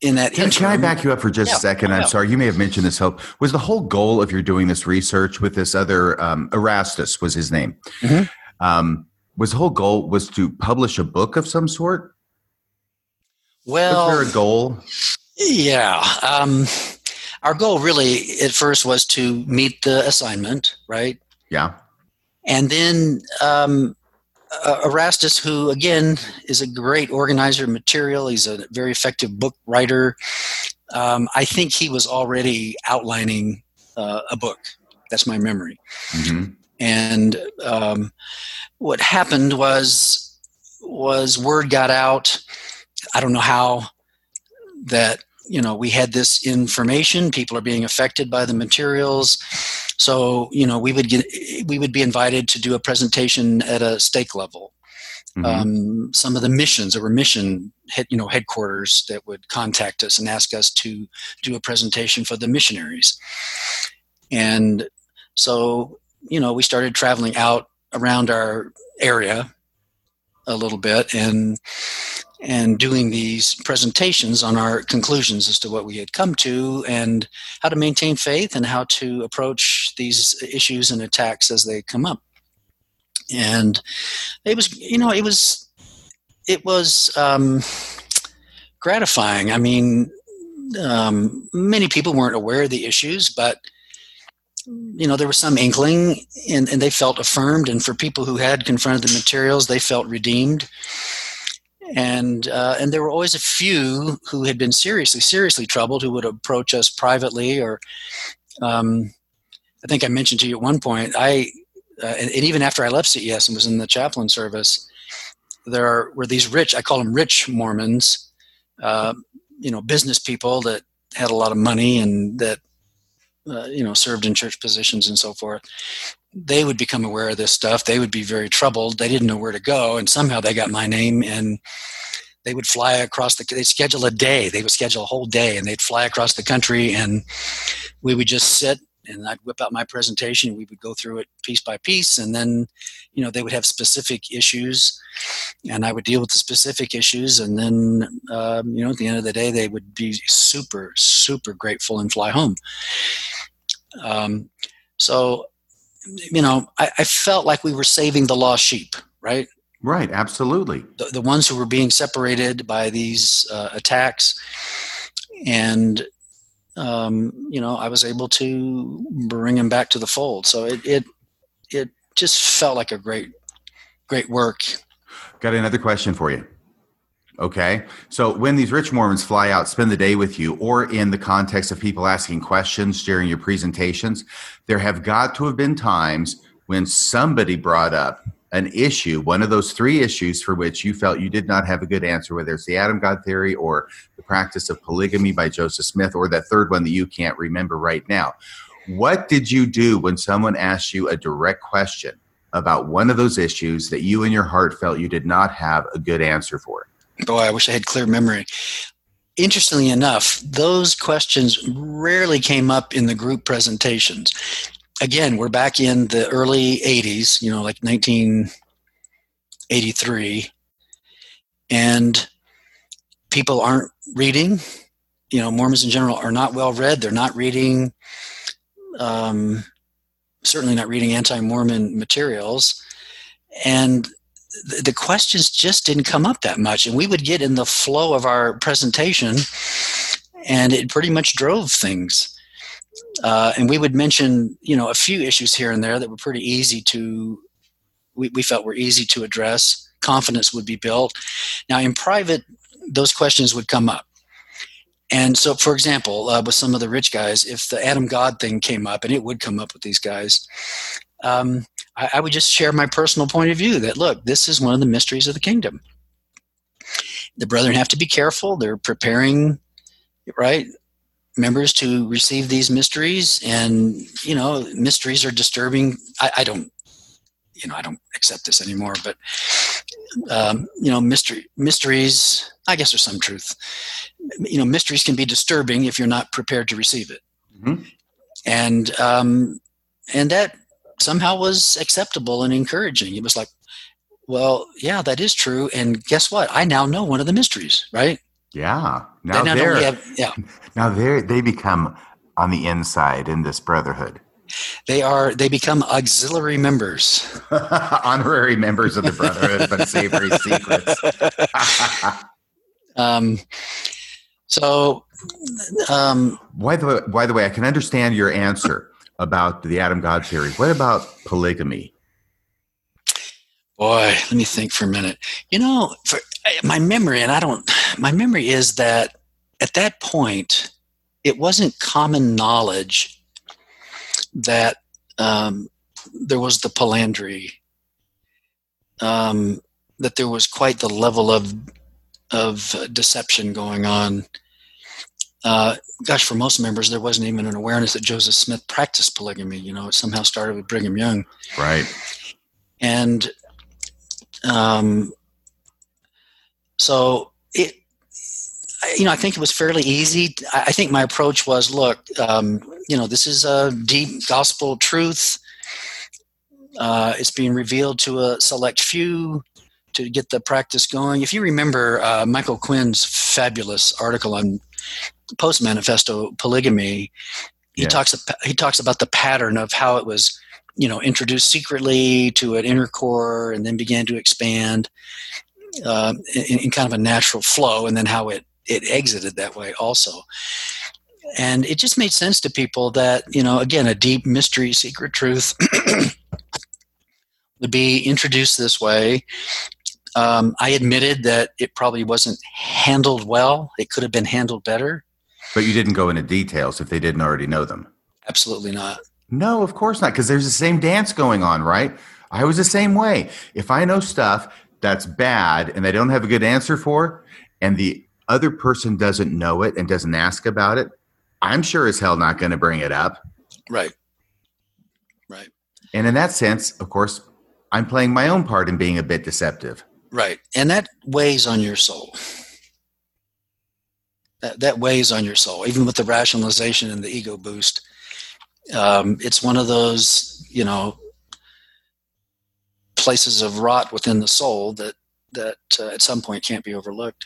in that can, interim, can I back you up for just yeah, a second? I'm sorry, you may have mentioned this. Hope was the whole goal of your doing this research with this other um, Erastus was his name. Mm-hmm. Um, was the whole goal was to publish a book of some sort? Well, was there a goal? Yeah. Um, our goal really at first was to meet the assignment, right? Yeah. And then um, uh, Erastus, who again is a great organizer of material, he's a very effective book writer. Um, I think he was already outlining uh, a book. That's my memory. Mm-hmm. And um, what happened was was word got out. I don't know how that you know we had this information. People are being affected by the materials so you know we would get we would be invited to do a presentation at a stake level. Mm-hmm. Um, some of the missions there were mission head, you know headquarters that would contact us and ask us to do a presentation for the missionaries. And so you know we started traveling out around our area a little bit and and doing these presentations on our conclusions as to what we had come to and how to maintain faith and how to approach these issues and attacks as they come up. And it was, you know, it was, it was um, gratifying. I mean, um, many people weren't aware of the issues, but you know there was some inkling and, and they felt affirmed and for people who had confronted the materials they felt redeemed and uh, and there were always a few who had been seriously seriously troubled who would approach us privately or um, I think I mentioned to you at one point I uh, and, and, even after I left CES and was in the chaplain service there are, were these rich I call them rich Mormons uh, you know business people that had a lot of money and that uh, you know served in church positions and so forth they would become aware of this stuff. They would be very troubled. They didn't know where to go, and somehow they got my name and they would fly across the. They schedule a day. They would schedule a whole day, and they'd fly across the country, and we would just sit and I'd whip out my presentation. We would go through it piece by piece, and then, you know, they would have specific issues, and I would deal with the specific issues, and then, um, you know, at the end of the day, they would be super, super grateful and fly home. Um, so, you know, I, I felt like we were saving the lost sheep, right? Right, absolutely. The, the ones who were being separated by these uh, attacks, and um, you know, I was able to bring them back to the fold. So it it it just felt like a great great work. Got another question for you. Okay. So when these rich Mormons fly out, spend the day with you, or in the context of people asking questions during your presentations, there have got to have been times when somebody brought up an issue, one of those three issues for which you felt you did not have a good answer, whether it's the Adam God theory or the practice of polygamy by Joseph Smith, or that third one that you can't remember right now. What did you do when someone asked you a direct question about one of those issues that you in your heart felt you did not have a good answer for? Boy, I wish I had clear memory. Interestingly enough, those questions rarely came up in the group presentations again, we're back in the early 80s, you know, like 1983. And people aren't reading. You know, Mormons in general are not well read. They're not reading, um, certainly not reading anti Mormon materials. And the questions just didn't come up that much. And we would get in the flow of our presentation, and it pretty much drove things. Uh, and we would mention, you know, a few issues here and there that were pretty easy to, we, we felt were easy to address. Confidence would be built. Now, in private, those questions would come up. And so, for example, uh, with some of the rich guys, if the Adam God thing came up, and it would come up with these guys, um, I, I would just share my personal point of view that look, this is one of the mysteries of the kingdom. The brethren have to be careful. They're preparing, right? members to receive these mysteries and you know mysteries are disturbing i, I don't you know i don't accept this anymore but um, you know mystery mysteries i guess there's some truth you know mysteries can be disturbing if you're not prepared to receive it mm-hmm. and um, and that somehow was acceptable and encouraging it was like well yeah that is true and guess what i now know one of the mysteries right yeah. Now they're have, yeah. Now they they become on the inside in this brotherhood. They are they become auxiliary members. Honorary members of the brotherhood but savory secrets. um so um why the by the way, I can understand your answer about the Adam God theory. What about polygamy? Boy, let me think for a minute. You know, for my memory, and I don't, my memory is that at that point, it wasn't common knowledge that um, there was the polyandry, um, that there was quite the level of of deception going on. Uh, gosh, for most members, there wasn't even an awareness that Joseph Smith practiced polygamy. You know, it somehow started with Brigham Young. Right. And um, so it, you know, I think it was fairly easy. I think my approach was, look, um, you know, this is a deep gospel truth. Uh, it's being revealed to a select few to get the practice going. If you remember uh, Michael Quinn's fabulous article on post manifesto polygamy, he talks he talks about the pattern of how it was you know introduced secretly to an inner core and then began to expand uh, in, in, kind of a natural flow and then how it it exited that way also. And it just made sense to people that you know again a deep mystery secret truth would be introduced this way. Um, i admitted that it probably wasn't handled well. It could have been handled better but you didn't go into details if they didn't already know them absolutely not no, of course not, because there's the same dance going on, right? I was the same way. If I know stuff that's bad and I don't have a good answer for, and the other person doesn't know it and doesn't ask about it, I'm sure as hell not going to bring it up. Right. Right. And in that sense, of course, I'm playing my own part in being a bit deceptive. Right. And that weighs on your soul. That, that weighs on your soul, even with the rationalization and the ego boost Um, it's one of those, you know, places of rot within the soul that that uh, at some point can't be overlooked.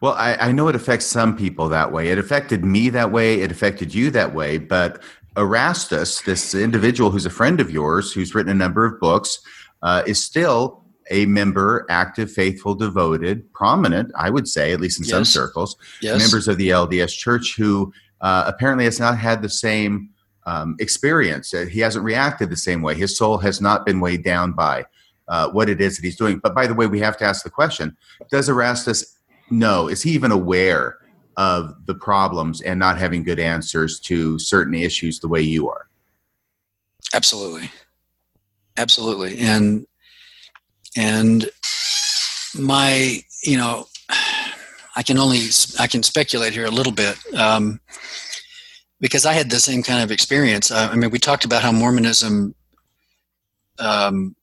Well, I, I, know it affects some people that way. It affected me that way. It affected you that way. But Erastus, this individual who's a friend of yours, who's written a number of books, uh, is still a member, active, faithful, devoted, prominent, I would say, at least in yes. some circles, yes. members of the LDS Church who uh, apparently has not had the same um, experience. Uh, he hasn't reacted the same way. His soul has not been weighed down by uh, what it is that he's doing. But by the way, we have to ask the question Does Erastus know? Is he even aware of the problems and not having good answers to certain issues the way you are? Absolutely. Absolutely. And, and my, you know, I can only, I can speculate here a little bit. Um, because I had the same kind of experience. Uh, I mean, we talked about how Mormonism um,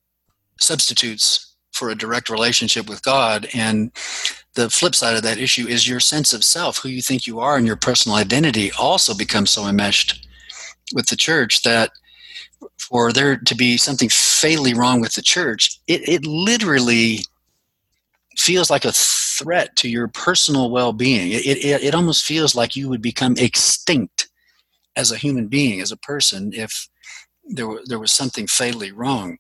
substitutes for a direct relationship with God, and the flip side of that issue is your sense of self, who you think you are, and your personal identity also becomes so enmeshed with the church that for there to be something fatally wrong with the church, it, it literally feels like a threat to your personal well-being. It, it, it almost feels like you would become extinct as a human being, as a person, if there, were, there was something fatally wrong.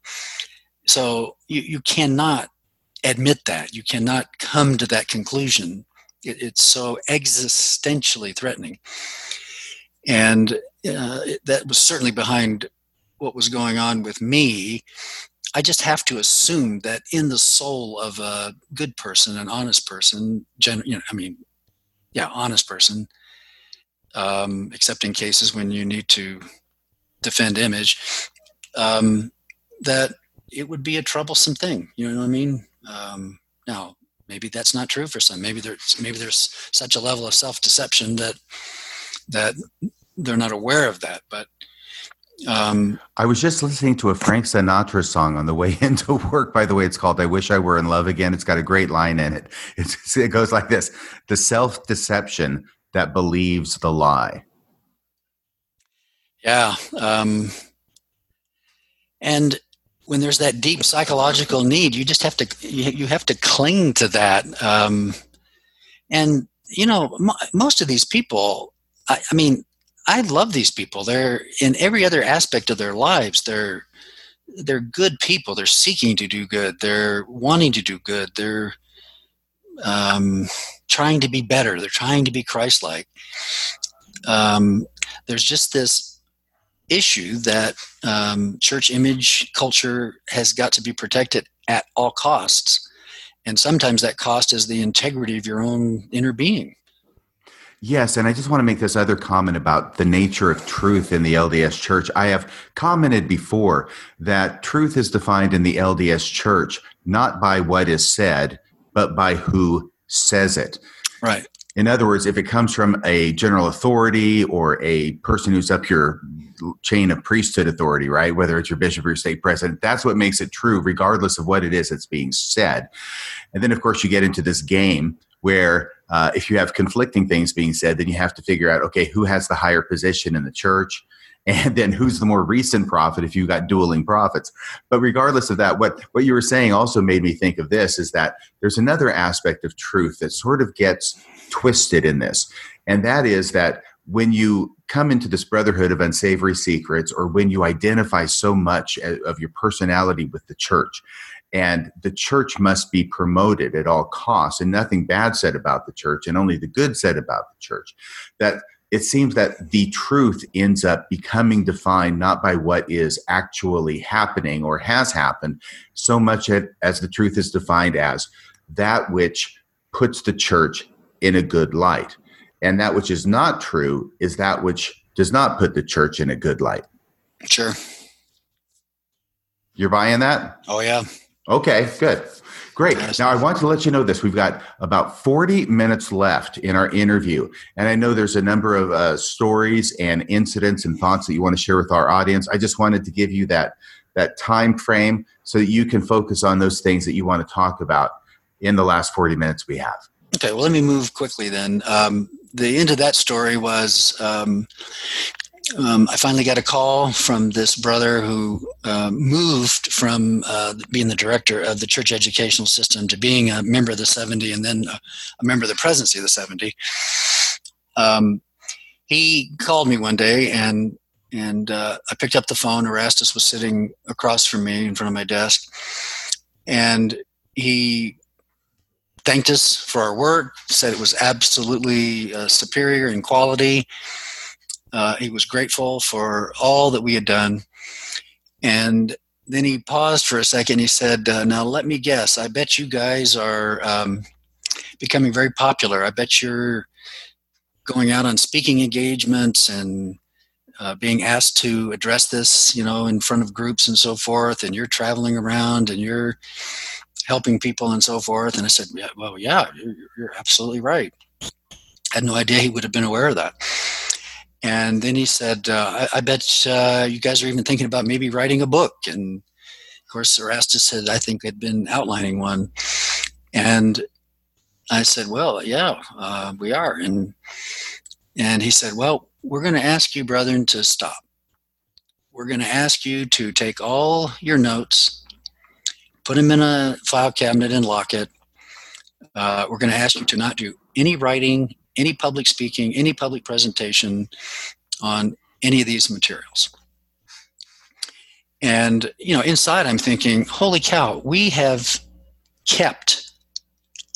So you, you cannot admit that. You cannot come to that conclusion. It, it's so existentially threatening. And uh, that was certainly behind what was going on with me. I just have to assume that in the soul of a good person, an honest person, gen- you know, I mean, yeah, honest person, um, except in cases when you need to defend image, um, that it would be a troublesome thing. You know what I mean? Um, now, maybe that's not true for some. Maybe there's maybe there's such a level of self deception that that they're not aware of that. But um, I was just listening to a Frank Sinatra song on the way into work. By the way, it's called "I Wish I Were in Love Again." It's got a great line in it. It's, it goes like this: "The self deception that believes the lie." Yeah, um, and when there's that deep psychological need, you just have to you have to cling to that. Um, and you know, m- most of these people, I, I, mean, I love these people. They're in every other aspect of their lives. They're they're good people. They're seeking to do good. They're wanting to do good. They're um, trying to be better. They're trying to be Christ-like. Um, there's just this issue that um, church image culture has got to be protected at all costs. And sometimes that cost is the integrity of your own inner being. Yes, and I just want to make this other comment about the nature of truth in the LDS church. I have commented before that truth is defined in the LDS church not by what is said, but by who says it. Right. In other words, if it comes from a general authority or a person who's up your chain of priesthood authority, right? Whether it's your bishop or your stake president, that's what makes it true, regardless of what it is that's being said. And then, of course, you get into this game where uh, if you have conflicting things being said, then you have to figure out, okay, who has the higher position in the church? and then who's the more recent prophet if you got dueling prophets but regardless of that what what you were saying also made me think of this is that there's another aspect of truth that sort of gets twisted in this and that is that when you come into this brotherhood of unsavory secrets or when you identify so much of your personality with the church and the church must be promoted at all costs and nothing bad said about the church and only the good said about the church that it seems that the truth ends up becoming defined not by what is actually happening or has happened so much as the truth is defined as that which puts the church in a good light and that which is not true is that which does not put the church in a good light. Sure. You're buying that? Oh, yeah. Okay, good. Great. Now, I want to let you know this. We've got about 40 minutes left in our interview. And I know there's a number of uh, stories and incidents and thoughts that you want to share with our audience. I just wanted to give you that, that time frame so that you can focus on those things that you want to talk about in the last 40 minutes we have. Okay, well, let me move quickly then. Um, the end of that story was um, um, I finally got a call from this brother who uh, moved from uh, being the director of the church educational system to being a member of the 70 and then a, a member of the presidency of the 70. Um, he called me one day and and uh, I picked up the phone. Erastus was sitting across from me in front of my desk, and he thanked us for our work. Said it was absolutely uh, superior in quality. Uh, he was grateful for all that we had done, and then he paused for a second. He said, uh, "Now let me guess. I bet you guys are um, becoming very popular. I bet you're." going out on speaking engagements and uh, being asked to address this, you know, in front of groups and so forth, and you're traveling around and you're helping people and so forth. And I said, yeah, well, yeah, you're, you're absolutely right. I had no idea he would have been aware of that. And then he said, uh, I, I, bet uh, you guys are even thinking about maybe writing a book. And of course, Erastus said, I think had been outlining one. And I said, well, yeah, uh, we are. And, and he said, well, we're going to ask you, brethren, to stop. We're going to ask you to take all your notes, put them in a file cabinet, and lock it. Uh, we're going to ask you to not do any writing, any public speaking, any public presentation on any of these materials. And, you know, inside I'm thinking, holy cow, we have kept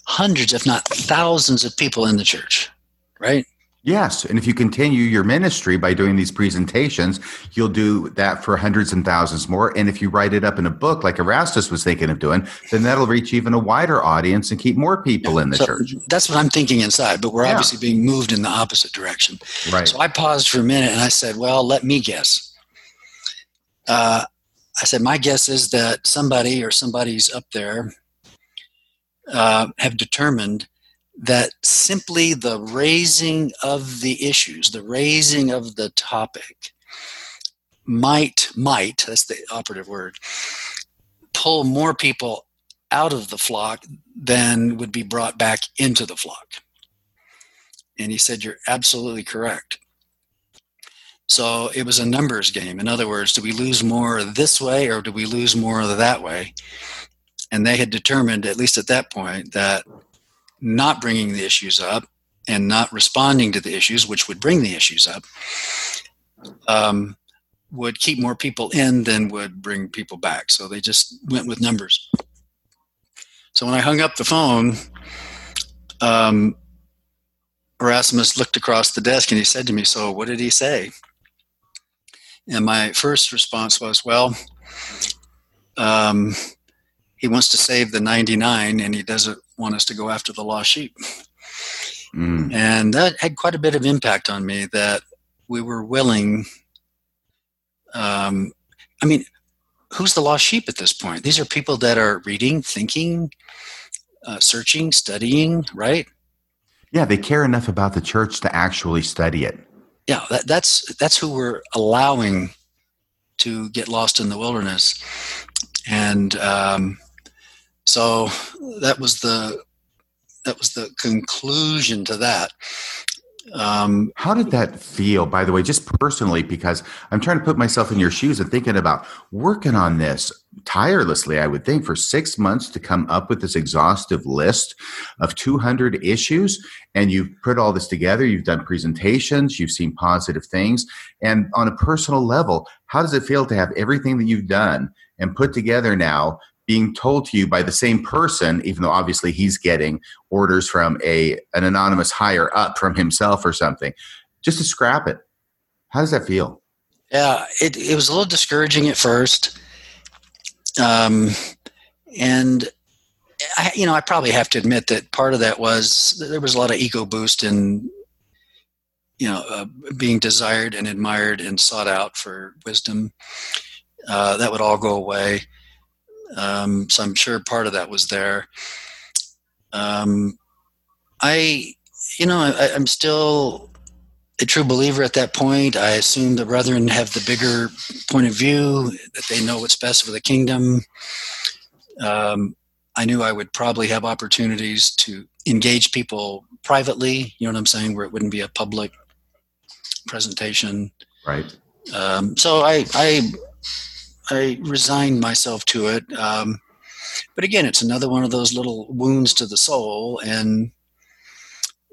hundreds, if not thousands, of people in the church, right? Yes. And if you continue your ministry by doing these presentations, you'll do that for hundreds and thousands more. And if you write it up in a book like Erastus was thinking of doing, then that'll reach even a wider audience and keep more people in the so church. That's what I'm thinking inside, but we're yeah. obviously being moved in the opposite direction. Right. So I paused for a minute and I said, well, let me guess. Uh, I said, my guess is that somebody or somebody's up there uh, have determined that simply the raising of the issues, the raising of the topic, might, might, that's the operative word, pull more people out of the flock than would be brought back into the flock. And he said, You're absolutely correct. So it was a numbers game. In other words, do we lose more this way or do we lose more that way? And they had determined, at least at that point, that not bringing the issues up and not responding to the issues, which would bring the issues up, um, would keep more people in than would bring people back. So they just went with numbers. So when I hung up the phone, um, Erastus looked across the desk and he said to me, So what did he say? And my first response was, Well, um, he wants to save the 99 and he doesn't want us to go after the lost sheep. Mm. And that had quite a bit of impact on me that we were willing. Um, I mean, who's the lost sheep at this point? These are people that are reading, thinking, uh, searching, studying, right? Yeah, they care enough about the church to actually study it. Yeah, that, that's that's who we're allowing to get lost in the wilderness, and um, so that was the that was the conclusion to that. Um, How did that feel, by the way, just personally? Because I'm trying to put myself in your shoes and thinking about working on this tirelessly, I would think, for six months to come up with this exhaustive list of 200 issues. And you've put all this together, you've done presentations, you've seen positive things. And on a personal level, how does it feel to have everything that you've done and put together now being told to you by the same person, even though obviously he's getting orders from a an anonymous higher up from himself or something, just to scrap it. How does that feel? Yeah, it, it was a little discouraging at first. Um, and I, you know, I probably have to admit that part of that was there was a lot of ego boost and you know, uh, being desired and admired and sought out for wisdom. Uh, that would all go away. Um, so I'm sure part of that was there. Um, I, you know, I, I'm still a true believer at that point. I assume the brethren have the bigger point of view, that they know what's best for the kingdom. Um, I knew I would probably have opportunities to engage people privately, you know what I'm saying, where it wouldn't be a public presentation. Right. Um, so I, I, I resigned myself to it. Um, but again, it's another one of those little wounds to the soul. And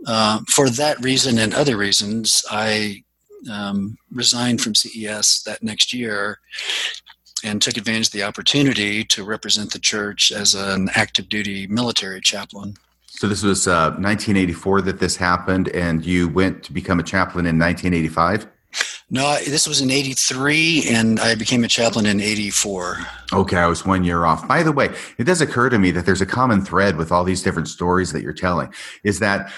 uh, for that reason and other reasons, I um, resigned from CES that next year and took advantage of the opportunity to represent the church as an active duty military chaplain. So this was uh, 1984 that this happened, and you went to become a chaplain in 1985. No, this was in 83, and I became a chaplain in 84. Okay, I was one year off. By the way, it does occur to me that there's a common thread with all these different stories that you're telling is that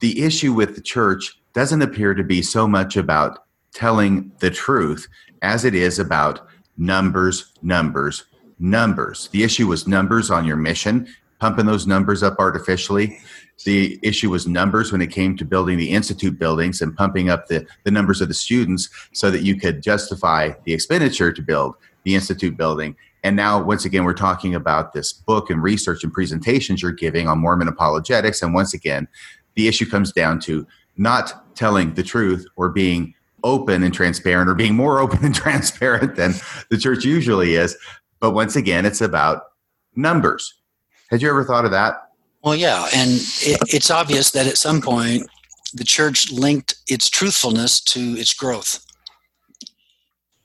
the issue with the church doesn't appear to be so much about telling the truth as it is about numbers, numbers, numbers. The issue was numbers on your mission, pumping those numbers up artificially. The issue was numbers when it came to building the institute buildings and pumping up the, the numbers of the students so that you could justify the expenditure to build the institute building. And now, once again, we're talking about this book and research and presentations you're giving on Mormon apologetics. And once again, the issue comes down to not telling the truth or being open and transparent or being more open and transparent than the church usually is. But once again, it's about numbers. Had you ever thought of that? Well, yeah. And it, it's obvious that at some point the church linked its truthfulness to its growth.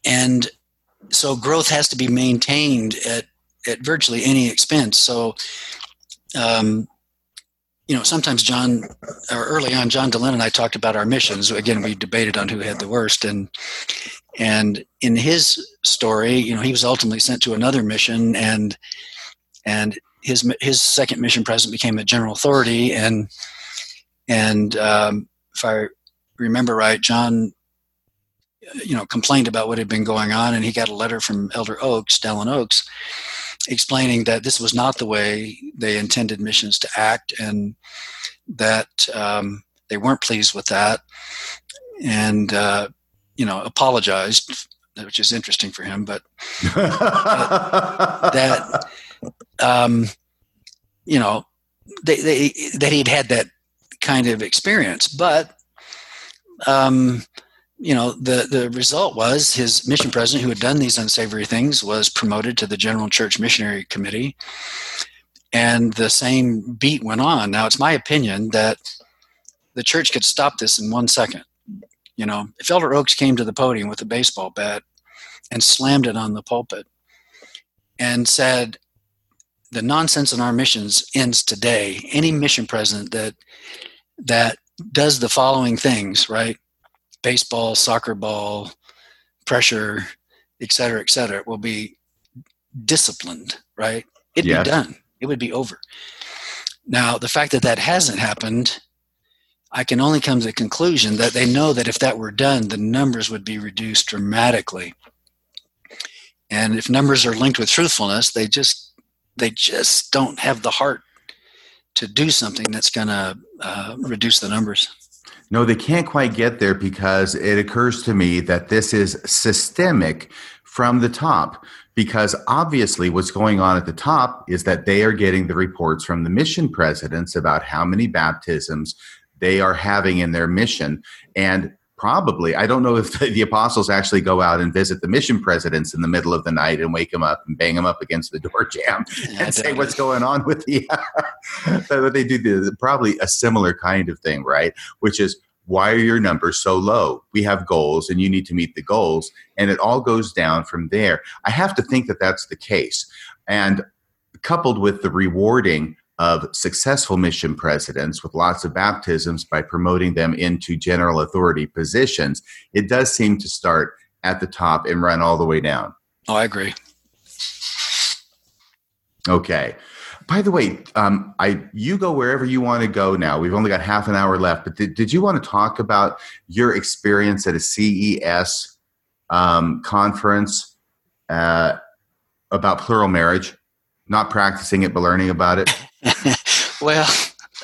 And so growth has to be maintained at, at virtually any expense. So, um, you know, sometimes John, or early on, John Dehlin and I talked about our missions. Again, we debated on who had the worst, and and in his story, you know, he was ultimately sent to another mission, and and his his second mission president became a general authority, and and um, if I remember right, John, you know, complained about what had been going on, and he got a letter from Elder Oaks, Dallin Oaks, explaining that this was not the way they intended missions to act and that um, they weren't pleased with that and uh, you know apologized which is interesting for him but uh, that um, you know they, they, that he'd had that kind of experience. But um, you know the the result was his mission president who had done these unsavory things was promoted to the general church missionary committee. And the same beat went on. Now it's my opinion that the church could stop this in one second. You know if elder oaks came to the podium with a baseball bat and slammed it on the pulpit and said the nonsense in our missions ends today any mission president that that does the following things right baseball, soccer ball, pressure, et cetera, et cetera, will be disciplined, right? It'd yes. be done. It would be over. Now, the fact that that hasn't happened, I can only come to the conclusion that they know that if that were done, the numbers would be reduced dramatically. And if numbers are linked with truthfulness, they just they just don't have the heart to do something that's going to uh, reduce the numbers. No, they can't quite get there because it occurs to me that this is systemic from the top. Because obviously, what's going on at the top is that they are getting the reports from the mission presidents about how many baptisms they are having in their mission. And probably i don't know if the, the, apostles actually go out and visit the mission presidents in the middle of the night and wake them up and bang them up against the door jam yeah, and say what's going on with the what they do the, probably a similar kind of thing right? Which is why are your numbers so low? We have goals and you need to meet the goals. And it all goes down from there. I have to think that that's the case. And coupled with the rewarding of successful mission presidents with lots of baptisms by promoting them into general authority positions, it does seem to start at the top and run all the way down. Oh, I agree. Okay. By the way, um, I you go wherever you want to go now. We've only got half an hour left, but did, did you want to talk about your experience at a CES um, conference uh, about plural marriage? Not practicing it, but learning about it. well,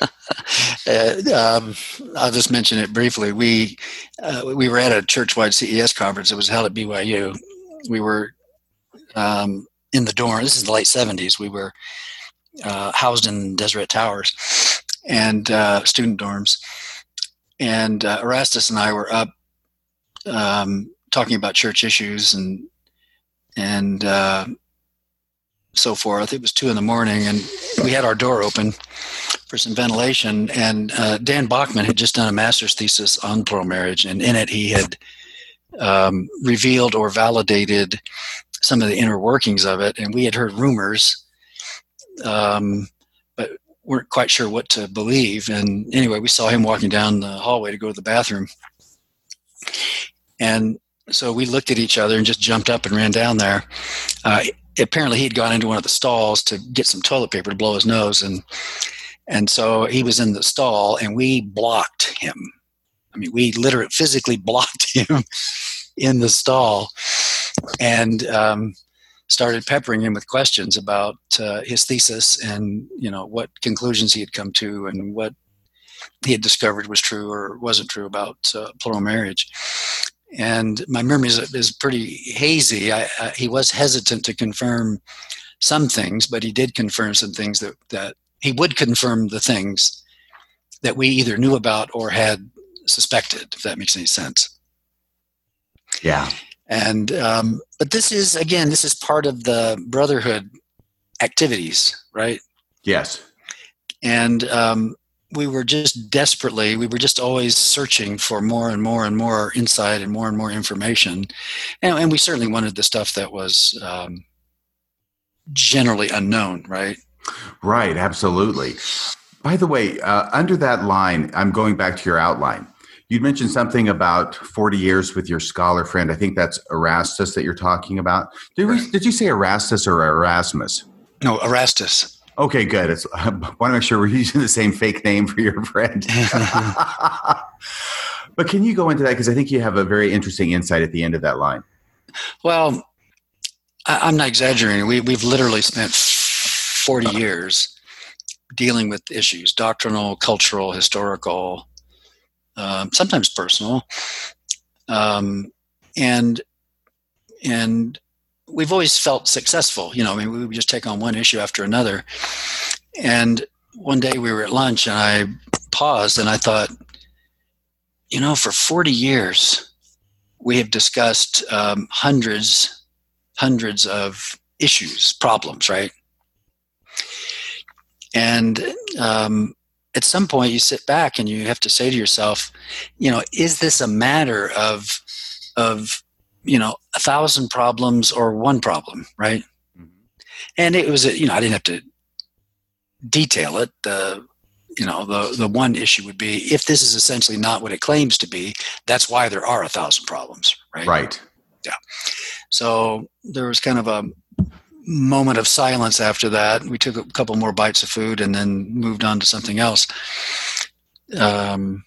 uh, um, I'll just mention it briefly. We uh, we were at a church-wide CES conference. It was held at BYU. We were um, in the dorm. This is the late '70s. We were uh, housed in Deseret Towers and uh, student dorms. And uh, Erastus and I were up um, talking about church issues and and uh, so forth. It was two in the morning, and we had our door open for some ventilation. And uh, Dan Bachman had just done a master's thesis on plural marriage, and in it he had um, revealed or validated some of the inner workings of it. And we had heard rumors, um, but weren't quite sure what to believe. And anyway, we saw him walking down the hallway to go to the bathroom. And so we looked at each other and just jumped up and ran down there. Uh, apparently, he'd gone into one of the stalls to get some toilet paper to blow his nose, and and so he was in the stall, and we blocked him. I mean, we literally physically blocked him in the stall, and um, started peppering him with questions about uh, his thesis and you know what conclusions he had come to and what he had discovered was true or wasn't true about uh, plural marriage and my memory is, is pretty hazy. I, uh, he was hesitant to confirm some things, but he did confirm some things that, that he would confirm the things that we either knew about or had suspected, if that makes any sense. Yeah. And, um, but this is, again, this is part of the brotherhood activities, right? Yes. And um, we were just desperately we were just always searching for more and more and more insight and more and more information. And, and we certainly wanted the stuff that was um, generally unknown right? Right absolutely. By the way uh, under that line i'm going back to your outline. You'd mentioned something about 40 years with your scholar friend. I think that's erastus that you're talking about. Did, we, did you say erastus or erasmus? No erastus Okay, good. It's, I want to make sure we're using the same fake name for your friend. but can you go into that? Because I think you have a very interesting insight at the end of that line. Well, I, am not exaggerating. We, we've literally spent 40 years dealing with issues doctrinal, cultural, historical, um, sometimes personal. Um, and and we've always felt successful. You know, I mean, we would just take on one issue after another. And one day we were at lunch and I paused and I thought, you know, for 40 years, we have discussed um, hundreds, hundreds of issues, problems, right? And um, at some point, you sit back and you have to say to yourself, you know, is this a matter of of you know a thousand problems or one problem right? Mm-hmm. and it was you know i didn't have to detail it. The you know the the one issue would be if this is essentially not what it claims to be that's why there are a thousand problems right? Right. Yeah. So there was kind of a moment of silence after that. We took a couple more bites of food and then moved on to something else. Um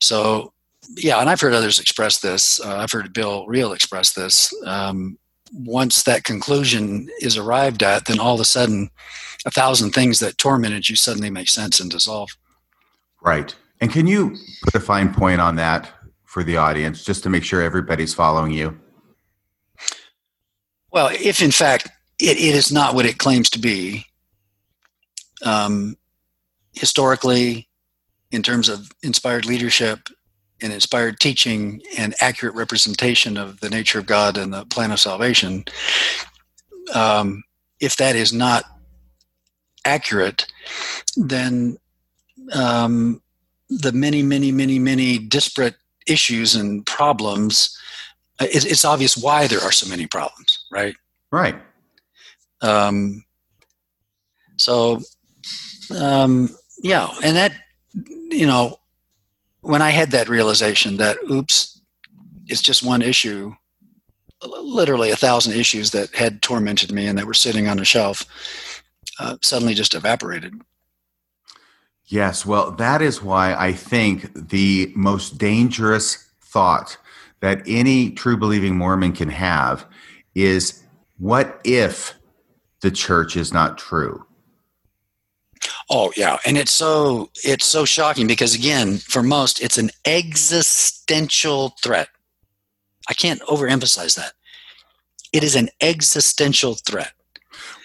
so yeah, and I've heard others express this. Uh, I've heard Bill Reel express this. Um, once that conclusion is arrived at, then all of a sudden, a thousand things that tormented you suddenly make sense and dissolve. Right. And can you put a fine point on that for the audience, just to make sure everybody's following you? Well, if in fact it, it is not what it claims to be, um, historically, in terms of inspired leadership, and inspired teaching and accurate representation of the nature of God and the plan of salvation, um, if that is not accurate, then um, the many, many, many, many disparate issues and problems, uh, it, it's obvious why there are so many problems, right? Right. Um, so, um, yeah, and that, you know, when I had that realization that, oops, it's just one issue, literally a thousand issues that had tormented me and that were sitting on a shelf, uh, suddenly just evaporated. Yes, well, that is why I think the most dangerous thought that any true believing Mormon can have is what if the church is not true? Oh yeah, and it's so it's so shocking because again, for most, it's an existential threat. I can't overemphasize that. It is an existential threat.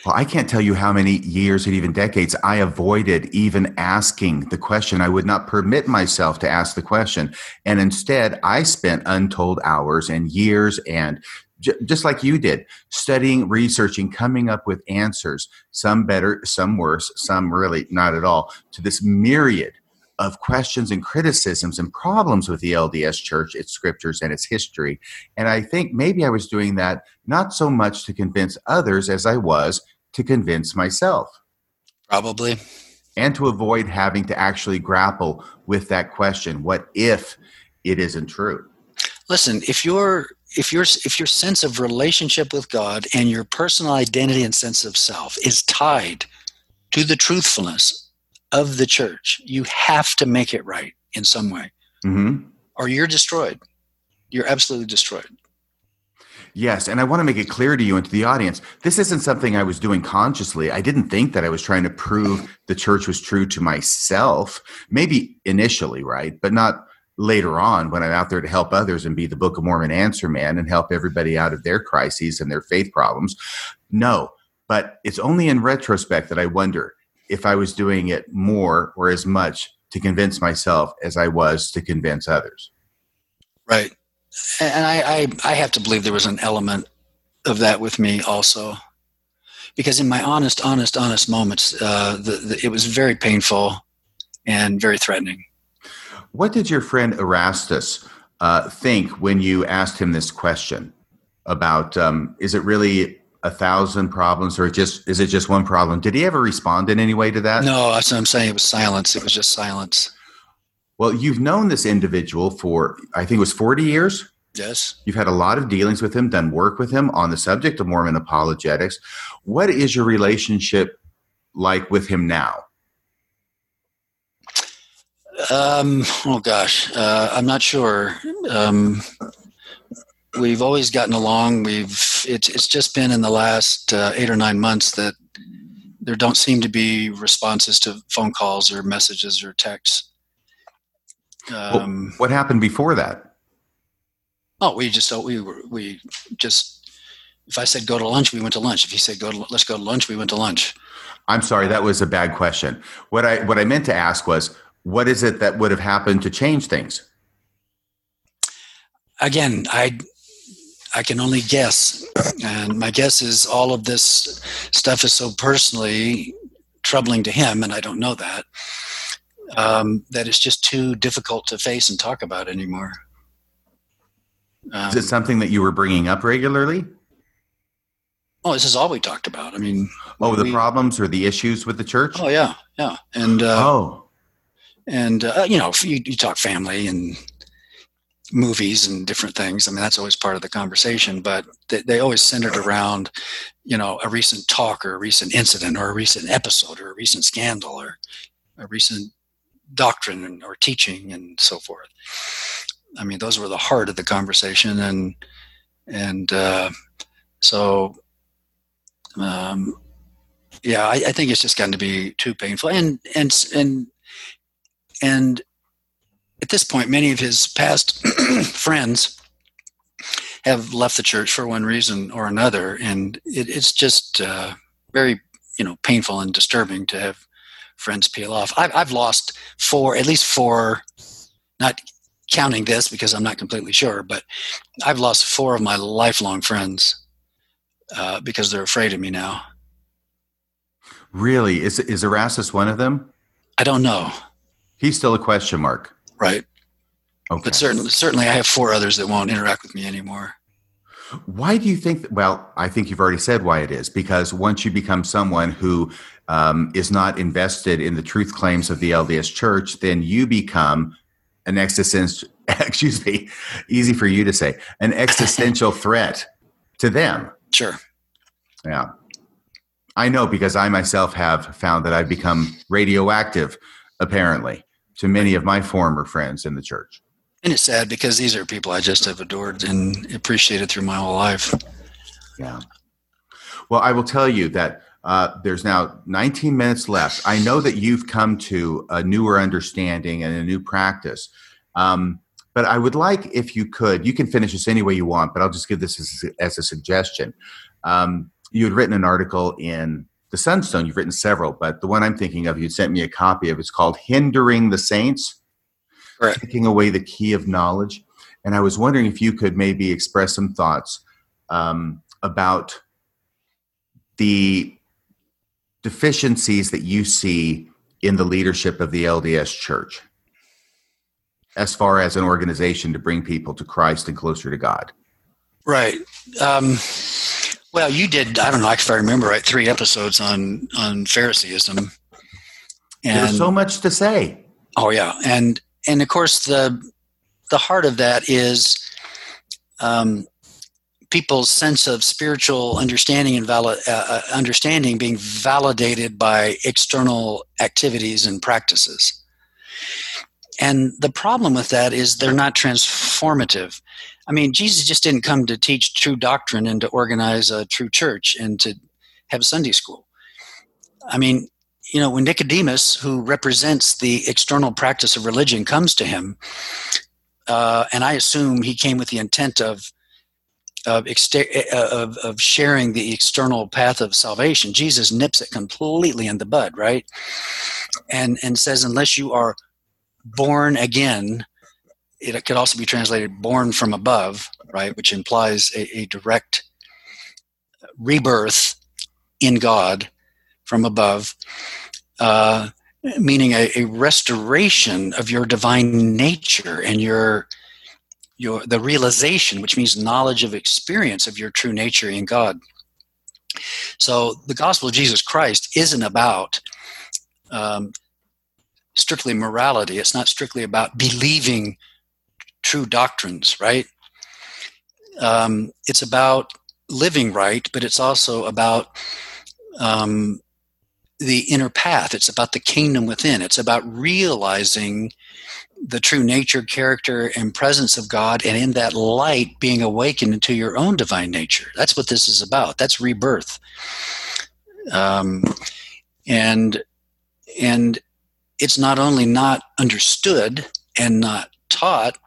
Well, I can't tell you how many years and even decades I avoided even asking the question. I would not permit myself to ask the question. And instead, I spent untold hours and years and just like you did, studying, researching, coming up with answers, some better, some worse, some really not at all, to this myriad of questions and criticisms and problems with the LDS church, its scriptures, and its history. And I think maybe I was doing that not so much to convince others as I was to convince myself. Probably. And to avoid having to actually grapple with that question what if it isn't true? Listen, if your if your if your sense of relationship with God and your personal identity and sense of self is tied to the truthfulness of the church, you have to make it right in some way, mm-hmm. or you're destroyed. You're absolutely destroyed. Yes, and I want to make it clear to you and to the audience this isn't something I was doing consciously. I didn't think that I was trying to prove the church was true to myself. Maybe initially, right? But not later on when I'm out there to help others and be the Book of Mormon answer man and help everybody out of their crises and their faith problems. No, but it's only in retrospect that I wonder if I was doing it more or as much to convince myself as I was to convince others. Right and I, I, I have to believe there was an element of that with me also, because in my honest, honest, honest moments, uh, the, the, it was very painful and very threatening. What did your friend Erastus uh, think when you asked him this question about um, is it really a thousand problems or just is it just one problem? Did he ever respond in any way to that? No, that's what I'm saying. It was silence. It was just silence. Well, you've known this individual for, I think it was 40 years. Yes. You've had a lot of dealings with him, done work with him on the subject of Mormon apologetics. What is your relationship like with him now? Um, oh gosh, uh, I'm not sure. Um, we've always gotten along. We've it's it's just been in the last uh, eight or nine months that there don't seem to be responses to phone calls or messages or texts. Um, well, what happened before that? Oh, we just we were we just if I said go to lunch, we went to lunch. If he said go to let's go to lunch, we went to lunch. I'm sorry, that was a bad question. What I what I meant to ask was what is it that would have happened to change things? Again, I I can only guess. And my guess is all of this stuff is so personally troubling to him, and I don't know that um, that it's just too difficult to face and talk about anymore. Um, is it something that you were bringing up regularly? Oh, this is all we talked about. I mean, oh, the we, problems or the issues with the church. Oh yeah, yeah, and uh, oh, and uh, you know, you, you talk family and movies and different things. I mean, that's always part of the conversation, but they, they, always centered around, you know, a recent talk or a recent incident or a recent episode or a recent scandal or a recent doctrine or teaching and so forth. I mean, those were the heart of the conversation, and and uh, so um, yeah, I, I, think it's just gotten to be too painful, and and and and at this point, many of his past friends have left the church for one reason or another, and it, it's just uh, very you know painful and disturbing to have friends peel off. I've, I've lost four, at least four, not counting this because I'm not completely sure, but I've lost four of my lifelong friends uh, because they're afraid of me now. Really? Is, is Erastus one of them? I don't know. He's still a question mark. Right. Okay. But certainly, certainly I have four others that won't interact with me anymore. Why do you think? That, well, I think you've already said why it is. Because once you become someone who um, is not invested in the truth claims of the LDS Church, then you become an existential. Excuse me, easy for you to say, an existential threat to them. Sure. Yeah. I know because I myself have found that I've become radioactive, apparently, to many of my former friends in the church. And it's sad because these are people I just have adored and appreciated through my whole life. Yeah. Well, I will tell you that uh, there's now 19 minutes left. I know that you've come to a newer understanding and a new practice. Um, but I would like, if you could, you can finish this any way you want, but I'll just give this as, as a suggestion. Um, you had written an article in the Sunstone. You've written several, but the one I'm thinking of, you sent me a copy of. It's called "Hindering the Saints," Correct. taking away the key of knowledge. And I was wondering if you could maybe express some thoughts um, about the deficiencies that you see in the leadership of the LDS Church as far as an organization to bring people to Christ and closer to God. Right. Um, well, you did. I don't know if I remember right. Three episodes on on Phariseeism. And, There's so much to say. Oh yeah, and and of course the the heart of that is um, people's sense of spiritual understanding and valid, uh, uh, understanding being validated by external activities and practices. And the problem with that is they're not transformative. I mean, Jesus just didn't come to teach true doctrine and to organize a true church and to have Sunday school. I mean, you know, when Nicodemus, who represents the external practice of religion, comes to him, uh, and I assume he came with the intent of of, of, of sharing the external path of salvation. Jesus nips it completely in the bud, right? And and says, unless you are born again, it could also be translated born from above, right? Which implies a, a direct rebirth in God from above, uh, meaning a, a, restoration of your divine nature and your your the realization, which means knowledge of experience of your true nature in God. So the gospel of Jesus Christ isn't about um, strictly morality. It's not strictly about believing true doctrines, right? Um, it's about living right, but it's also about um, the inner path. It's about the kingdom within. It's about realizing the true nature, character, and presence of God, and in that light, being awakened into your own divine nature. That's what this is about. That's rebirth. Um, and and it's not only not understood and not taught,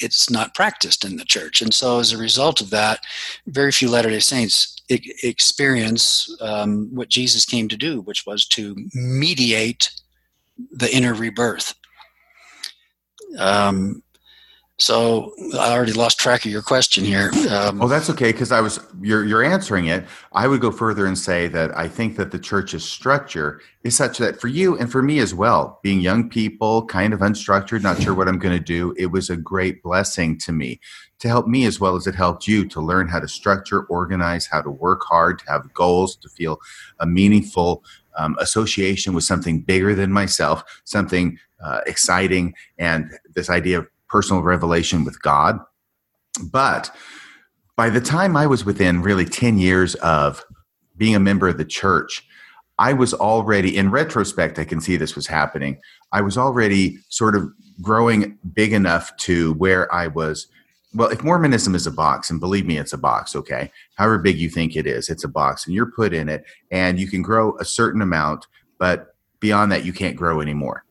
it's not practiced in the church. And so, as a result of that, very few Latter day Saints experience um, what Jesus came to do, which was to mediate the inner rebirth. Um, so I already lost track of your question here. Um, oh, that's okay because I was you're you're answering it. I would go further and say that I think that the church's structure is such that for you and for me as well, being young people, kind of unstructured, not sure what I'm going to do, it was a great blessing to me to help me as well as it helped you to learn how to structure, organize, how to work hard, to have goals, to feel a meaningful um, association with something bigger than myself, something uh, exciting, and this idea of personal revelation with God. But by the time I was within really 10 years of being a member of the church, I was already, in retrospect, I can see this was happening. I was already sort of growing big enough to where I was. Well, if Mormonism is a box, and believe me, it's a box, okay? However big you think it is, it's a box, and you're put in it, and you can grow a certain amount, but beyond that, you can't grow anymore.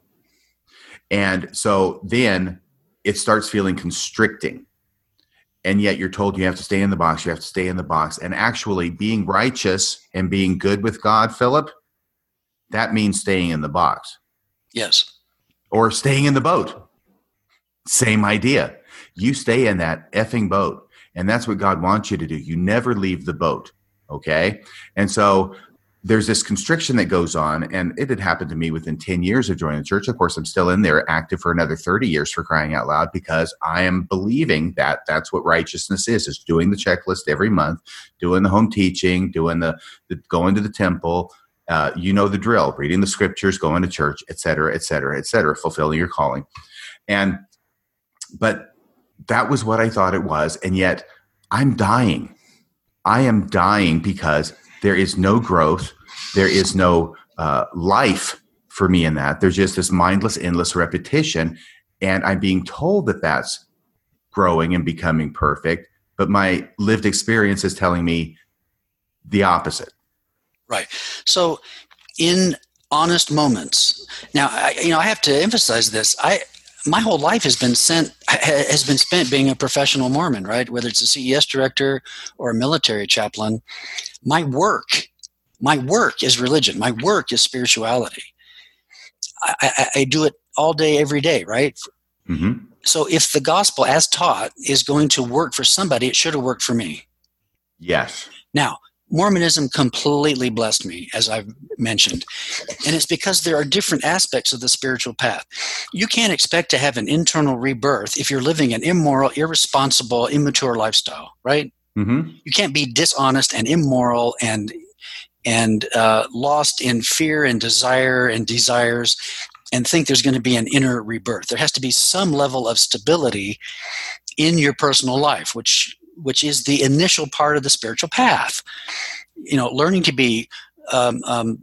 And so then it starts feeling constricting. And yet you're told you have to stay in the box, you have to stay in the box. And actually, being righteous and being good with God, Philip, that means staying in the box. Yes. Or staying in the boat. Same idea. You stay in that effing boat. And that's what God wants you to do. You never leave the boat. Okay. And so there's this constriction that goes on and it had happened to me within 10 years of joining the church. Of course i'm still in there active for another 30 years for crying out loud because i am believing that that's what righteousness is is doing the checklist every month doing the home teaching doing the, the going to the temple uh, you know the drill reading the scriptures going to church etc etc etc fulfilling your calling. And but that was what i thought it was and yet i'm dying. I am dying because there is no growth. There is no uh, life for me in that. There's just this mindless, endless repetition. And I'm being told that that's growing and becoming perfect. But my lived experience is telling me the opposite. Right. So, in honest moments, now, I, you know, I have to emphasize this. I, my whole life has been sent has been spent being a professional Mormon, right? Whether it's a CES director or a military chaplain, my work, my work is religion. My work is spirituality. I, I, I do it all day, every day, right? Mm-hmm. So if the gospel, as taught, is going to work for somebody, it should have worked for me. Yes. Now, Mormonism completely blessed me, as I've mentioned. And it's because there are different aspects of the spiritual path. You can't expect to have an internal rebirth if you're living an immoral, irresponsible, immature lifestyle, right? Mm-hmm. You can't be dishonest and immoral and and uh, lost in fear and desire and desires and think there's going to be an inner rebirth. There has to be some level of stability in your personal life, which which is the initial part of the spiritual path. You know, learning to be um, um,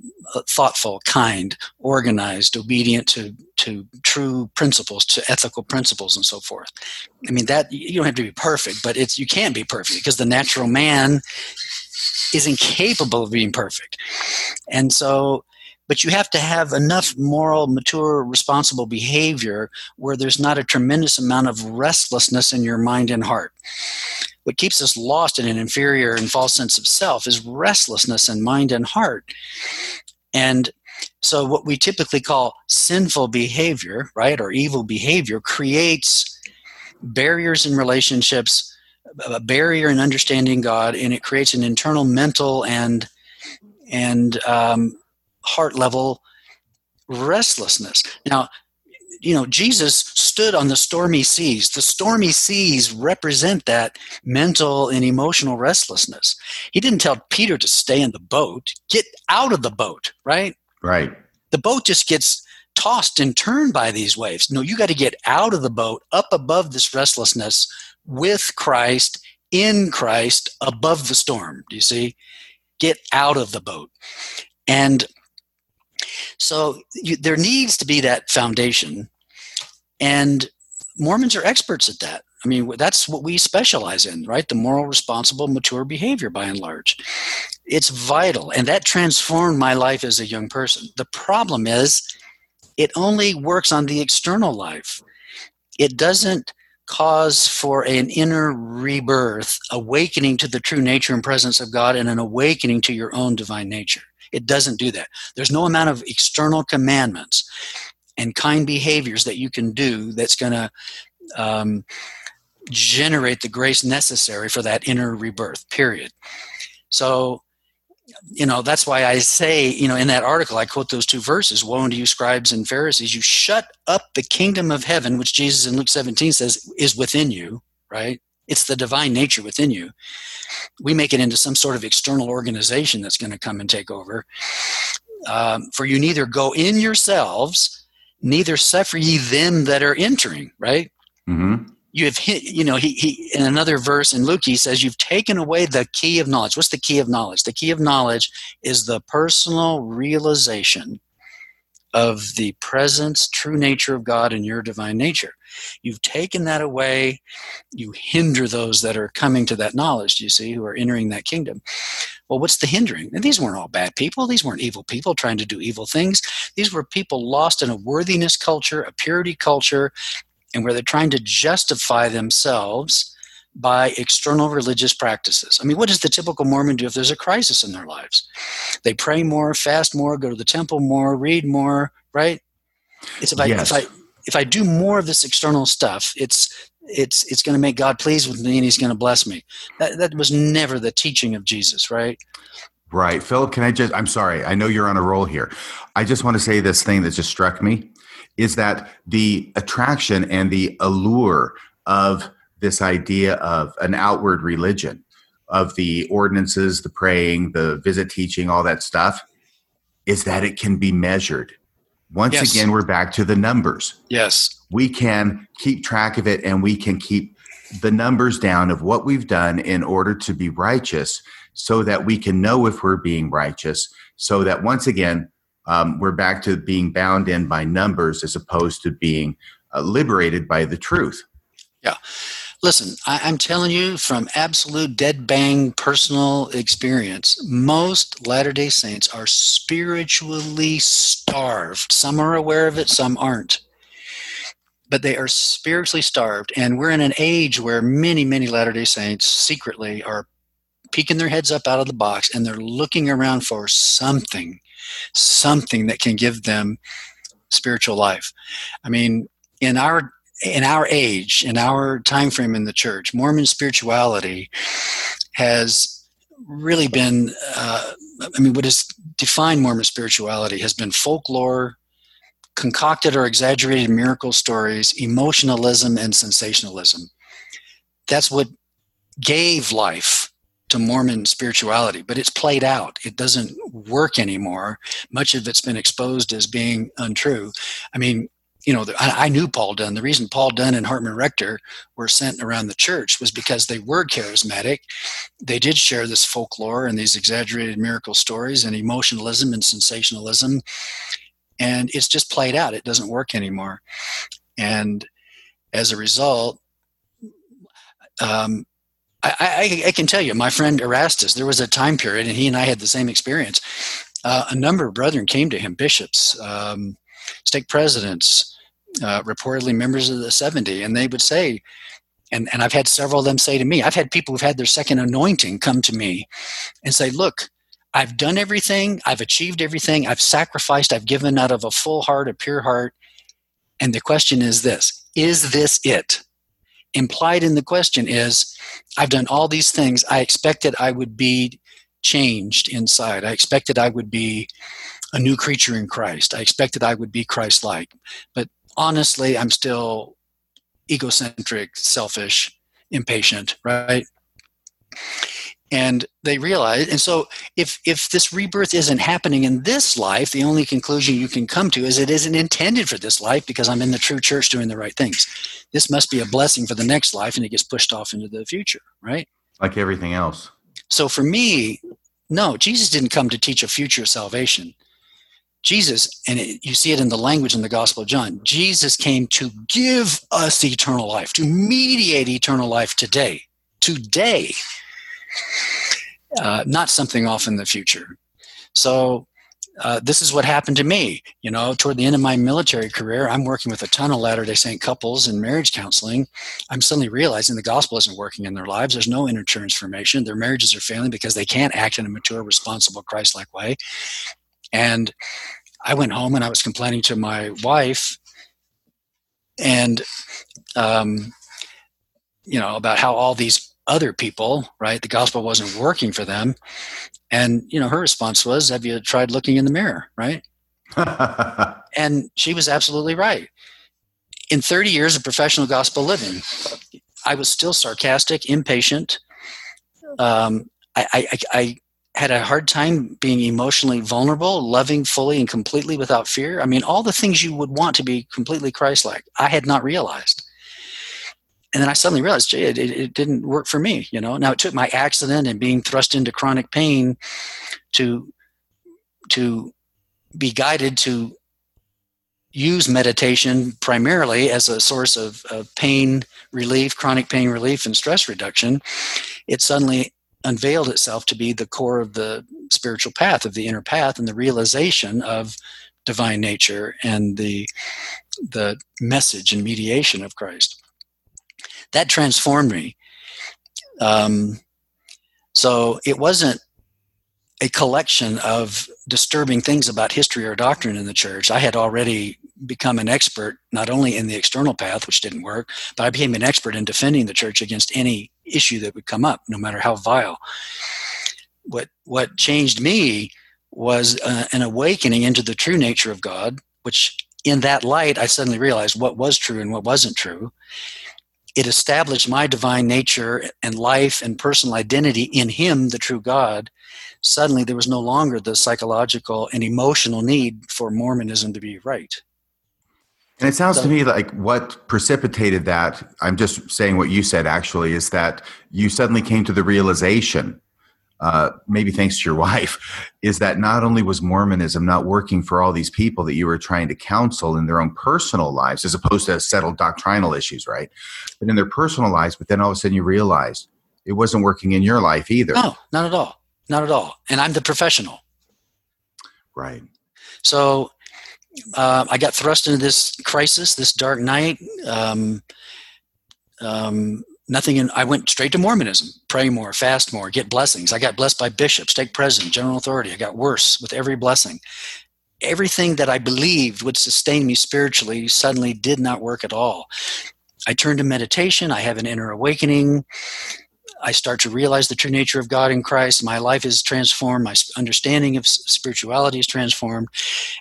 thoughtful, kind, organized, obedient to to true principles, to ethical principles, and so forth. I mean that you don't have to be perfect, but it's you can't be perfect because the natural man is incapable of being perfect, and so. But you have to have enough moral, mature, responsible behavior where there's not a tremendous amount of restlessness in your mind and heart what keeps us lost in an inferior and false sense of self is restlessness in mind and heart. And so, what we typically call sinful behavior, right, or evil behavior, creates barriers in relationships, a barrier in understanding God, and it creates an internal mental and and um, heart level restlessness. Now, you know, Jesus stood on the stormy seas. The stormy seas represent that mental and emotional restlessness. He didn't tell Peter to stay in the boat, get out of the boat, right? Right. The boat just gets tossed and turned by these waves. No, you got to get out of the boat, up above this restlessness with Christ, in Christ, above the storm. Do you see? Get out of the boat. And so you, there needs to be that foundation. And Mormons are experts at that. I mean, that's what we specialize in, right? The moral, responsible, mature behavior by and large. It's vital. And that transformed my life as a young person. The problem is, it only works on the external life. It doesn't cause for an inner rebirth, awakening to the true nature and presence of God, and an awakening to your own divine nature. It doesn't do that. There's no amount of external commandments and kind behaviors that you can do that's going to um, generate the grace necessary for that inner rebirth, period. So, you know, that's why I say, you know, in that article, I quote those two verses Woe unto you, scribes and Pharisees, you shut up the kingdom of heaven, which Jesus in Luke 17 says is within you, right? It's the divine nature within you. We make it into some sort of external organization that's going to come and take over. Um, for you neither go in yourselves, neither suffer ye them that are entering, right? Mm-hmm. You have hit, you know, he, he, in another verse in Luke, he says, You've taken away the key of knowledge. What's the key of knowledge? The key of knowledge is the personal realization of the presence, true nature of God in your divine nature. You've taken that away. You hinder those that are coming to that knowledge, you see, who are entering that kingdom. Well, what's the hindering? And these weren't all bad people. These weren't evil people trying to do evil things. These were people lost in a worthiness culture, a purity culture, and where they're trying to justify themselves by external religious practices. I mean, what does the typical Mormon do if there's a crisis in their lives? They pray more, fast more, go to the temple more, read more, right? It's about yes. if I if I do more of this external stuff, it's it's it's going to make God pleased with me and He's going to bless me. That that was never the teaching of Jesus, right? Right, Philip. Can I just? I'm sorry. I know you're on a roll here. I just want to say this thing that just struck me is that the attraction and the allure of this idea of an outward religion, of the ordinances, the praying, the visit teaching, all that stuff, is that it can be measured once yes. again, we're back to the numbers. Yes. We can keep track of it and we can keep the numbers down of what we've done in order to be righteous so that we can know if we're being righteous. So that once again, um, we're back to being bound in by numbers as opposed to being uh, liberated by the truth. Yeah. Listen, I, am telling you from absolute dead bang personal experience, most Latter day Saints are spiritually starved. Some are aware of it, some aren't. but they are spiritually starved. And we're in an age where many, many Latter day Saints secretly are peeking their heads up out of the box and they're looking around for something, something that can give them spiritual life. I mean, in our in our age, in our time frame in the church, Mormon spirituality has really been. Uh, I mean, what has defined Mormon spirituality has been folklore, concocted or exaggerated miracle stories, emotionalism, and sensationalism. That's what gave life to Mormon spirituality, but it's played out. It doesn't work anymore. Much of it's been exposed as being untrue. I mean, you know, I, I knew Paul Dunn. The reason Paul Dunn and Hartman Rector were sent around the church was because they were charismatic. They did share this folklore and these exaggerated miracle stories and emotionalism and sensationalism. And it's just played out. It doesn't work anymore. And as a result, um, I, I, I, can tell you, my friend Erastus, there was a time period, and he and I had the same experience. Uh, a number of brethren came to him, bishops, um, stake presidents, uh, reportedly members of the 70, and they would say, and, and I've had several of them say to me, I've had people who've had their second anointing come to me and say, Look, I've done everything, I've achieved everything, I've sacrificed, I've given out of a full heart, a pure heart. And the question is this Is this it? Implied in the question is, I've done all these things. I expected I would be changed inside. I expected I would be a new creature in Christ. I expected I would be Christ like. But honestly, I'm still egocentric, selfish, impatient, right? And they realize, and so if if this rebirth isn't happening in this life, the only conclusion you can come to is it isn't intended for this life because I'm in the true church doing the right things. This must be a blessing for the next life, and it gets pushed off into the future, right? Like everything else. So for me, no, Jesus didn't come to teach a future salvation. Jesus, and it, you see it in the language in the Gospel of John, Jesus came to give us eternal life, to mediate eternal life today. Today. Uh, not something off in the future. So, uh, this is what happened to me. You know, toward the end of my military career, I'm working with a ton of Latter day Saint couples in marriage counseling. I'm suddenly realizing the gospel isn't working in their lives. There's no inner transformation. Their marriages are failing because they can't act in a mature, responsible, Christ like way. And I went home and I was complaining to my wife and, um, you know, about how all these other people, right, the gospel wasn't working for them. And, you know, her response was, Have you tried looking in the mirror, right? and she was absolutely right. In 30 years of professional gospel living, I was still sarcastic, impatient. Um, I, I, I, had a hard time being emotionally vulnerable, loving fully and completely without fear. I mean, all the things you would want to be completely Christ like, I had not realized. And then I suddenly realized, gee, it, it, didn't work for me. You know, now it took my accident and being thrust into chronic pain to to be guided to use meditation primarily as a source of, of pain relief, chronic pain relief, and stress reduction. It suddenly unveiled itself to be the core of the spiritual path, of the inner path, and the realization of divine nature and the the message and mediation of Christ. That transformed me. Um, so it wasn't a collection of disturbing things about history or doctrine in the church. I had already become an expert not only in the external path, which didn't work, but I became an expert in defending the church against any issue that would come up, no matter how vile. What what changed me was uh, an awakening into the true nature of God, which in that light I suddenly realized what was true and what wasn't true. It established my divine nature and life and personal identity in Him, the true God. Suddenly, there was no longer the psychological and emotional need for Mormonism to be right. And it sounds so, to me like what precipitated that, I'm just saying what you said actually, is that you suddenly came to the realization, uh, maybe thanks to your wife, is that not only was Mormonism not working for all these people that you were trying to counsel in their own personal lives, as opposed to settled doctrinal issues, right? But in their personal lives, but then all of a sudden you realized it wasn't working in your life either. No, not at all. Not at all. And I'm the professional. Right. So uh, I got thrust into this crisis, this dark night. Um, um, nothing in, I went straight to Mormonism, pray more, fast more, get blessings. I got blessed by bishops, stake president, general authority. I got worse with every blessing. Everything that I believed would sustain me spiritually suddenly did not work at all. I turned to meditation. I have an inner awakening. I start to realize the true nature of God in Christ. My life is transformed. My understanding of spirituality is transformed.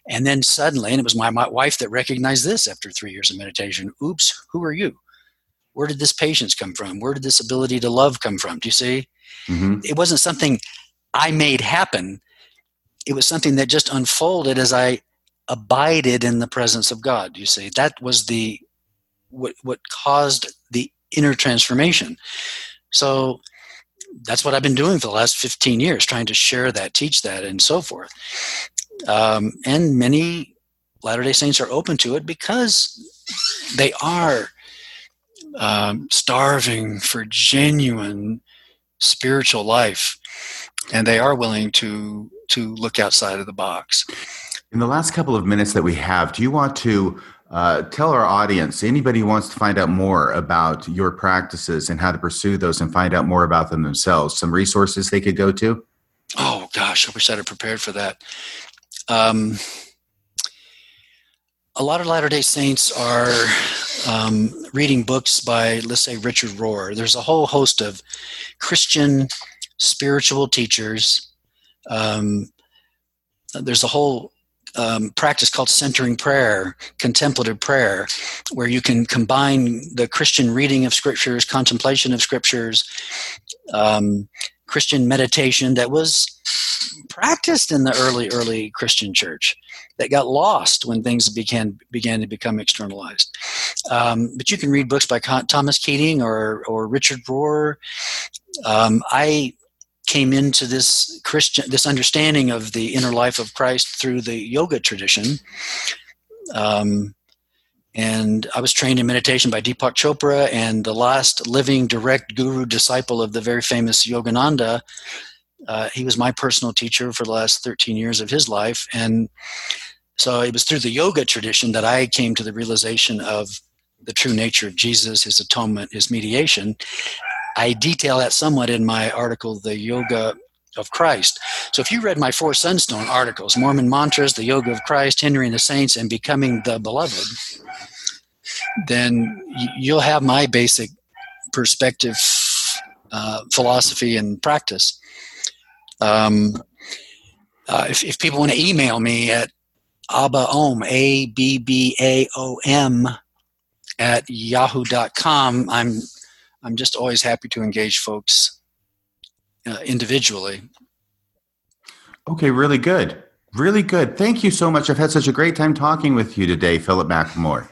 And then suddenly, and it was my, my wife that recognized this after three years of meditation oops, who are you? Where did this patience come from? Where did this ability to love come from? Do you see? Mm-hmm. It wasn't something I made happen, it was something that just unfolded as I abided in the presence of God. You see, that was the what what caused the inner transformation. So that's what I've been doing for the last 15 years, trying to share that, teach that, and so forth. Um, and many Latter day Saints are open to it because they are um, starving for genuine spiritual life and they are willing to to look outside of the box in the last couple of minutes that we have do you want to uh, tell our audience, anybody who wants to find out more about your practices and how to pursue those and find out more about them themselves, some resources they could go to? Oh, gosh, I wish I'd have prepared for that. Um, a lot of Latter day Saints are um, reading books by, let's say, Richard Rohr. There's a whole host of Christian spiritual teachers. Um, there's a whole um, practice called centering prayer, contemplative prayer, where you can combine the Christian reading of scriptures, contemplation of scriptures, um, Christian meditation that was practiced in the early, early Christian church that got lost when things began began to become externalized. Um, but you can read books by Thomas Keating or or Richard Rohr. Um, I came into this Christian, this understanding of the inner life of Christ through the yoga tradition. Um, and I was trained in meditation by Deepak Chopra, and the last living direct guru disciple of the very famous Yogananda. Uh, he was my personal teacher for the last 13 years of his life. And so it was through the yoga tradition that I came to the realization of the true nature of Jesus, his atonement, his mediation. I detail that somewhat in my article, The Yoga of Christ. So if you read my four Sunstone articles, Mormon Mantras, The Yoga of Christ, Hindering the Saints, and Becoming the Beloved, then you'll have my basic perspective, uh, philosophy, and practice. Um, uh, if, if people want to email me at Abba abbaom, A B B A O M, at yahoo.com, I'm I'm just always happy to engage folks uh, individually. Okay, really good. Really good. Thank you so much. I've had such a great time talking with you today, Philip McLemore.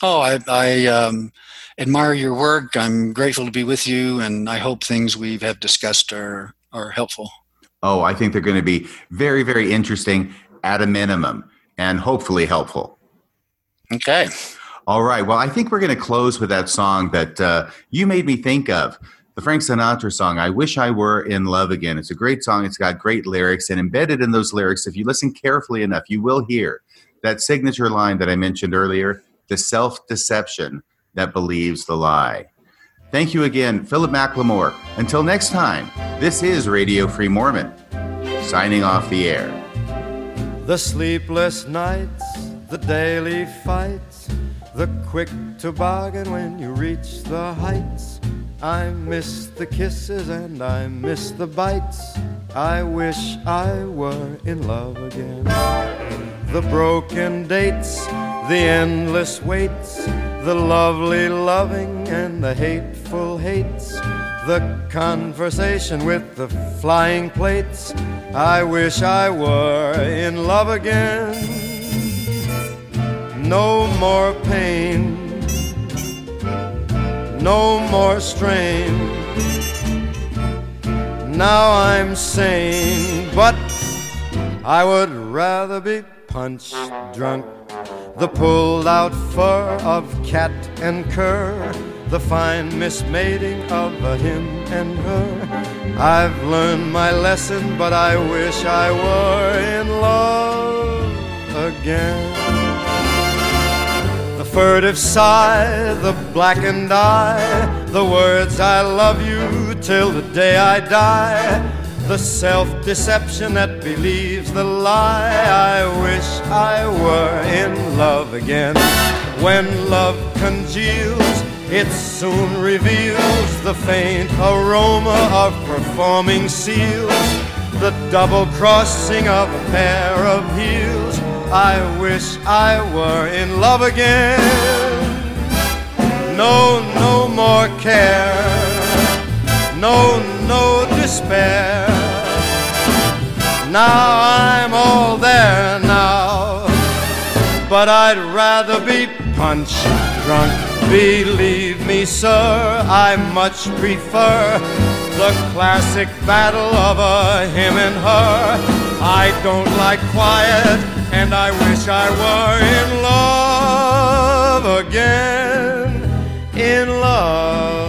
Oh, I, I um, admire your work. I'm grateful to be with you, and I hope things we have discussed are, are helpful. Oh, I think they're going to be very, very interesting at a minimum and hopefully helpful. Okay. All right. Well, I think we're going to close with that song that uh, you made me think of the Frank Sinatra song, I Wish I Were in Love Again. It's a great song. It's got great lyrics, and embedded in those lyrics, if you listen carefully enough, you will hear that signature line that I mentioned earlier the self deception that believes the lie. Thank you again, Philip McLemore. Until next time, this is Radio Free Mormon, signing off the air. The sleepless nights, the daily fights the quick toboggan when you reach the heights. I miss the kisses and I miss the bites. I wish I were in love again. The broken dates, the endless waits, the lovely loving and the hateful hates, the conversation with the flying plates. I wish I were in love again no more pain, no more strain. Now I'm sane, but I would rather be punch drunk. The pulled out fur of cat and cur, the fine mismating of a him and her. I've learned my lesson, but I wish I were in love again. Furtive sigh, the blackened eye, the words I love you till the day I die, the self deception that believes the lie. I wish I were in love again. When love congeals, it soon reveals the faint aroma of performing seals, the double crossing of a pair of heels. I wish I were in love again. No, no more care. No, no despair. Now I'm all there now. But I'd rather be punch drunk. Believe me, sir, I much prefer the classic battle of a him and her. I don't like quiet, and I wish I were in love again. In love